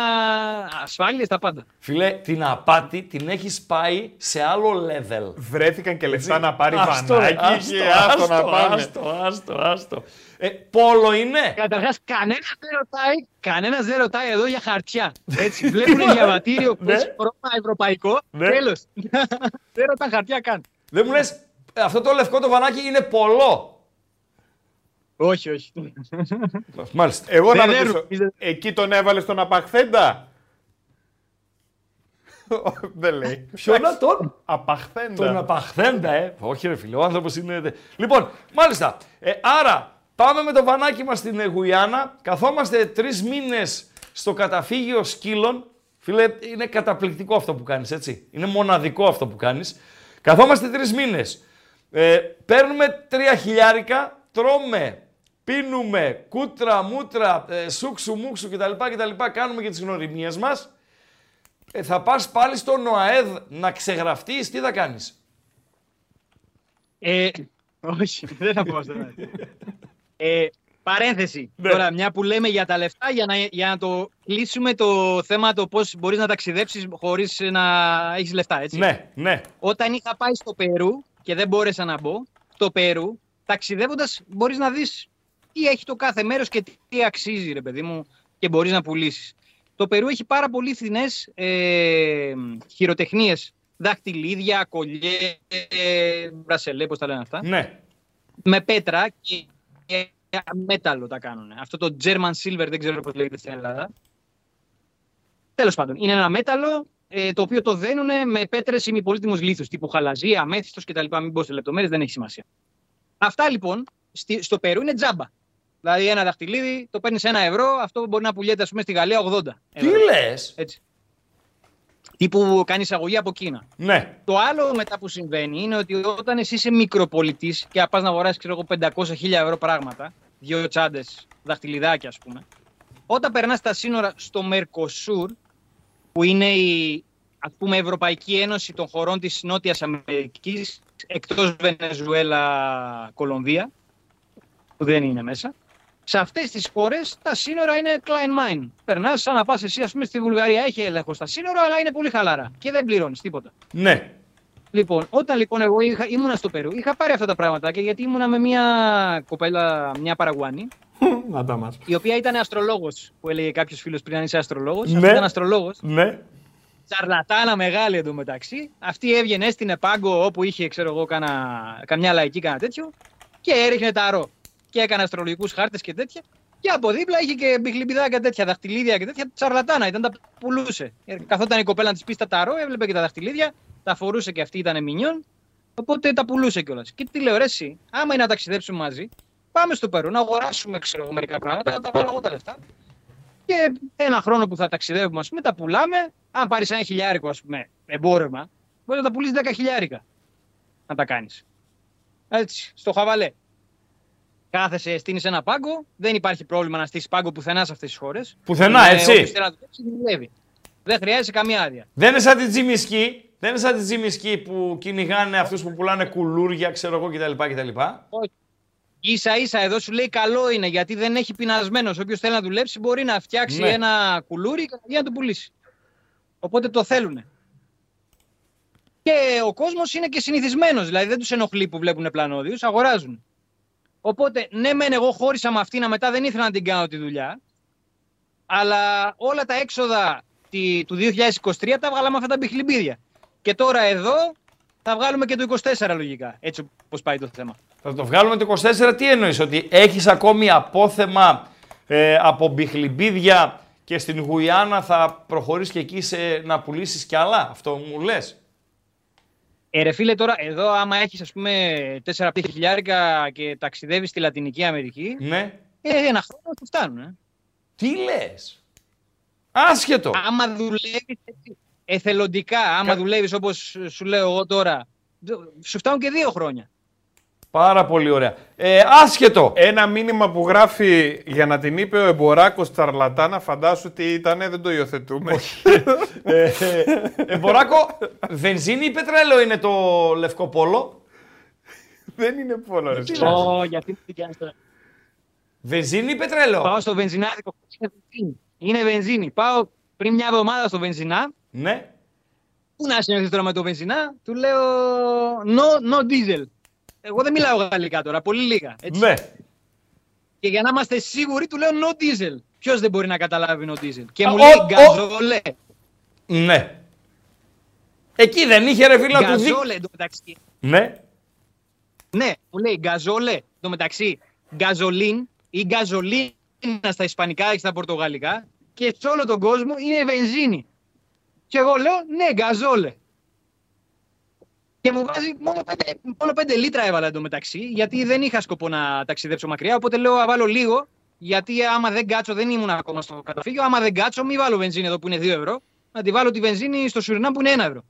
ασφάλειες, τα πάντα. Φίλε, την απάτη την έχεις πάει σε άλλο level. Βρέθηκαν και λεφτά να πάρει Άστο, ρε, βανάκι και άστο να πάμε. Άστο, άστο, άστο. Ε, πόλο είναι; Καταρχάς, κανένας δεν ρωτάει, κανένας δεν ρωτάει εδώ για χαρτιά. Έτσι, [laughs] βλέπουν διαβατήριο που Ναι. έχει χρώμα ευρωπαϊκό. Ναι. Τέλος. [laughs] δεν ρωτάνε χαρτιά καν. Δεν μου λες, «Ε, αυτό το λευκό το βανάκι είναι πολλό. Όχι, όχι. Μάλιστα. Εγώ να Δεν ρωτήσω, έρχομαι. εκεί τον έβαλε στον απαχθέντα; [laughs] Δεν λέει. Ποιο να τον; Απαχθέντα. Τον απαχθέντα, ε. Όχι, ρε φίλε, ο άνθρωπος είναι. Λοιπόν, μάλιστα. Ε, άρα, πάμε με το βανάκι μας στην ε, Γουιάννα. Καθόμαστε τρεις μήνες στο καταφύγιο σκύλων. Φίλε, είναι καταπληκτικό αυτό που κάνεις, έτσι. Είναι μοναδικό αυτό που κάνεις. Καθόμαστε τρεις μήνες. Ε, παίρνουμε τρία χιλιάρικα, τρώμε, πίνουμε, κούτρα, μούτρα, ε, σούξου, μουξου κτλ, κτλ. Κάνουμε και τις γνωριμίες μας. Ε, θα πας πάλι στο ΝΟΑΕΔ να ξεγραφτείς, τι θα κάνεις; Ε, όχι, δεν θα πω αυτό. ε, παρένθεση. Ναι. Τώρα, μια που λέμε για τα λεφτά, για να, για να το κλείσουμε το θέμα το πώς μπορείς να ταξιδέψεις χωρίς να έχεις λεφτά, έτσι. Ναι, ναι. Όταν είχα πάει στο Περού και δεν μπόρεσα να μπω, στο Περού, ταξιδεύοντας μπορείς να δεις τι έχει το κάθε μέρος και τι αξίζει, ρε παιδί μου, και μπορείς να πουλήσεις. Το Περού έχει πάρα πολύ φθηνές ε, χειροτεχνίες, δαχτυλίδια, κολλιές, ε, μπρασελέ, πώς τα λένε αυτά, Ναι. με πέτρα και, και μέταλλο τα κάνουν. Αυτό το German Silver δεν ξέρω πώς λέγεται στην Ελλάδα. Τέλος πάντων, είναι ένα μέταλλο ε, το οποίο το δένουν με πέτρες ημιπολίτημου λίθους, τύπου χαλαζία, αμέθιστος κτλ. Μην πω σε λεπτομέρειες, δεν έχει σημασία. Αυτά λοιπόν στη, στο Περού είναι τζάμπα. Δηλαδή ένα δαχτυλίδι το παίρνεις ένα ευρώ, αυτό μπορεί να πουλιέται ας πούμε στη Γαλλία 80. Τι ευρώ. λες; Έτσι. Τύπου κάνεις εισαγωγή από Κίνα. Ναι. Το άλλο μετά που συμβαίνει είναι ότι όταν εσύ είσαι μικροπολιτής και πας να αγοράσεις 500-1000 ευρώ πράγματα, δύο τσάντες, δαχτυλιδάκια ας πούμε, όταν περνάς τα σύνορα στο Μερκοσούρ, που είναι η ας πούμε, Ευρωπαϊκή Ένωση των χωρών της Νότιας Αμερικής, εκτός Βενεζουέλα, Κολομβία, που δεν είναι μέσα, σε αυτές τις χώρες τα σύνορα είναι Klein Mine. Περνάς σαν να πας εσύ, ας πούμε, στη Βουλγαρία, έχει έλεγχο στα σύνορα, αλλά είναι πολύ χαλαρά και δεν πληρώνεις τίποτα. Ναι. Λοιπόν, όταν λοιπόν εγώ είχα, ήμουνα στο Περού, είχα πάρει αυτά τα πράγματα και γιατί ήμουνα με μια κοπέλα, μια Παραγουάνη, Να τα μας. η οποία ήταν αστρολόγος, που έλεγε κάποιος φίλος πριν αν είσαι αστρολόγος. Ναι. Αυτή ήταν αστρολόγος. Ναι. Τσαρλατάνα μεγάλη εντωμεταξύ. Αυτή έβγαινε, έστεινε πάγκο όπου είχε, ξέρω εγώ, κάνα, καμιά λαϊκή, κάνα τέτοιο και έριχνε ταρό. Και έκανε αστρολογικούς χάρτες και τέτοια. Και από δίπλα είχε και μπιχλιμπιδάκια τέτοια, δαχτυλίδια και τέτοια. Τσαρλατάνα ήταν, τα πουλούσε. Ε, Καθόταν η κοπέλα να της πεις τα ταρό, έβλεπε και τα δαχτυλίδια, τα φορούσε και αυτή ήταν μηνιόν. Οπότε τα πουλούσε κιόλας. Και τι λέω, ρε, εσύ, άμα είναι να ταξιδέψουμε μαζί, πάμε στο Περού να αγοράσουμε ξέρω, εγώ, μερικά πράγματα, να τα βάλω εγώ τα λεφτά. Και ένα χρόνο που θα ταξιδεύουμε, ας πούμε, τα πουλάμε. Αν πάρεις ένα χιλιάρικο, ας πούμε, εμπόρευμα, μπορεί να τα πουλήσεις 10 χιλιάρικα. Να τα κάνεις. Έτσι, στο χαβαλέ. Κάθεσαι, στείνεις ένα πάγκο. Δεν υπάρχει πρόβλημα να στήσεις πάγκο πουθενά σε αυτές τις χώρες. Πουθενά, έτσι. Όποιος θέλεις να δουλέψει, δουλεύει. Δεν χρειάζεται καμία άδεια. Δεν είναι σαν την Τζιμισκή. Δεν είναι σαν την Τζιμισκή που κυνηγάνε αυτούς που πουλάνε κουλούρια, ξέρω εγώ κτλ. κτλ. σα ίσα εδώ σου λέει καλό είναι γιατί δεν έχει πεινασμένος. Όποιος θέλει να δουλέψει μπορεί να φτιάξει Ναι. ένα κουλούρι και να το πουλήσει. Οπότε το θέλουν. Και ο κόσμος είναι και συνηθισμένος. Δηλαδή δεν τους ενοχλεί που βλέπουν πλανόδιους, αγοράζουν. Οπότε, ναι, μεν εγώ χώρισα με αυτήν, μετά δεν ήθελα να την κάνω τη δουλειά. Αλλά όλα τα έξοδα τη- του 2023 τα βγάλαμε αυτά τα μπιχλιμπίδια. Και τώρα εδώ θα βγάλουμε και το 24 λογικά. Έτσι όπως πάει το θέμα. Θα το βγάλουμε το 24, τι εννοείς, ότι έχεις ακόμη απόθεμα ε, από μπιχλιμπίδια και στην Γουιάννα θα προχωρήσεις και εκεί σε, να πουλήσεις κι άλλα, αυτό μου λες. Ε, ρε φίλε, τώρα εδώ άμα έχεις ας πούμε 4-5 χιλιάρικα και ταξιδεύεις στη Λατινική Αμερική, Ναι. ε, ένα χρόνο σου φτάνουν. Ε. Τι λες; Άσχετο. Άμα δουλεύεις έτσι, εθελοντικά, άμα Κα- δουλεύεις όπως σου λέω εγώ τώρα, σου φτάνουν και δύο χρόνια. Πάρα πολύ ωραία. Ε, άσχετο. Ένα μήνυμα που γράφει για να την είπε ο Εμποράκος Τσαρλατάνα, φαντάσου τι ήταν, δεν το υιοθετούμε. ε, ε, ε, Μποράκο, βενζίνη ή πετρέλαιο είναι το λευκό πόλο; δεν είναι πόλο ρε. φίλε. Ω, γιατί δεν την κάνεις τώρα. Βενζίνη ή πετρέλαιο; Πάω στο βενζινάδικο. Είναι βενζίνη. Είναι βενζίνη. Πάω πριν μια εβδομάδα στο βενζινά. Ναι. Πού να συνεχίσει τώρα με το βενζινά, του λέω no, no diesel. Εγώ δεν μιλάω γαλλικά τώρα, πολύ λίγα. Έτσι. Ναι. Και για να είμαστε σίγουροι, του λέω no diesel. Ποιος δεν μπορεί να καταλάβει no diesel; Και Α, μου ο- λέει ο- γκαζόλε. Ναι. Εκεί δεν είχε ρε φίλα του δει. Γκαζόλε εντωμεταξύ. Ναι. Ναι, μου λέει γκαζόλε εντωμεταξύ. Γκαζολίν ή γκαζολίνα στα ισπανικά και στα πορτογαλικά και σε όλο τον κόσμο είναι βενζίνη. Και εγώ λέω ναι, γκαζόλε. Και μου βάζει μόνο 5, μόνο πέντε λίτρα έβαλα εντωμεταξύ, γιατί δεν είχα σκοπό να ταξιδέψω μακριά. Οπότε λέω να βάλω λίγο, γιατί άμα δεν κάτσω, δεν ήμουν ακόμα στο καταφύγιο. Άμα δεν κάτσω, μην βάλω βενζίνη εδώ που είναι 2 ευρώ. Να τη βάλω τη βενζίνη στο Σουρινάμ που είναι 1 ευρώ.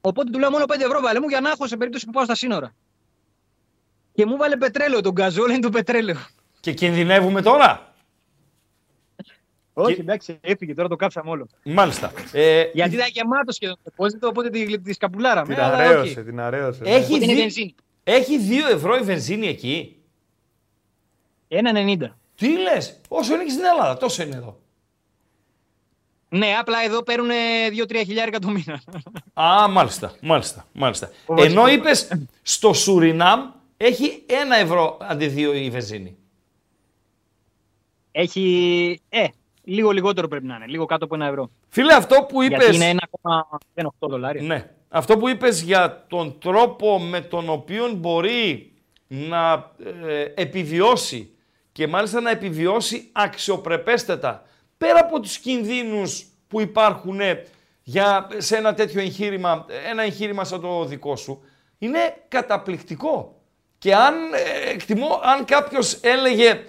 Οπότε του λέω μόνο 5 ευρώ βάλε μου για να έχω σε περίπτωση που πάω στα σύνορα. Και μου βάλε πετρέλαιο, τον γκαζόλ είναι το πετρέλαιο. Και κινδυνεύουμε τώρα; Όχι, εντάξει, έφυγε, τώρα το κάψαμε όλο. Μάλιστα. Ε, Γιατί ήταν γεμάτος σχεδόν το deposit, οπότε τη, τη σκαπουλάραμε. Την αλλά αρέωσε, όχι. την αρέωσε. ναι. Έχει Οπότε είναι δει- βενζίνη. Έχει 2 ευρώ η βενζίνη εκεί. 1,90. Τι λες, όσο είναι και στην Ελλάδα, τόσο είναι εδώ. Ναι, απλά εδώ παίρνουν 2-3 χιλιάρικα το μήνα. Α, μάλιστα, μάλιστα, μάλιστα. Ο Ενώ βασικός. είπες στο Σουρινάμ έχει 1 ευρώ αντί 2 η βενζίνη. Έχει. Ε, λίγο λιγότερο πρέπει να είναι. Λίγο κάτω από ένα ευρώ. Φίλε, αυτό που Γιατί είπες... είναι 1,8 δολάρια. Ναι. Αυτό που είπες για τον τρόπο με τον οποίο μπορεί να ε, επιβιώσει και μάλιστα να επιβιώσει αξιοπρεπέστατα πέρα από τους κινδύνους που υπάρχουν ε, για, σε ένα τέτοιο εγχείρημα, ένα εγχείρημα σαν το δικό σου, είναι καταπληκτικό. Και αν, ε, εκτιμώ, αν κάποιος έλεγε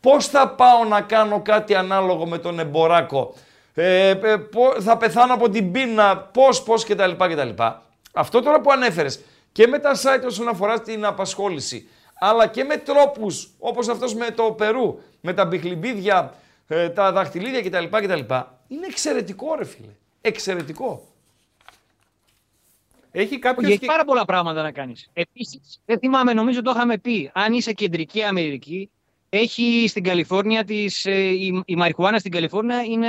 πώς θα πάω να κάνω κάτι ανάλογο με τον εμποράκο, ε, ε, πο- θα πεθάνω από την πείνα, πώς, πώς κτλ. κτλ. Αυτό τώρα που ανέφερες και με τα site όσον αφορά την απασχόληση, αλλά και με τρόπους όπως αυτός με το Περού, με τα μπιχλιμπίδια, ε, τα δαχτυλίδια κτλ. κτλ. Είναι εξαιρετικό ρε φίλε. Εξαιρετικό. Έχει κάποιο. Έχει πάρα πολλά πράγματα να κάνεις. Επίσης, δεν θυμάμαι, νομίζω το είχαμε πει. Αν είσαι κεντρική Αμερική, έχει στην Καλιφόρνια της, ε, η, η μαριχουάνα στην Καλιφόρνια είναι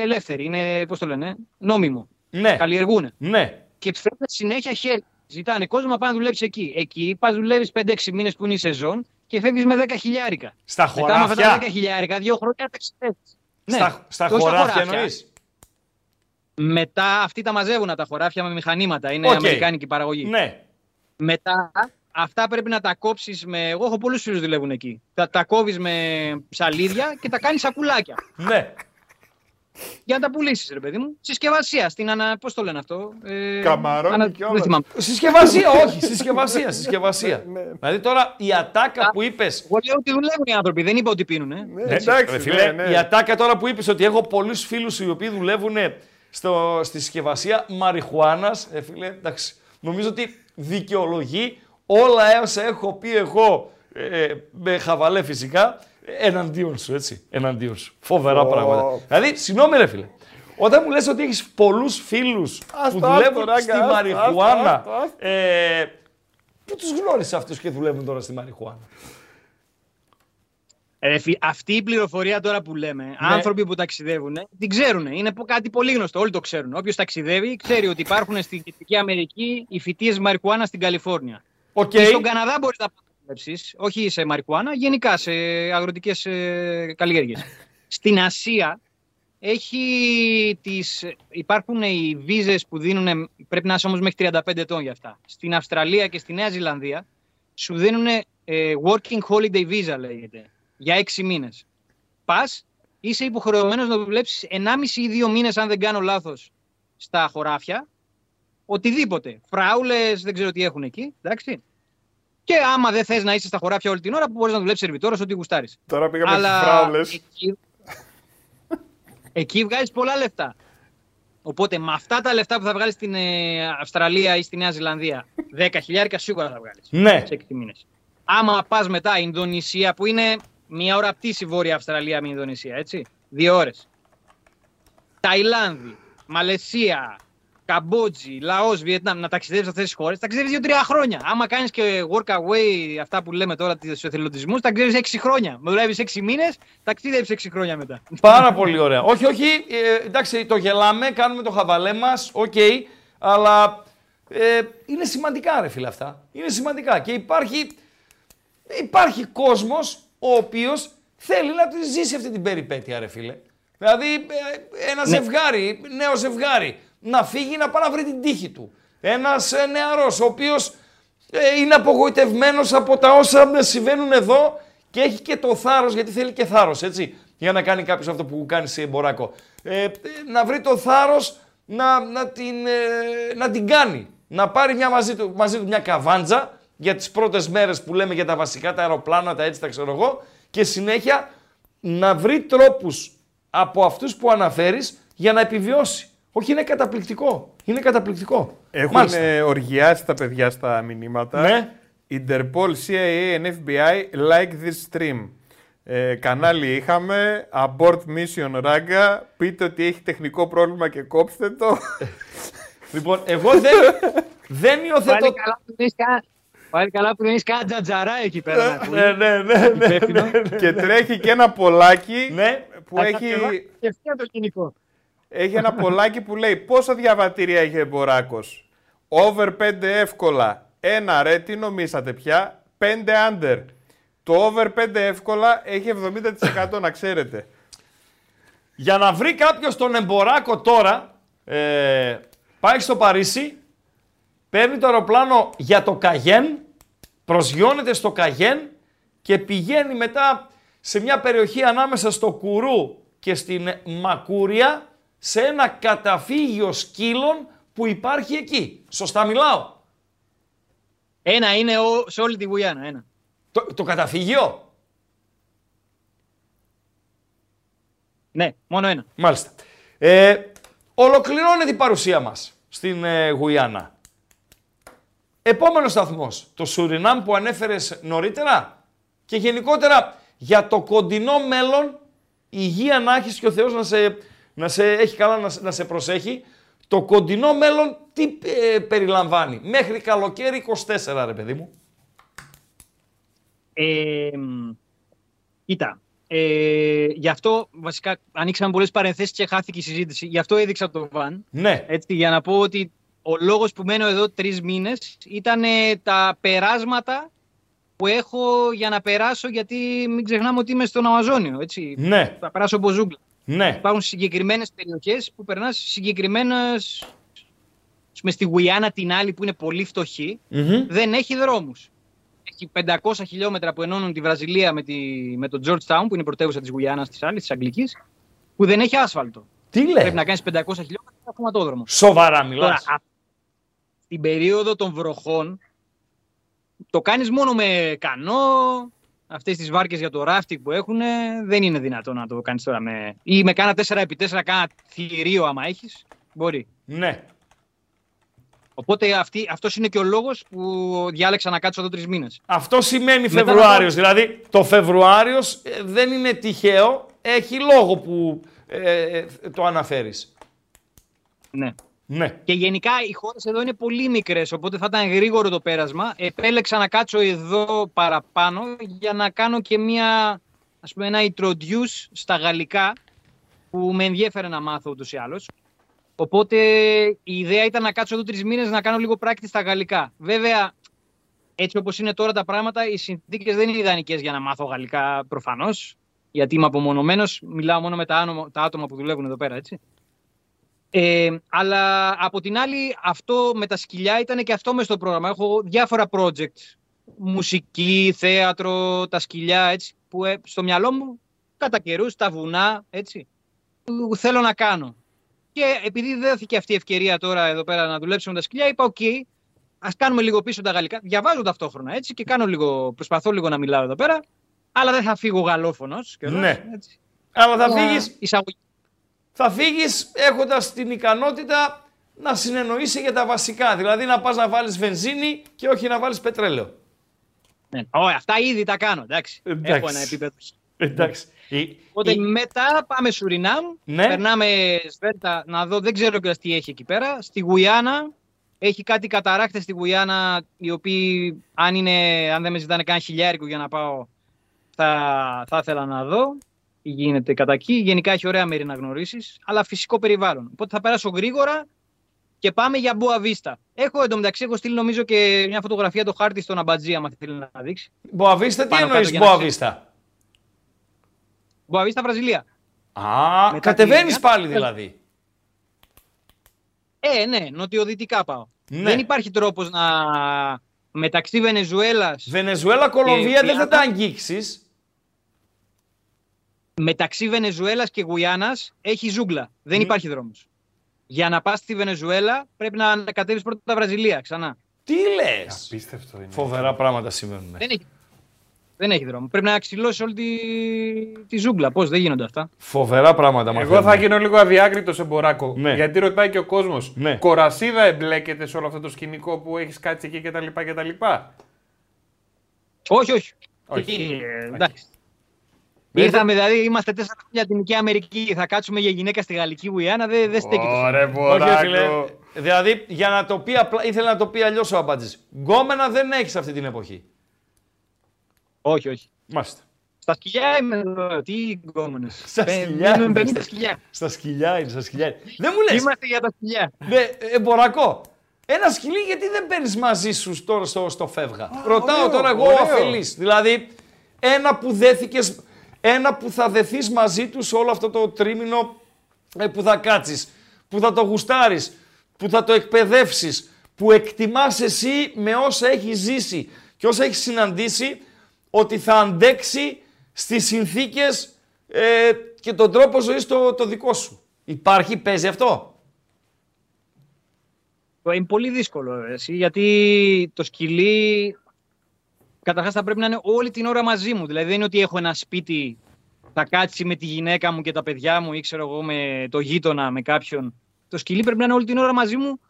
ελεύθερη. Είναι, πώς το λένε, νόμιμο. Ναι. Καλλιεργούν. Ναι. Και φέρνουν συνέχεια χέρι. Ζητάνε κόσμο να πάει να δουλέψει εκεί. Εκεί πας δουλεύεις 5-6 μήνες που είναι η σεζόν και φεύγεις με 10 χιλιάρικα. Στα Μετά με αυτά τα χωράφια. 10 χιλιάρικα, δύο χρόνια τα Ναι, Στα, στα και όχι χωράφια εννοείς; Μετά αυτοί τα μαζεύουν τα χωράφια με μηχανήματα. Είναι Οκ. αμερικάνικη παραγωγή. Ναι. Μετά αυτά πρέπει να τα κόψεις με. Εγώ έχω πολλούς φίλους δουλεύουν εκεί. Τα, τα κόβεις με ψαλίδια και τα κάνεις σακουλάκια. Ναι. Για να τα πουλήσεις, ρε παιδί μου. Συσκευασία. Στην ανα. Πώς το λένε αυτό; Ε, Καμαρώνει κιόλας. Δεν θυμάμαι. Συσκευασία, όχι. Συσκευασία, συσκευασία. Ναι. δηλαδή τώρα η ατάκα που είπε. Εγώ λέω ότι δουλεύουν οι άνθρωποι. Δεν είπα ότι πίνουν. Ε. Ναι, εντάξει, φίλε, ναι, ναι. η ατάκα τώρα που είπες ότι έχω πολλούς φίλους οι οποίοι δουλεύουν στο, στη συσκευασία μαριχουάνας. Ε, φίλε, εντάξει. Νομίζω ότι δικαιολογεί όλα όσα έχω πει εγώ ε, με χαβαλέ φυσικά εναντίον σου, έτσι. Εναντίον σου. Φοβερά Ω. πράγματα. Δηλαδή, συγγνώμη ρε φίλε. Όταν μου λες ότι έχεις πολλούς φίλους που Άστο, δουλεύουν άστο, ράγκα, στη άστο, μαριχουάνα, άστο, άστο. ε, πού τους γνώρισες αυτούς και δουλεύουν τώρα στη μαριχουάνα; Ε, φι- αυτή η πληροφορία τώρα που λέμε, Ναι. άνθρωποι που ταξιδεύουν, την ξέρουν. Είναι πο- κάτι πολύ γνωστό. Όλοι το ξέρουν. Όποιος ταξιδεύει, ξέρει ότι υπάρχουν στην Δυτική Αμερική οι φοιτίες μαριχουάνα στην Καλιφόρνια. Οκ. Και στον Καναδά μπορείς να δουλέψει, όχι σε μαριχουάνα, γενικά σε αγροτικές ε, καλλιέργειες. [laughs] Στην Ασία έχει τις, υπάρχουν οι βίζες που δίνουν, πρέπει να είσαι όμως μέχρι 35 ετών για αυτά. Στην Αυστραλία και στη Νέα Ζηλανδία σου δίνουν ε, working holiday visa λέγεται, για 6 μήνες. Πας, είσαι υποχρεωμένος να δουλέψεις 1,5 ή 2 μήνες αν δεν κάνω λάθος στα χωράφια, οτιδήποτε. Φράουλες, δεν ξέρω τι έχουν εκεί, εντάξει. Και άμα δεν θες να είσαι στα χωράφια όλη την ώρα, μπορείς να δουλέψεις σερβιτόρος, ό,τι γουστάρεις. Τώρα πήγαμε στις Αλλά φράουλες. εκεί, εκεί βγάζεις πολλά λεφτά. Οπότε με αυτά τα λεφτά που θα βγάλεις στην ε, Αυστραλία ή στη Νέα Ζηλανδία, 10 χιλιάρικα σίγουρα θα βγάλεις Ναι. σε 6 μήνες. Άμα πας μετά Ινδονησία που είναι μία ώρα πτήση Βόρεια Αυστραλία με Ινδονησία, έτσι. Δύο ώρες. Ταϊλάνδη, Μαλαισία, Καμπότζη, Λαός, Βιετνάμ, να ταξιδεύει σε αυτές τις χώρες, ταξιδεύει 2-3 χρόνια. Άμα κάνεις και work away, αυτά που λέμε τώρα, του εθελοντισμούς, ταξιδεύει 6 χρόνια. Με δουλεύεις 6 μήνες, ταξιδεύει 6 χρόνια μετά. Πάρα πολύ ωραία. όχι, όχι, ε, εντάξει, το γελάμε, κάνουμε το χαβαλέ μας, οκ, αλλά ε, είναι σημαντικά ρε φίλε αυτά. Είναι σημαντικά και υπάρχει, υπάρχει κόσμος ο οποίος θέλει να τη ζήσει αυτή την περιπέτεια ρε φίλε. Δηλαδή ε, ένα ζευγάρι, νέο ζευγάρι, να φύγει να πάει να βρει την τύχη του. Ένας ε, νεαρός ο οποίος ε, είναι απογοητευμένος από τα όσα συμβαίνουν εδώ και έχει και το θάρρος, γιατί θέλει και θάρρος, έτσι, για να κάνει κάποιος αυτό που κάνει σε εμποράκο. Ε, ε, να βρει το θάρρος να, να, την, ε, να την κάνει. Να πάρει μια μαζί, του, μαζί του μια καβάντζα για τις πρώτες μέρες που λέμε για τα βασικά, τα αεροπλάνα, τα έτσι τα ξέρω εγώ και συνέχεια να βρει τρόπους από αυτούς που αναφέρεις για να επιβιώσει. Όχι, είναι καταπληκτικό. Είναι καταπληκτικό. Έχουν Μάλιστα. ε, οργιάσει τα παιδιά στα μηνύματα. Ναι. Interpol, CIA and FBI like this stream. Ε, κανάλι είχαμε. Abort mission Ragga. Πείτε ότι έχει τεχνικό πρόβλημα και κόψτε το. [laughs] Λοιπόν, εγώ δεν, δεν υιοθετώ... Πάλι καλά που δεν είσαι κα- Πάλι καλά που δεν είσαι κανένα τζατζαρά εκεί πέρα. να ακούει. ναι, ναι, ναι, ναι, Υπεύθυνο. και τρέχει και ένα πολάκι ναι. που Θα έχει, κατεβάσει και αυτό το κοινικό. Έχει ένα πολάκι που λέει πόσα διαβατήρια έχει εμποράκος; Over 5 εύκολα. Ένα ρε, τι νομίσατε πια; 5 under. Το over 5 εύκολα έχει 70% να ξέρετε. Για να βρει κάποιος τον εμποράκο τώρα, ε, πάει στο Παρίσι, παίρνει το αεροπλάνο για το Καγέν, προσγειώνεται στο Καγέν και πηγαίνει μετά σε μια περιοχή ανάμεσα στο Κουρού και στην Μακούρια σε ένα καταφύγιο σκύλων που υπάρχει εκεί. Σωστά μιλάω. Ένα είναι ο, σε όλη τη Γουιάννα. Ένα. Το, το καταφύγιο; Ναι, μόνο ένα. Μάλιστα. Ε, ολοκληρώνεται η παρουσία μας στην ε, Γουιάννα. Επόμενος σταθμός. Το Σουρινάμ που ανέφερες νωρίτερα. Και γενικότερα για το κοντινό μέλλον, υγεία να έχεις και ο Θεός να σε, να σε έχει καλά να, σε- να σε προσέχει. Το κοντινό μέλλον τι ε, περιλαμβάνει. Μέχρι καλοκαίρι 24, ρε παιδί μου. Ε, μ, κοίτα, ε, γι' αυτό βασικά ανοίξαμε πολλές παρενθέσεις και χάθηκε η συζήτηση. Γι' αυτό έδειξα το βαν. Ναι, Έτσι, για να πω ότι ο λόγος που μένω εδώ τρεις μήνες ήταν ε, τα περάσματα που έχω για να περάσω, γιατί μην ξεχνάμε ότι είμαι στον Αμαζόνιο, έτσι. ναι, Θα περάσω από ζούγκλα. Ναι. Υπάρχουν συγκεκριμένες περιοχές που περνάς συγκεκριμένες... Ας πούμε, στη Γουιάννα την άλλη που είναι πολύ φτωχή, Μμμ. δεν έχει δρόμους. Έχει 500 χιλιόμετρα που ενώνουν τη Βραζιλία με, τη, με το Georgetown, που είναι η πρωτεύουσα της Γουιάννας της άλλης, της Αγγλικής, που δεν έχει άσφαλτο. Τι λέει. Πρέπει να κάνεις 500 χιλιόμετρα για χωματόδρομο. Σοβαρά Τώρα, μιλάς. α- στην περίοδο των βροχών, το κάνεις μόνο με κανό, αυτές τις βάρκες για το ράφτικ που έχουν, δεν είναι δυνατό να το κάνεις τώρα με... ή με κάνα 4x4, κάνα θηρίο άμα έχεις, μπορεί. Ναι. Οπότε αυτή, αυτός είναι και ο λόγος που διάλεξα να κάτσω εδώ τρεις μήνες. Αυτό σημαίνει Μετά να Φεβρουάριος. πω- Δηλαδή το Φεβρουάριος ε, δεν είναι τυχαίο. Έχει λόγο που ε, ε, το αναφέρεις. Ναι. Ναι. Και γενικά οι χώρες εδώ είναι πολύ μικρές, οπότε θα ήταν γρήγορο το πέρασμα. Επέλεξα να κάτσω εδώ παραπάνω για να κάνω και μια, ας πούμε, ένα introduce στα γαλλικά που με ενδιέφερε να μάθω ούτως ή άλλως. Οπότε η ιδέα ήταν να κάτσω εδώ τρεις μήνες να κάνω λίγο πράκτη στα γαλλικά. Βέβαια, έτσι όπως είναι τώρα τα πράγματα, οι συνθήκες δεν είναι ιδανικές για να μάθω γαλλικά προφανώς. Γιατί είμαι απομονωμένος, μιλάω μόνο με τα, άτομα, τα άτομα που δουλεύουν εδώ πέρα, έτσι. Ε, αλλά από την άλλη, αυτό με τα σκυλιά ήταν και αυτό μες στο πρόγραμμα. Έχω διάφορα project. Μουσική, θέατρο, τα σκυλιά, έτσι, που ε, στο μυαλό μου κατά καιρούς, τα βουνά, έτσι, που θέλω να κάνω. Και επειδή δεν δόθηκε αυτή η ευκαιρία τώρα εδώ πέρα να δουλέψω με τα σκυλιά, είπα: Οκ, ας κάνουμε λίγο πίσω τα γαλλικά. Διαβάζω ταυτόχρονα έτσι και κάνω λίγο, προσπαθώ λίγο να μιλάω εδώ πέρα. Αλλά δεν θα φύγω γαλλόφωνος. Ναι. Αλλά θα φύγεις, Εισαγωγή. Θα φύγεις έχοντας την ικανότητα να συνεννοείσαι για τα βασικά. Δηλαδή να πας να βάλεις βενζίνη και όχι να βάλεις πετρέλαιο. Ναι. Ωραία, αυτά ήδη τα κάνω. Εντάξει. Εντάξει. Έχω ένα επίπεδο. Εντάξει. Η- Οπότε η- μετά πάμε Σουρινάμ. Ναι. Περνάμε Σβέρτα να δω, δεν ξέρω και τι έχει εκεί πέρα. Στη Γουιάννα. Έχει κάτι καταράχτες στη Γουιάννα, οι οποίοι αν, είναι, αν δεν με ζητάνε καν χιλιάρικο για να πάω, θα, θα ήθελα να δω τι γίνεται κατά εκεί. Γενικά έχει ωραία μέρη να γνωρίσεις, αλλά φυσικό περιβάλλον. Οπότε θα περάσω γρήγορα και πάμε για Μπουαβίστα. Έχω εντωμεταξύ, έχω στείλει νομίζω και μια φωτογραφία το χάρτη στον Αμπατζή, άμα θέλει να δείξει. Μποαβίστα, τι Πάνω εννοείς κάτω για να Μποαβίστα. Μπουαβίστα, Βραζιλία. Α, Μετά κατεβαίνεις τη- πάλι δηλαδή. Ε, ναι, νοτιοδυτικά πάω. Ναι. Δεν υπάρχει τρόπος να μεταξύ Βενεζουέλας, Βενεζουέλα, Κολομβία δεν θα Γουιάννα. τα αγγίξεις. Μεταξύ Βενεζουέλας και Γουιάννας έχει ζούγκλα. Δεν Μμ. υπάρχει δρόμος. Για να πας στη Βενεζουέλα πρέπει να κατέβεις πρώτα τα Βραζιλία ξανά. Τι λες; Απίστευτο είναι. Φοβερά πράγματα συμβαίνουν. Δεν έχει, δεν έχει δρόμο. Πρέπει να ξυλώσεις όλη τη, τη ζούγκλα. Πώς, δεν γίνονται αυτά; Φοβερά πράγματα Εγώ μαθαίνουμε. θα γίνω λίγο αδιάκριτος σε μποράκο. Ναι. Γιατί ρωτάει και ο κόσμος. Ναι. Κορασίδα εμπλέκεται σε όλο αυτό το σκηνικό που έχεις κάτσει εκεί κτλ. κτλ. Όχι, όχι. Όχι. Ε, εντάξει. Ήρθαμε, δηλαδή, είμαστε τέσσερα χρόνια Λατινική Αμερική. Θα κάτσουμε για γυναίκα στη Γαλλική Γουιάννα. Δεν, δεν στέκει. το Ωραία, Όχι, ρε φίλε. μποράκο. Δηλαδή, για να το πει απλά, ήθελε να το πει αλλιώς ο Αμπάτζη. Γκόμενα δεν έχεις αυτή την εποχή. Όχι, όχι. Μάλιστα. Στα σκυλιά είμαι εδώ. Τι γκόμενες. Στα Πε- σκυλιά μένουμε είμαστε. στα σκυλιά. Στα σκυλιά είναι, στα σκυλιά είναι. Δεν μου λες. Είμαστε για τα σκυλιά. Ναι, εμπορακό. Ένα σκυλί γιατί δεν παίρνεις μαζί σου τώρα στο, στο φεύγα; Ρωτάω ωραίο, τώρα εγώ ωραίο. αφελής. Δηλαδή, ένα που δέθηκες, ένα που θα δεθείς μαζί τους σε όλο αυτό το τρίμηνο ε, που θα κάτσεις, που θα το γουστάρεις, που θα το εκπαιδεύσεις, που εκτιμάς εσύ με όσα έχει ζήσει και όσα έχει συναντήσει, ότι θα αντέξει στις συνθήκες ε, και τον τρόπο ζωής το, το δικό σου. Υπάρχει, παίζει αυτό; Είναι πολύ δύσκολο, ρε, εσύ, γιατί το σκυλί καταρχάς θα πρέπει να είναι όλη την ώρα μαζί μου. Δηλαδή δεν είναι ότι έχω ένα σπίτι, θα κάτσει με τη γυναίκα μου και τα παιδιά μου ή ξέρω εγώ με το γείτονα, με κάποιον. Το σκυλί πρέπει να είναι όλη την ώρα μαζί μου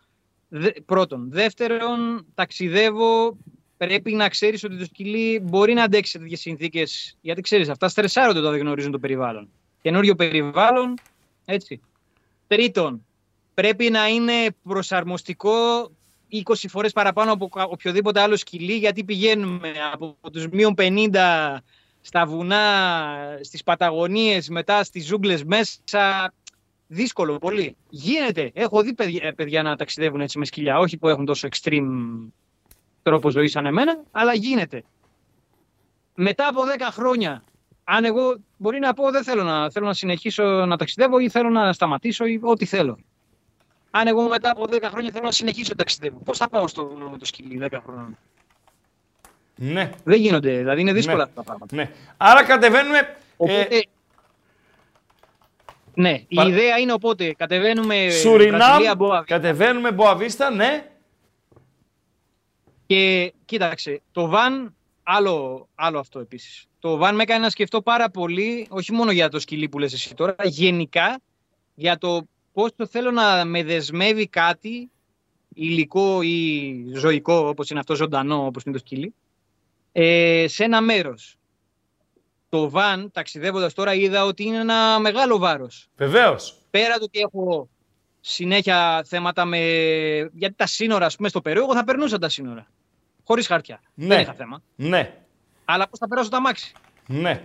Δε, πρώτον. Δεύτερον, ταξιδεύω. Πρέπει να ξέρεις ότι το σκυλί μπορεί να αντέξει σε τέτοιες συνθήκες. Γιατί ξέρεις, αυτά στρεσάρονται όταν δεν γνωρίζουν το περιβάλλον. Καινούριο περιβάλλον, έτσι. Τρίτον, πρέπει να είναι προσαρμοστικό 20 φορές παραπάνω από οποιοδήποτε άλλο σκυλί, γιατί πηγαίνουμε από τους μείον 50 στα βουνά, στις Παταγωνίες, μετά στις ζούγκλες μέσα. Δύσκολο πολύ. Γίνεται. Έχω δει παιδιά, παιδιά να ταξιδεύουν έτσι με σκυλιά, όχι που έχουν τόσο extreme τρόπο ζωής σαν εμένα, αλλά γίνεται. Μετά από 10 χρόνια, αν εγώ μπορεί να πω δεν θέλω να, θέλω να συνεχίσω να ταξιδεύω ή θέλω να σταματήσω ή ό,τι θέλω. Αν εγώ μετά από 10 χρόνια θέλω να συνεχίσω να ταξιδεύω, πώς θα πάω στο βουνό με το σκυλί 10 χρόνια. Ναι. Δεν γίνονται, δηλαδή είναι δύσκολα Ναι. αυτά τα πράγματα. ναι. Άρα κατεβαίνουμε. Οπότε, ε, ναι, η παρα- ιδέα είναι οπότε κατεβαίνουμε Σουρινάμ, Βραζιλία, Μποα κατεβαίνουμε Μποαβίστα, ναι. και κοίταξε, το βαν, άλλο, άλλο αυτό επίσης. Το βαν με έκανε να σκεφτώ πάρα πολύ, όχι μόνο για το σκυλί που λες εσύ τώρα, γενικά για το πώς το θέλω να με δεσμεύει κάτι υλικό ή ζωικό, όπως είναι αυτό ζωντανό, όπως είναι το σκυλί, ε, σε ένα μέρος. Το βαν, ταξιδεύοντας τώρα, είδα ότι είναι ένα μεγάλο βάρος. Βεβαίως. πέρα του ότι έχω συνέχεια θέματα με. Γιατί τα σύνορα, ας πούμε, στο Περού, εγώ θα περνούσα τα σύνορα. Χωρίς χαρτιά. Ναι. Δεν είχα θέμα. Ναι. Αλλά πώς θα περάσω τα μάξι. Ναι.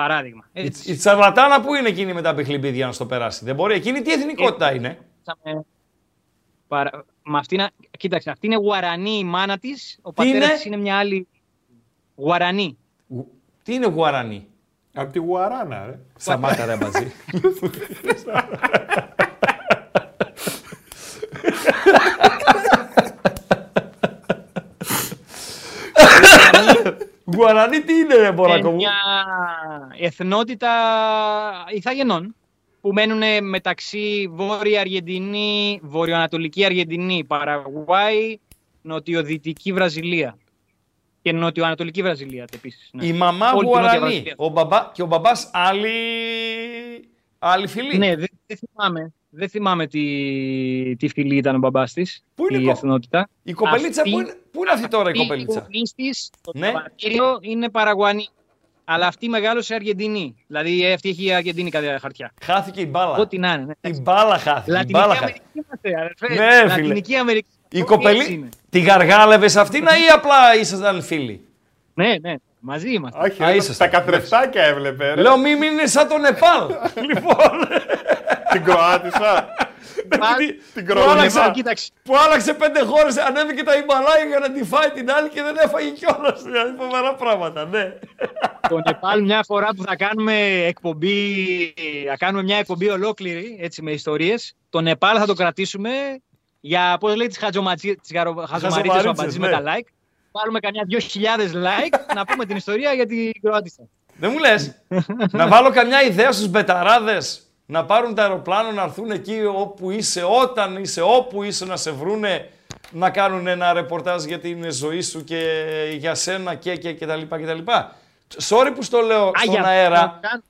Παράδειγμα. Η, Έτσι. η τσαρλατάνα που είναι εκείνη με τα πιχλιμπίδια να στο περάσει; Δεν μπορεί. Εκείνη τι εθνικότητα είναι; Ψάξαμε- Παρα... Μα αυτή είναι... Κοίταξε, αυτή είναι Γουαρανή η μάνα της. Ο Τι πατέρας είναι; της είναι μια άλλη. Γουαρανή. Γου- Τι είναι Γουαρανή; Από τη Γουαράνα, ρε. Σταμάτα ρε μαζί. [laughs] [laughs] [laughs] Γουαρανή τι είναι ρε Μποράκο Είναι μου; μια εθνότητα Ιθαγενών που μένουν μεταξύ Βόρεια Αργεντινή, Βορειοανατολική Αργεντινή, Παραγουάη, Νοτιοδυτική Βραζιλία. Και Νοτιοανατολική Βραζιλία επίσης. Η μαμά Όλη την Νότια Γουαρανή. Βραζιλία. Ο μπαμπά, και ο μπαμπάς άλλη, άλλη φυλή. Ναι, δεν, δεν θυμάμαι. Δεν θυμάμαι τι, τι φυλή ήταν ο μπαμπάς της. Πού είναι η η κο- εθνότητα. Η κοπελίτσα Αυτή- που είναι, πού είναι αυτή τώρα η Αυτή κοπελίτσα; γονείς της, το Ναι. ναι. είναι Παραγουανή. Αλλά αυτή μεγάλωσε Αργεντινή. Δηλαδή ε, αυτή έχει Αργεντίνικα χαρτιά. Χάθηκε η μπάλα. Ό,τι να είναι. Ναι. Η μπάλα χάθηκε. Η Λατινική μπάλα χάθηκε. Αμερική είμαστε, αδερφέ. Ναι, ρε, φίλε. Λατινική Αμερική. Η Έτσι κοπελή. είναι. Τη γαργάλευες αυτήν ή απλά ήσασταν φίλοι; Ναι, ναι. Μαζί είμαστε. Όχι, Α, ρε, ήσασταν. τα καθρεφτάκια έβλεπε. Ρε. Λέω μη μείνεις σαν το Νεπάλ. [laughs] λοιπόν. Την Κροάτισσα. Πάλι- την που, Κροάτισσα. άλλαξε, Κοίταξε. που άλλαξε πέντε χώρες, ανέβηκε τα Ιμαλάια για να τη φάει την άλλη και δεν έφαγε κιόλας. Δηλαδή φοβερά πράγματα, ναι. Το Νεπάλ μια φορά που θα κάνουμε εκπομπή, θα κάνουμε μια εκπομπή ολόκληρη έτσι, με ιστορίες. Το Νεπάλ θα το κρατήσουμε για, πώς λέει, τις, χατζοματζι- τις γαρο- χαζομαρίτες του Χαζομαρίτσες, Αμπατζής ναι. με τα like. Βάλουμε κανένα 2.000 like [laughs] να πούμε την ιστορία για την Κροάτισσα. Δεν μου λες; να βάλω καμιά ιδέα στους μπεταράδες; Να πάρουν τα αεροπλάνο να έρθουν εκεί όπου είσαι, όταν είσαι, όπου είσαι να σε βρούνε να κάνουν ένα ρεπορτάζ για την ζωή σου και για σένα και, και, και τα λοιπά και τα λοιπά. Sorry που στο λέω στον για- αέρα. να κάνω-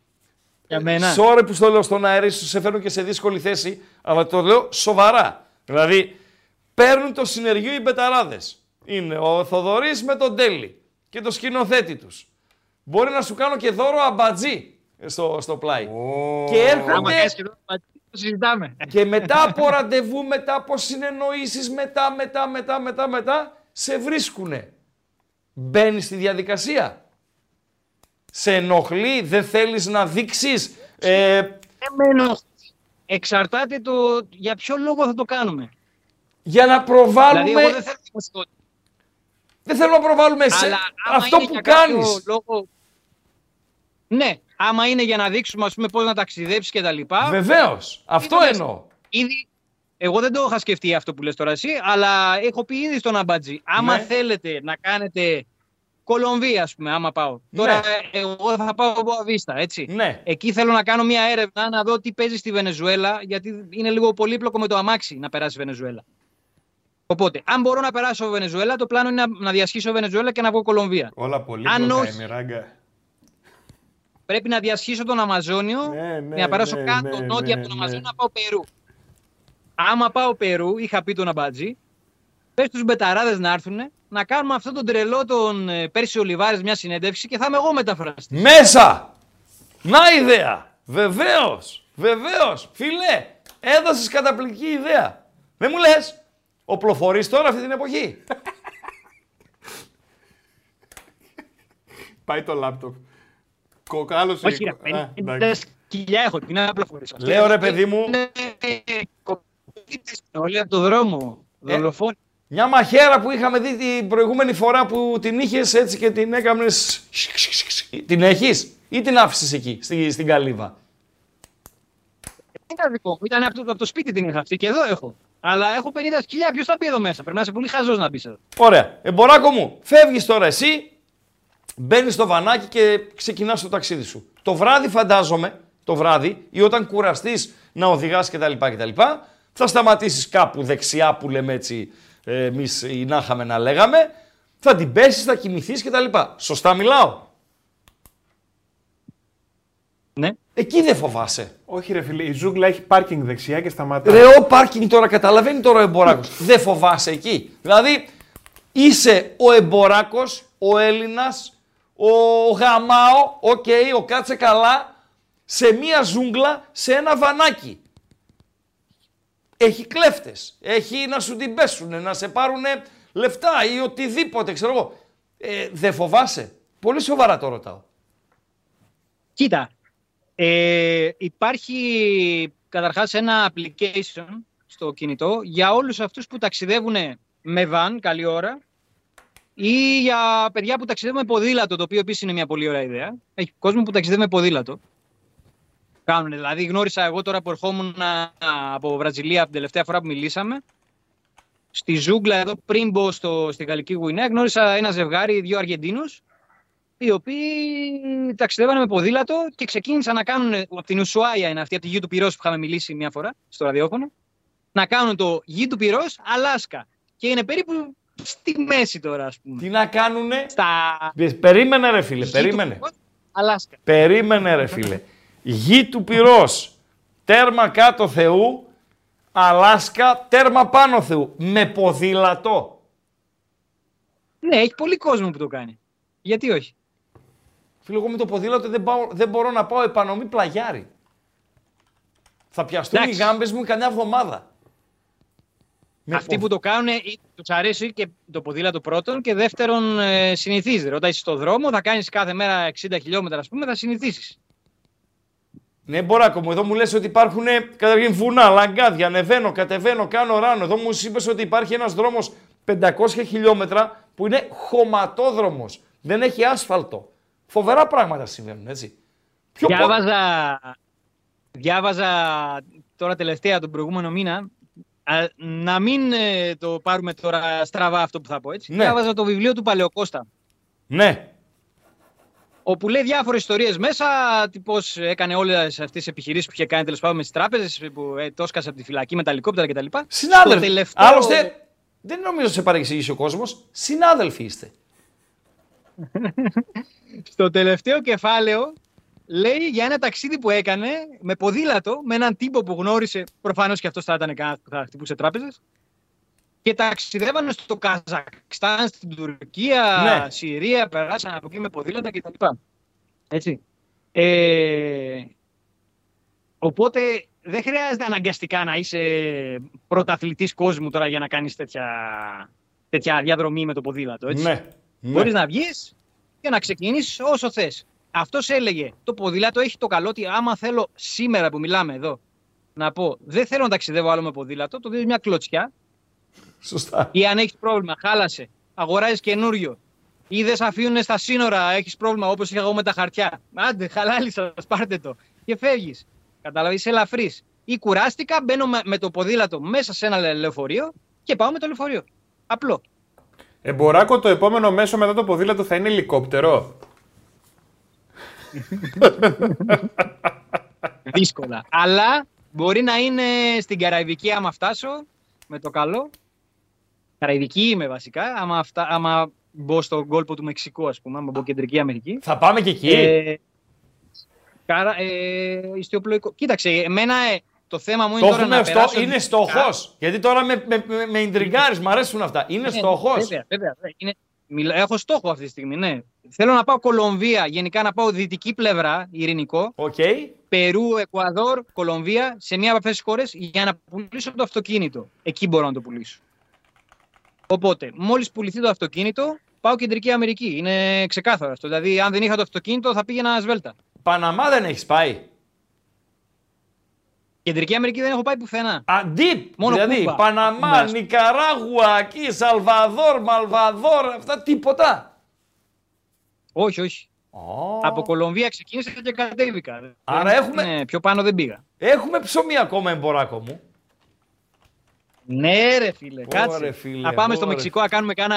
Για μένα. Sorry που στο λέω στον αέρα, ίσως σε φέρνω και σε δύσκολη θέση, αλλά το λέω σοβαρά. Δηλαδή, παίρνουν το συνεργείο οι μπεταράδες. Είναι ο Θοδωρής με τον Τέλη και το σκηνοθέτη τους. Μπορεί να σου κάνω και δώρο αμπατζή στο, στο πλάι. Και Άμα έρχονται κάνεις και εδώ, το συζητάμε. και μετά από ραντεβού, μετά από συνεννοήσεις, μετά, μετά, μετά, μετά, μετά, σε βρίσκουνε. Μπαίνεις στη διαδικασία. Σε ενοχλεί, δεν θέλεις να δείξεις. Ε, Εμένω, εξαρτάται το για ποιο λόγο θα το κάνουμε. για να προβάλλουμε. Δηλαδή, εγώ δεν θέλω δημοσιότητα. Δεν θέλω να προβάλλουμε σε... Αλλά άμα αυτό είναι που για κάποιο κάνεις. Λόγο... Ναι, άμα είναι για να δείξουμε ας πούμε, πώς να ταξιδέψεις και τα λοιπά. Βεβαίως. Αυτό Είδαμε- εννοώ. Ήδη, εγώ δεν το είχα σκεφτεί αυτό που λες τώρα εσύ, αλλά έχω πει ήδη στον Αμπατζή. Άμα Ναι. θέλετε να κάνετε Κολομβία, ας πούμε, άμα πάω. Τώρα εγώ θα πάω από Αβίστα, έτσι. Ναι. Εκεί θέλω να κάνω μια έρευνα να δω τι παίζει στη Βενεζουέλα, γιατί είναι λίγο πολύπλοκο με το αμάξι να περάσει η Βενεζουέλα. Οπότε, αν μπορώ να περάσω Βενεζουέλα, το πλάνο είναι να, να διασχίσω Βενεζουέλα και να βγω Κολομβία. Όλα πολύ Αν πλοκά όχι- είναι, ράγκα. Πρέπει να διασχίσω τον Αμαζόνιο Ναι, ναι, και να περάσω ναι, κάτω ναι, νότια ναι, από τον ναι. Αμαζόνιο να πάω Περού. άμα πάω Περού, είχα πει τον Αμπατζή, πες τους μπεταράδες να έρθουν να κάνουμε αυτό τον τρελό τον ε, Πέρσι Ολιβάρης μια συνέντευξη και θα είμαι εγώ μεταφραστής. Μέσα! Να ιδέα! Βεβαίως! Βεβαίως! Φίλε, έδωσες καταπληκτική ιδέα. Δεν μου λες, οπλοφορεί τώρα αυτή την εποχή. Πάει το λάπτοπ. Κοκάλωσε. Όχι, ρε, 50 σκυλιά έχω, τι να πληροφορήσω. Λέω ρε παιδί μου, Είναι όλοι από το δρόμο. Ε. Δολοφόνοι. μια μαχαίρα που είχαμε δει την προηγούμενη φορά που την είχες έτσι και την έκαμε. Την έχεις ή την άφησες εκεί, στη, στην καλύβα; Δεν ήταν δικό μου. Ήταν από το, από το σπίτι την είχα αυτή και εδώ έχω. Αλλά έχω 50 σκυλιά. Ποιος θα μπει εδώ μέσα; Πρέπει να είσαι πολύ χαζός να μπει εδώ. Ωραία. Εμποράκο μου, φεύγεις τώρα εσύ, μπαίνεις στο βανάκι και ξεκινάς το ταξίδι σου. Το βράδυ, φαντάζομαι, το βράδυ ή όταν κουραστείς να οδηγάς κτλ, κτλ. Θα σταματήσεις κάπου δεξιά που λέμε έτσι εμείς ή να είχαμε να λέγαμε. Θα την πέσεις, θα κοιμηθείς κτλ. Σωστά μιλάω; Ναι. Εκεί δεν φοβάσαι. Όχι, ρε φίλε, η ζούγκλα έχει πάρκινγκ δεξιά και σταματάει. Ρε, ο πάρκινγκ τώρα καταλαβαίνει τώρα ο εμποράκος. [laughs] δεν φοβάσαι εκεί. Δηλαδή, είσαι ο εμποράκος, ο Έλληνας, ο γαμάο, οκ, ο κάτσε καλά, σε μία ζούγκλα, σε ένα βανάκι. Έχει κλέφτες, έχει να σου την πέσουν, να σε πάρουν λεφτά ή οτιδήποτε, ξέρω εγώ. Ε, δεν φοβάσαι. Πολύ σοβαρά το ρωτάω. Κοίτα, ε, υπάρχει καταρχάς ένα application στο κινητό για όλους αυτούς που ταξιδεύουν με van, καλή ώρα, ή για παιδιά που ταξιδεύουν με ποδήλατο, το οποίο επίσης είναι μια πολύ ωραία ιδέα. Έχει κόσμο που ταξιδεύει με ποδήλατο. Κάνουν, δηλαδή γνώρισα εγώ τώρα που ερχόμουν α, από Βραζιλία την τελευταία φορά που μιλήσαμε, στη ζούγκλα εδώ πριν μπω στο, στη Γαλλική Γουινέα, γνώρισα ένα ζευγάρι, δύο Αργεντίνους, οι οποίοι ταξιδεύανε με ποδήλατο και ξεκίνησαν να κάνουν, από την Ουσουάια είναι αυτή, από τη γη του Πυρός που είχαμε μιλήσει μια φορά στο ραδιόφωνο, να κάνουν το γη του Πυρός, Αλάσκα. Και είναι περίπου στη μέση τώρα, ας πούμε. Τι να κάνουνε; Στα Περίμενε ρε φίλε, γη του περίμενε. Πυρός, Αλάσκα. Περίμενε ρε φίλε. Γη του πυρός, τέρμα κάτω Θεού, Αλάσκα, τέρμα πάνω Θεού. Με ποδήλατο. Ναι, έχει πολύ κόσμο που το κάνει. Γιατί όχι; Φίλε, εγώ με το ποδήλατο δεν, πάω, δεν μπορώ να πάω επανομή πλαγιάρι. Θα πιαστούν οι Εντάξει. γάμπες μου καμιά εβδομάδα. Με Αυτοί πο- που το κάνουν, τους αρέσει και το ποδήλατο πρώτον και δεύτερον ε, συνηθίζεται. Όταν είσαι στον δρόμο, θα κάνεις κάθε μέρα 60 χιλιόμετρα, ας πούμε, θα συνηθίσει. Ναι, Μποράκο μου, εδώ μου λες ότι υπάρχουν ε, καταρχήν βουνά, λαγκάδια, ανεβαίνω, κατεβαίνω, κάνω ράνο. Εδώ μου είπες ότι υπάρχει ένας δρόμος 500 χιλιόμετρα που είναι χωματόδρομος. Δεν έχει άσφαλτο. Φοβερά πράγματα συμβαίνουν, έτσι. Πιο πο- Διάβαζα, διάβαζα τώρα τελευταία τον προηγούμενο μήνα, α, να μην ε, το πάρουμε τώρα στραβά αυτό που θα πω έτσι. Ναι. Διάβαζα το βιβλίο του Παλαιοκώστα, Ναι, όπου λέει διάφορες ιστορίες μέσα, πώ έκανε όλες αυτές τις επιχειρήσεις που είχε κάνει τέλος πάντων με τις τράπεζες, που ε, το έσκασε από τη φυλακή με τα ελικόπτερα κτλ. συνάδελφοι. Στο τελευταίο- Άλλωστε, δεν νομίζω σε παρεξηγήσει ο κόσμος. Συνάδελφοι είστε. Στο τελευταίο κεφάλαιο λέει για ένα ταξίδι που έκανε με ποδήλατο με έναν τύπο που γνώρισε. Προφανώς και αυτός θα ήταν κανένα που θα χτυπούσε τράπεζες. Και ταξιδεύανε στο Καζακστάν, στην Τουρκία, Ναι. Συρία, περάσαν από εκεί με ποδήλατα κτλ. Έτσι. Ε, οπότε δεν χρειάζεται αναγκαστικά να είσαι πρωταθλητής κόσμου τώρα για να κάνεις τέτοια, τέτοια διαδρομή με το ποδήλατο. Έτσι. Ναι. Ναι. Μπορείς να βγεις και να ξεκινήσεις όσο θες. Αυτός έλεγε: Το ποδήλατο έχει το καλό ότι άμα θέλω σήμερα που μιλάμε εδώ να πω δεν θέλω να ταξιδεύω άλλο με ποδήλατο, το δίνεις μια κλωτσιά Σωστά. ή αν έχεις πρόβλημα, χάλασε, αγοράζεις καινούριο ή δεν σε αφήνουν στα σύνορα, έχεις πρόβλημα όπως είχα εγώ με τα χαρτιά. Άντε, χαλάλι σας, πάρτε το και φεύγεις. Καταλαβαίνεις, είσαι ελαφρύς. Ή κουράστηκα, μπαίνω με, με το ποδήλατο μέσα σε ένα λε- λεωφορείο και πάω με το λεωφορείο. Απλό. Εμποράκο, το επόμενο μέσο μετά το ποδήλατο θα είναι ελικόπτερο. δύσκολα. Αλλά μπορεί να είναι στην Καραϊβική άμα φτάσω με το καλό. Καραϊβική είμαι βασικά. Άμα, φτά, άμα μπω στον κόλπο του Μεξικού, ας πούμε, άμα μπω κεντρική Αμερική. Θα πάμε και εκεί. Ε, κάρα, ε, ιστιοπλοϊκό. Κοίταξε, εμένα ε, Το θέμα μου είναι Το τώρα έχουμε να στο... περάσω... Είναι δυτικά. στόχος. Γιατί τώρα με, με, με, με ιντριγκάρεις, μ' αρέσουν αυτά. Είναι Ναι, στόχος. Βέβαια, βέβαια. βέβαια. Είναι... μιλά- Έχω στόχο αυτή τη στιγμή, ναι. Θέλω να πάω Κολομβία, γενικά να πάω δυτική πλευρά, ειρηνικό. Οκ. Περού, Εκουαδόρ, Κολομβία, σε μία από αυτές τις χώρες για να πουλήσω το αυτοκίνητο. Εκεί μπορώ να το πουλήσω. Οπότε, μόλις πουληθεί το αυτοκίνητο, πάω Κεντρική Αμερική. Είναι ξεκάθαρο αυτό. Δηλαδή, αν δεν είχα το αυτοκίνητο, θα πήγαινα σβέλτα. Παναμά δεν έχεις πάει. Κεντρική Αμερική δεν έχω πάει πουθενά. Αντίπ, Μόνο δηλαδή Κούβα. Παναμά, Ναι. Νικαράγουα, εκεί, Σαλβαδόρ, Μαλβαδόρ, αυτά τίποτα. Όχι, όχι. Ω, Από Κολομβία ξεκίνησα και κατέβηκα. Άρα Δεν- έχουμε- ναι, πιο πάνω δεν πήγα. Έχουμε ψωμί ακόμα, εμποράκο μου. Ναι, ρε φίλε, Ωρε, κάτσε. φίλε, να πάμε στο ωρε. Μεξικό να κάνουμε κάνα.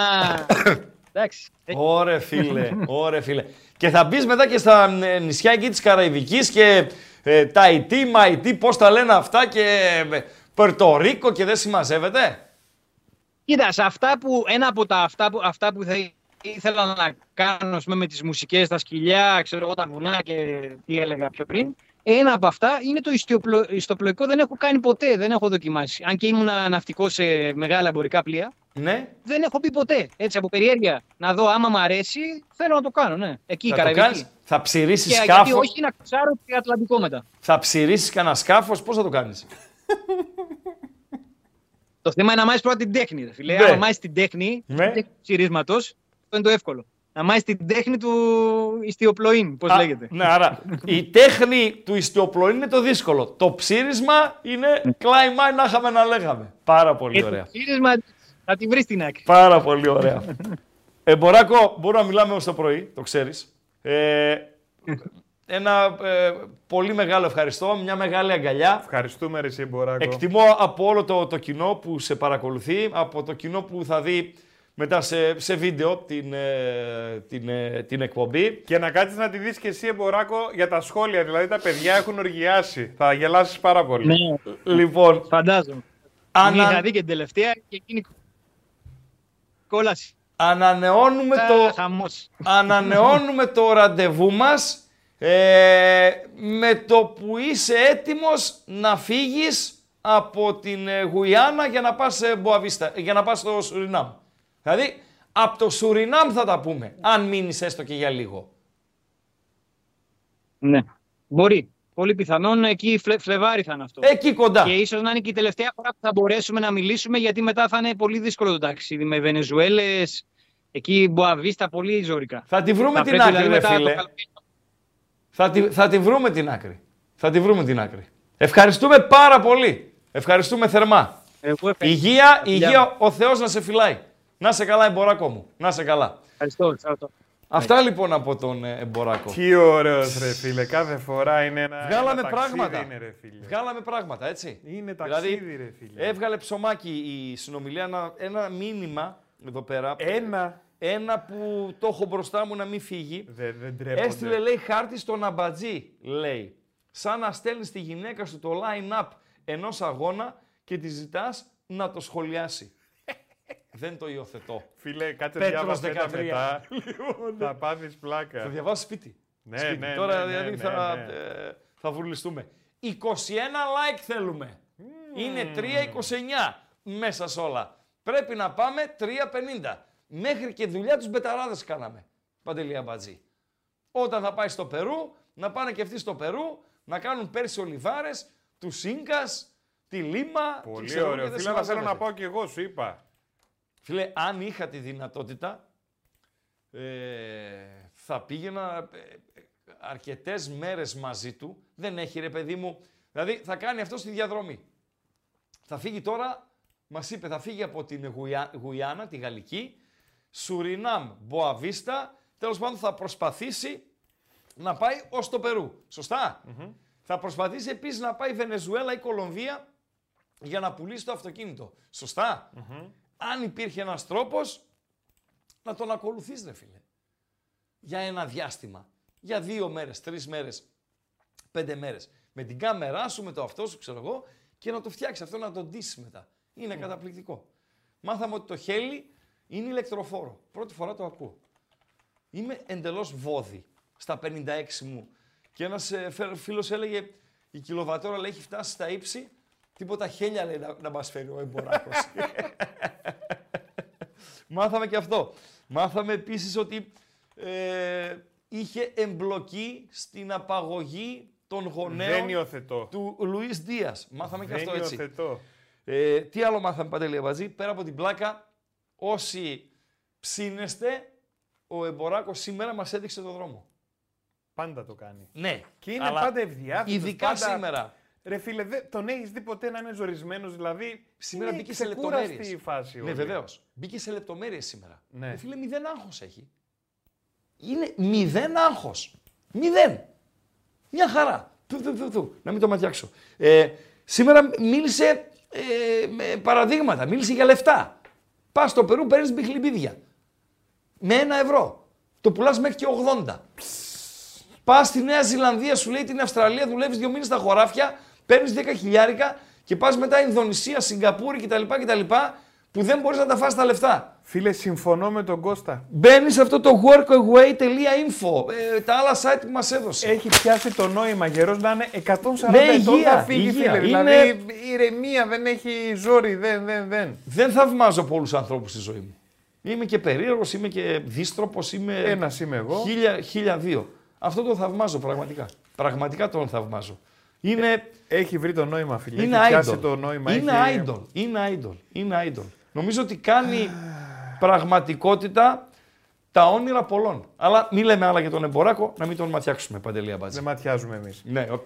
[coughs] Εντάξει. Ε, Ωρε φίλε, ωρε φίλε. Και θα μπεις μετά και στα ε, νησιά εκεί της Καραϊβικής και ε, τα Ιτή, Μαϊτή, πώς τα λένε αυτά και ε, Περτορίκο και δεν συμμαζεύεται; Κοίτα, σε αυτά που, ένα από τα αυτά που, αυτά που θα ήθελα να κάνω ας πούμε, με τις μουσικές, τα σκυλιά, ξέρω εγώ, τα βουνά και τι έλεγα πιο πριν, ένα από αυτά είναι το ιστιοπλο, ιστοπλοϊκό, δεν έχω κάνει ποτέ, δεν έχω δοκιμάσει. Αν και ήμουν ναυτικός σε μεγάλα εμπορικά πλοία, Ναι, δεν έχω πει ποτέ. Έτσι από περιέργεια να δω άμα μ' αρέσει, θέλω να το κάνω, ναι. Εκεί η θα το Καραϊβική. κάνεις. Θα ψηρίσεις Και σκάφος, γιατί όχι να ξάρω και Ατλαντικό μετά. θα ψηρίσεις κανένα σκάφος, πώς θα το κάνεις; Το θέμα είναι να μάθει πρώτα την τέχνη. Ρε, φίλε. Ναι. Αν μάθει την τέχνη Ναι. του ψηρίσματο, αυτό είναι το εύκολο. Να μάθει την τέχνη του ιστιοπλοήν, πώς Α, λέγεται. Ναι, άρα η τέχνη του ιστιοπλοήν είναι το δύσκολο. Το ψήρισμα είναι κλάιμα να είχαμε να λέγαμε. Πάρα πολύ Και ωραία. το ψήρισμα θα τη βρεις στην άκρη. Πάρα πολύ ωραία. Εμποράκο, μπορούμε να μιλάμε ως το πρωί, το ξέρεις. Ε, ένα ε, πολύ μεγάλο ευχαριστώ, μια μεγάλη αγκαλιά. Ευχαριστούμε, ρε εσύ, Μποράκο. Εκτιμώ από όλο το, το κοινό που σε παρακολουθεί, από το κοινό που θα δει μετά σε, σε βίντεο την, ε, την, ε, την εκπομπή. Και να κάτσεις να τη δεις και εσύ, Εμποράκο, για τα σχόλια. Δηλαδή τα παιδιά έχουν οργιάσει. Θα γελάσεις πάρα πολύ. Ναι, Λοιπόν, φαντάζομαι. ανα, Είχα δει και την τελευταία και εκείνη κόλαση. ανανεώνουμε Το... το, Χαμός. ανανεώνουμε το ραντεβού μας ε, με το που είσαι έτοιμος να φύγεις από την ε, Γουιάννα για να πας, σε Μποαβίστα, για να πας στο Σουρινάμ. Δηλαδή, από το Σουρινάμ θα τα πούμε, αν μείνεις έστω και για λίγο. Ναι. Μπορεί. Πολύ πιθανόν εκεί φλε, Φλεβάρι θα είναι αυτό. Εκεί κοντά. Και ίσως να είναι και η τελευταία φορά που θα μπορέσουμε να μιλήσουμε, γιατί μετά θα είναι πολύ δύσκολο το ταξίδι με Βενεζουέλες. Εκεί Μποαβίστα, πολύ ζωρικά. Θα τη βρούμε Θα την πρέπει, άκρη, δηλαδή, ρε μετά το φίλε. καλοκαίρι. Θα τη, θα τη βρούμε την άκρη. Θα τη βρούμε την άκρη. Ευχαριστούμε πάρα πολύ. Ευχαριστούμε θερμά. Εγώ ευχαριστώ. Υγεία, φιλιά υγεία, ο Θεός να σε φυλάει. Να σε καλά, εμποράκο μου. Να σε καλά. Ευχαριστώ. ευχαριστώ. Αυτά λοιπόν από τον ε, εμποράκο. Τι ωραίος, ρε φίλε. Κάθε φορά είναι ένα. Βγάλαμε ένα ταξίδι πράγματα. Είναι, ρε, φίλε. Βγάλαμε πράγματα, έτσι. Είναι Δηλαδή, ταξίδι, ρε φίλε. Έβγαλε ψωμάκι η συνομιλία, ένα, ένα μήνυμα εδώ πέρα. Ένα. Ένα που το έχω μπροστά μου να μην φύγει. Δεν, δεν τρέπονται. Έστειλε, λέει, χάρτη στον αμπατζή, λέει. Σαν να στέλνεις τη γυναίκα σου το line-up ενός αγώνα και τη ζητάς να το σχολιάσει. Δεν το υιοθετώ. Φίλε, κάτσε Πέτρος διάβασες τα 13. μετά. θα πάθεις Θα πλάκα. διαβάσω σπίτι. Ναι, σπίτι. ναι, Τώρα ναι, δηλαδή ναι, θα, ναι. ε, θα βουρλιστούμε. 21 like θέλουμε. Είναι 3,29 μέσα σε όλα. Πρέπει να πάμε 3,50. Μέχρι και δουλειά τους μπεταράδες κάναμε. Παντελία Μπατζή. Όταν θα πάει στο Περού, να πάνε και αυτοί στο Περού, να κάνουν πέρσι ολιβάρες, τους Ίνκας, τη Λίμα. και Πολύ ξέρω ωραίο. και δεν Φίλε, να θέλω να συμμαζεύεται. πάω κι εγώ, σου είπα. Φίλε, αν είχα τη δυνατότητα, ε, θα πήγαινα ε, ε, αρκετές μέρες μαζί του. Δεν έχει ρε παιδί μου. Δηλαδή θα κάνει αυτό στη διαδρομή. Θα φύγει τώρα, μας είπε, θα φύγει από την Γουιά, Γουιάννα, τη Γαλλική, Σουρινάμ, Μποαβίστα, τέλος πάντων θα προσπαθήσει να πάει ως το Περού. Σωστά; Θα προσπαθήσει επίσης να πάει Βενεζουέλα ή Κολομβία για να πουλήσει το αυτοκίνητο. Σωστά; Αν υπήρχε ένας τρόπος να τον ακολουθείς ρε φίλε. Για ένα διάστημα. Για δύο μέρες, τρεις μέρες, πέντε μέρες. Με την κάμερά σου, με το αυτό σου, ξέρω εγώ, και να το φτιάξεις αυτό, να το ντύσεις μετά. Είναι καταπληκτικό. Μάθαμε ότι το χέλι είναι ηλεκτροφόρο. Πρώτη φορά το ακούω. Είμαι εντελώς βόδι στα 56 μου. Και ένας ε, φε- φίλος έλεγε, Η κιλοβατόρα λέει έχει φτάσει στα ύψη. Τίποτα χέλια λέει να, να μας φέρει ο Εμποράκος. [laughs] Μάθαμε και αυτό. Μάθαμε επίσης ότι ε, είχε εμπλοκή στην απαγωγή των γονέων Δεν υιοθετώ. του Λουίς Δίας. Μάθαμε και Δεν αυτό έτσι. υιοθετώ. Ε, τι άλλο μάθαμε Παντελή Αμπατζή, πέρα από την πλάκα, όσοι ψήνεστε, ο Εμποράκος σήμερα μας έδειξε το δρόμο. Πάντα το κάνει. Ναι, Και είναι αλλά πάντα ευδιάθετος. ειδικά πάντα... σήμερα. Ρε φίλε, δε, τον έχεις δει ποτέ να είναι ζορισμένος, δηλαδή. Σήμερα είναι μπήκε σε ξεκούραστη λεπτομέρειες. η φάση. Ναι, όλη. βεβαίως. Μπήκε σε λεπτομέρειες σήμερα. Ναι. Ε, φίλε, μηδέν άγχος έχει. Είναι μηδέν άγχος. Μηδέν. Μια χαρά. Του, του, του, του. Να μην το ματιάξω. Ε, σήμερα μίλησε ε, με παραδείγματα. Μίλησε για λεφτά. Πας στο Περού, παίρνεις μπιχλιμπίδια. Με ένα ευρώ. Το πουλάς μέχρι και 80. Πας στη Νέα Ζηλανδία, σου λέει την Αυστραλία, δουλεύεις δύο μήνες στα χωράφια, παίρνεις 10 χιλιάρικα και πας μετά Ινδονησία, Σιγκαπούρη κτλ. κτλ που δεν μπορείς να τα φας τα λεφτά. Φίλε, συμφωνώ με τον Κώστα. Μπαίνεις σε αυτό το workaway.info, ε, τα άλλα site που μας έδωσε. Έχει πιάσει το νόημα γερός να είναι 140 Ναι, ετών υγεία, να φύγει, υγεία. φίλε. Είναι- Δηλαδή, ηρεμία, δεν έχει ζόρι, δεν, δεν, δεν. Δεν θαυμάζω πολλούς ανθρώπους στη ζωή μου. Είμαι και περίεργος, είμαι και δίστροπο, είμαι. Ένας είμαι εγώ. Χίλια, χίλια δύο. Αυτό το θαυμάζω πραγματικά. Πραγματικά τον θαυμάζω. Είναι, Έχει βρει το νόημα, φίλε. είναι έχει πιάσει idol. το νόημα. είναι έχει... idol. Είναι idol. Είναι idol. Νομίζω ότι κάνει πραγματικότητα τα όνειρα πολλών. Αλλά μην λέμε άλλα για τον Εμποράκο, να μην τον ματιάξουμε παντελή αμπάτζη. Δεν ματιάζουμε εμείς. Ναι, ο-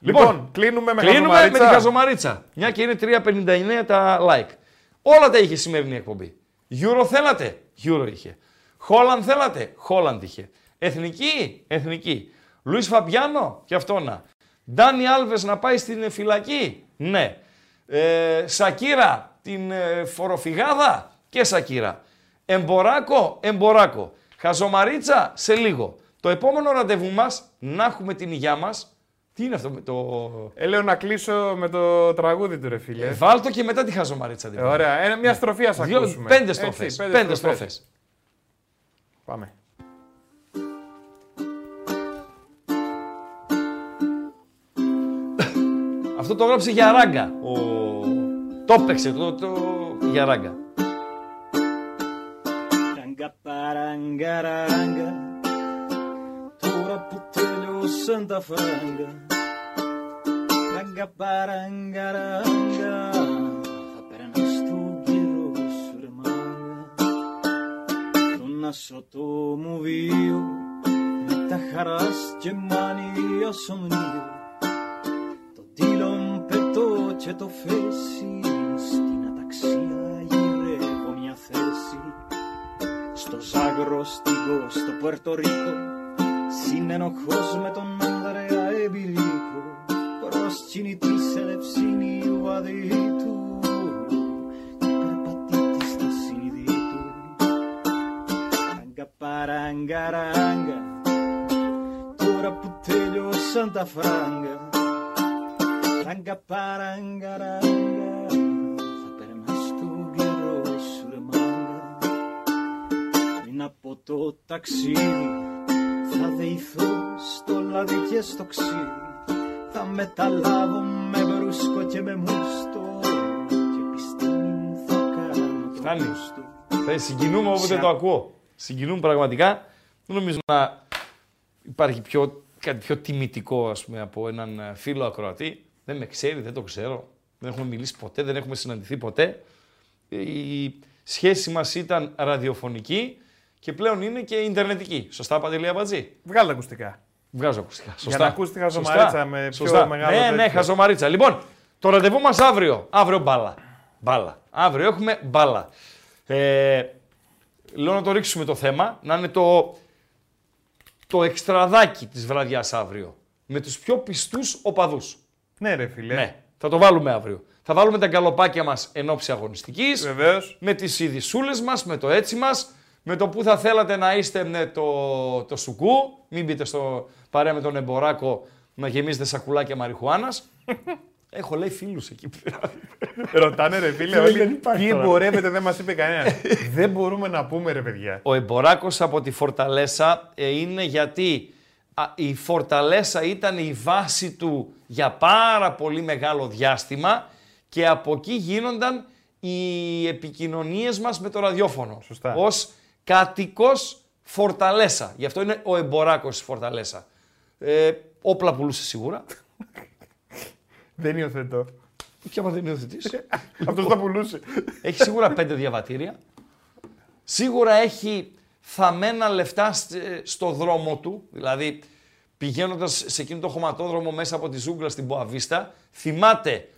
Λοιπόν, κλείνουμε με Κλείνουμε με χαζομαρίτσα. τη χαζομαρίτσα. Μια και είναι 3,59 τα like. Όλα τα είχε η σημερινή εκπομπή. Euro θέλατε, Euro είχε. Holland θέλατε, Holland είχε. Εθνική, Εθνική. Λουίς Φαμπιάνο, και αυτό να. Ντάνι Άλβες να πάει στην φυλακή, ναι. Ε, Σακύρα, την ε, φοροφυγάδα; Και Σακύρα. Εμποράκο, εμποράκο. Χαζομαρίτσα; Σε λίγο. Το επόμενο ραντεβού μας, να έχουμε την υγειά μας. Τι είναι αυτό με το... Ε, λέω να κλείσω με το τραγούδι του, ρε φίλε. Ε, βάλτο και μετά τη χαζομαρίτσα. Ε, λοιπόν. ωραία, Ένα- μια στροφή ας Δύο- ακούσουμε. πέντε Έτσι, στροφές. πέντε Πέντε στροφές. στροφές. Πάμε. Αυτό το έγραψε για ράγκα. Ο... Το έπαιξε το, το... για ράγκα. Ranga parangaranga Τώρα που τέλειωσαν τα φράγκα. Ranga parangaranga Θα περνάς του καιρό σου ρε μάγκα Τον ασωτό μου βίο Με τα χαράς και μανία σομνίο Το τίλον πετώ και το φέση Στην αταξία γυρεύω μια θέση. Στο Ζάγκρο, στην Κο, στο Πουερτορίκο Συνενοχώς με τον Ανδρέα Εμπιλίκο Προσκυνητής σε λευσίνη ουαδίτου Και περπατήτης στα συνειδήτου Ράγκα παράγκα ράγκα. Τώρα που τέλειωσαν τα φράγκα Ράγκα παράγκα ράγκα Θα περνάς του καιρό σου ρε μάγκα πριν από το ταξίδι θα δεηθώ στο λάδι και στο ξύδι θα μεταλάβω με μπρούσκο και με μουστο και πιστίνη μου θα κάνω το Φτάνει. γούστο. Θα συγκινούμε όποτε Σε- το ακούω. Συγκινούμε πραγματικά. Δεν νομίζω να υπάρχει πιο, κάτι πιο τιμητικό ας πούμε, από έναν ε, φίλο ακροατή. Δεν με ξέρει, δεν το ξέρω. Δεν έχουμε μιλήσει ποτέ, δεν έχουμε συναντηθεί ποτέ. Η σχέση μας ήταν ραδιοφωνική και πλέον είναι και ιντερνετική. Σωστά, Παντελή Αμπατζή. Βγάλε τα ακουστικά. Βγάζω ακουστικά. Σωστά. να ακούσει τη χαζομαρίτσα Σωστά. με πιο Σωστά. μεγάλο Ναι, ναι, τέτοιο. χαζομαρίτσα. Λοιπόν, το ραντεβού μας αύριο. Αύριο μπάλα. Μπάλα. Αύριο έχουμε μπάλα. Ε, λέω να το ρίξουμε το θέμα, να είναι το, το εξτραδάκι της βραδιάς αύριο. Με τους πιο πιστούς οπαδούς. Ναι, ρε φίλε. Ναι, θα το βάλουμε αύριο. Θα βάλουμε τα γκαλοπάκια μας εν ώψη αγωνιστικής Βεβαίως. με τις ειδισούλες μας, με το έτσι μας, με το που θα θέλατε να είστε με το, το σουκού. Μην μπείτε στο παρέα με τον εμποράκο να γεμίζετε σακουλάκια μαριχουάνας. [laughs] Έχω λέει φίλους εκεί πέρα. Ρωτάνε ρε φίλε, Δεν όλοι υπάρχει τι τώρα. εμπορεύεται, δεν μας είπε κανένας. [laughs] δεν μπορούμε να πούμε ρε παιδιά. Ο εμποράκος από τη Φορταλέσα ε, είναι γιατί α, η Φορταλέσα ήταν η βάση του για πάρα πολύ μεγάλο διάστημα και από εκεί γίνονταν οι επικοινωνίες μας με το ραδιόφωνο. Σωστά. Ως κάτοικος Φορταλέσα. Γι' αυτό είναι ο εμποράκος της Φορταλέσα. Ε, όπλα πουλούσε σίγουρα. [laughs] Δεν υιοθετώ. Και άμα δεν είναι υιοθετής. [laughs] Αυτός τα πουλούσε. Έχει σίγουρα πέντε διαβατήρια. Σίγουρα έχει θαμμένα λεφτά σ- στο δρόμο του. Δηλαδή, πηγαίνοντας σε εκείνο το χωματόδρομο μέσα από τη ζούγκλα στην Ποαβίστα, θυμάται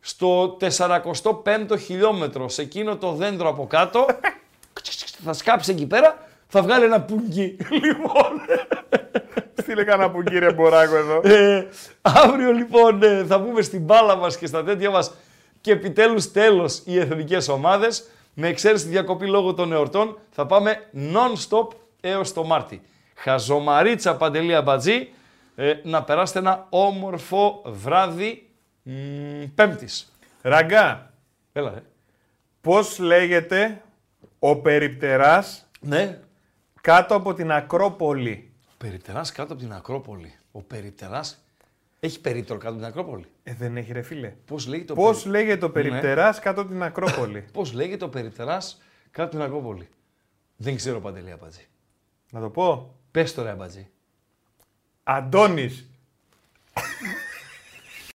στο 45ο χιλιόμετρο, σε εκείνο το δέντρο από κάτω, [laughs] θα σκάψει εκεί πέρα, θα βγάλει ένα πουγγί. Λοιπόν, [laughs] Στείλε κανένα που κύριε Μποράκο εδώ. ε, αύριο λοιπόν ε, θα πούμε στην μπάλα μας και στα τέτοια μας και επιτέλους τέλος οι εθνικές ομάδες. Με εξαίρεση τη διακοπή λόγω των εορτών θα πάμε non-stop έως το Μάρτι. Χαζομαρίτσα Παντελή Αμπατζή, ε, να περάσετε ένα όμορφο βράδυ μ, Πέμπτης. Ραγκά, Έλα ρε. πώς λέγεται ο περιπτεράς Ναι. κάτω από την Ακρόπολη; Ο Περιπτεράς κάτω από την Ακρόπολη. Ο Περιπτεράς έχει περίπτερο κάτω από την Ακρόπολη. Ε, δεν έχει ρε φίλε. Πώς λέγεται ο Πώς περι- λέγεται ο περιπτεράς κάτω από την Ακρόπολη; [coughs] Πώς λέγεται ο Περιπτεράς κάτω από την Ακρόπολη; Δεν ξέρω Παντελή Αμπατζή. Να το πω. Πες το ρε Αμπατζή. Αντώνης.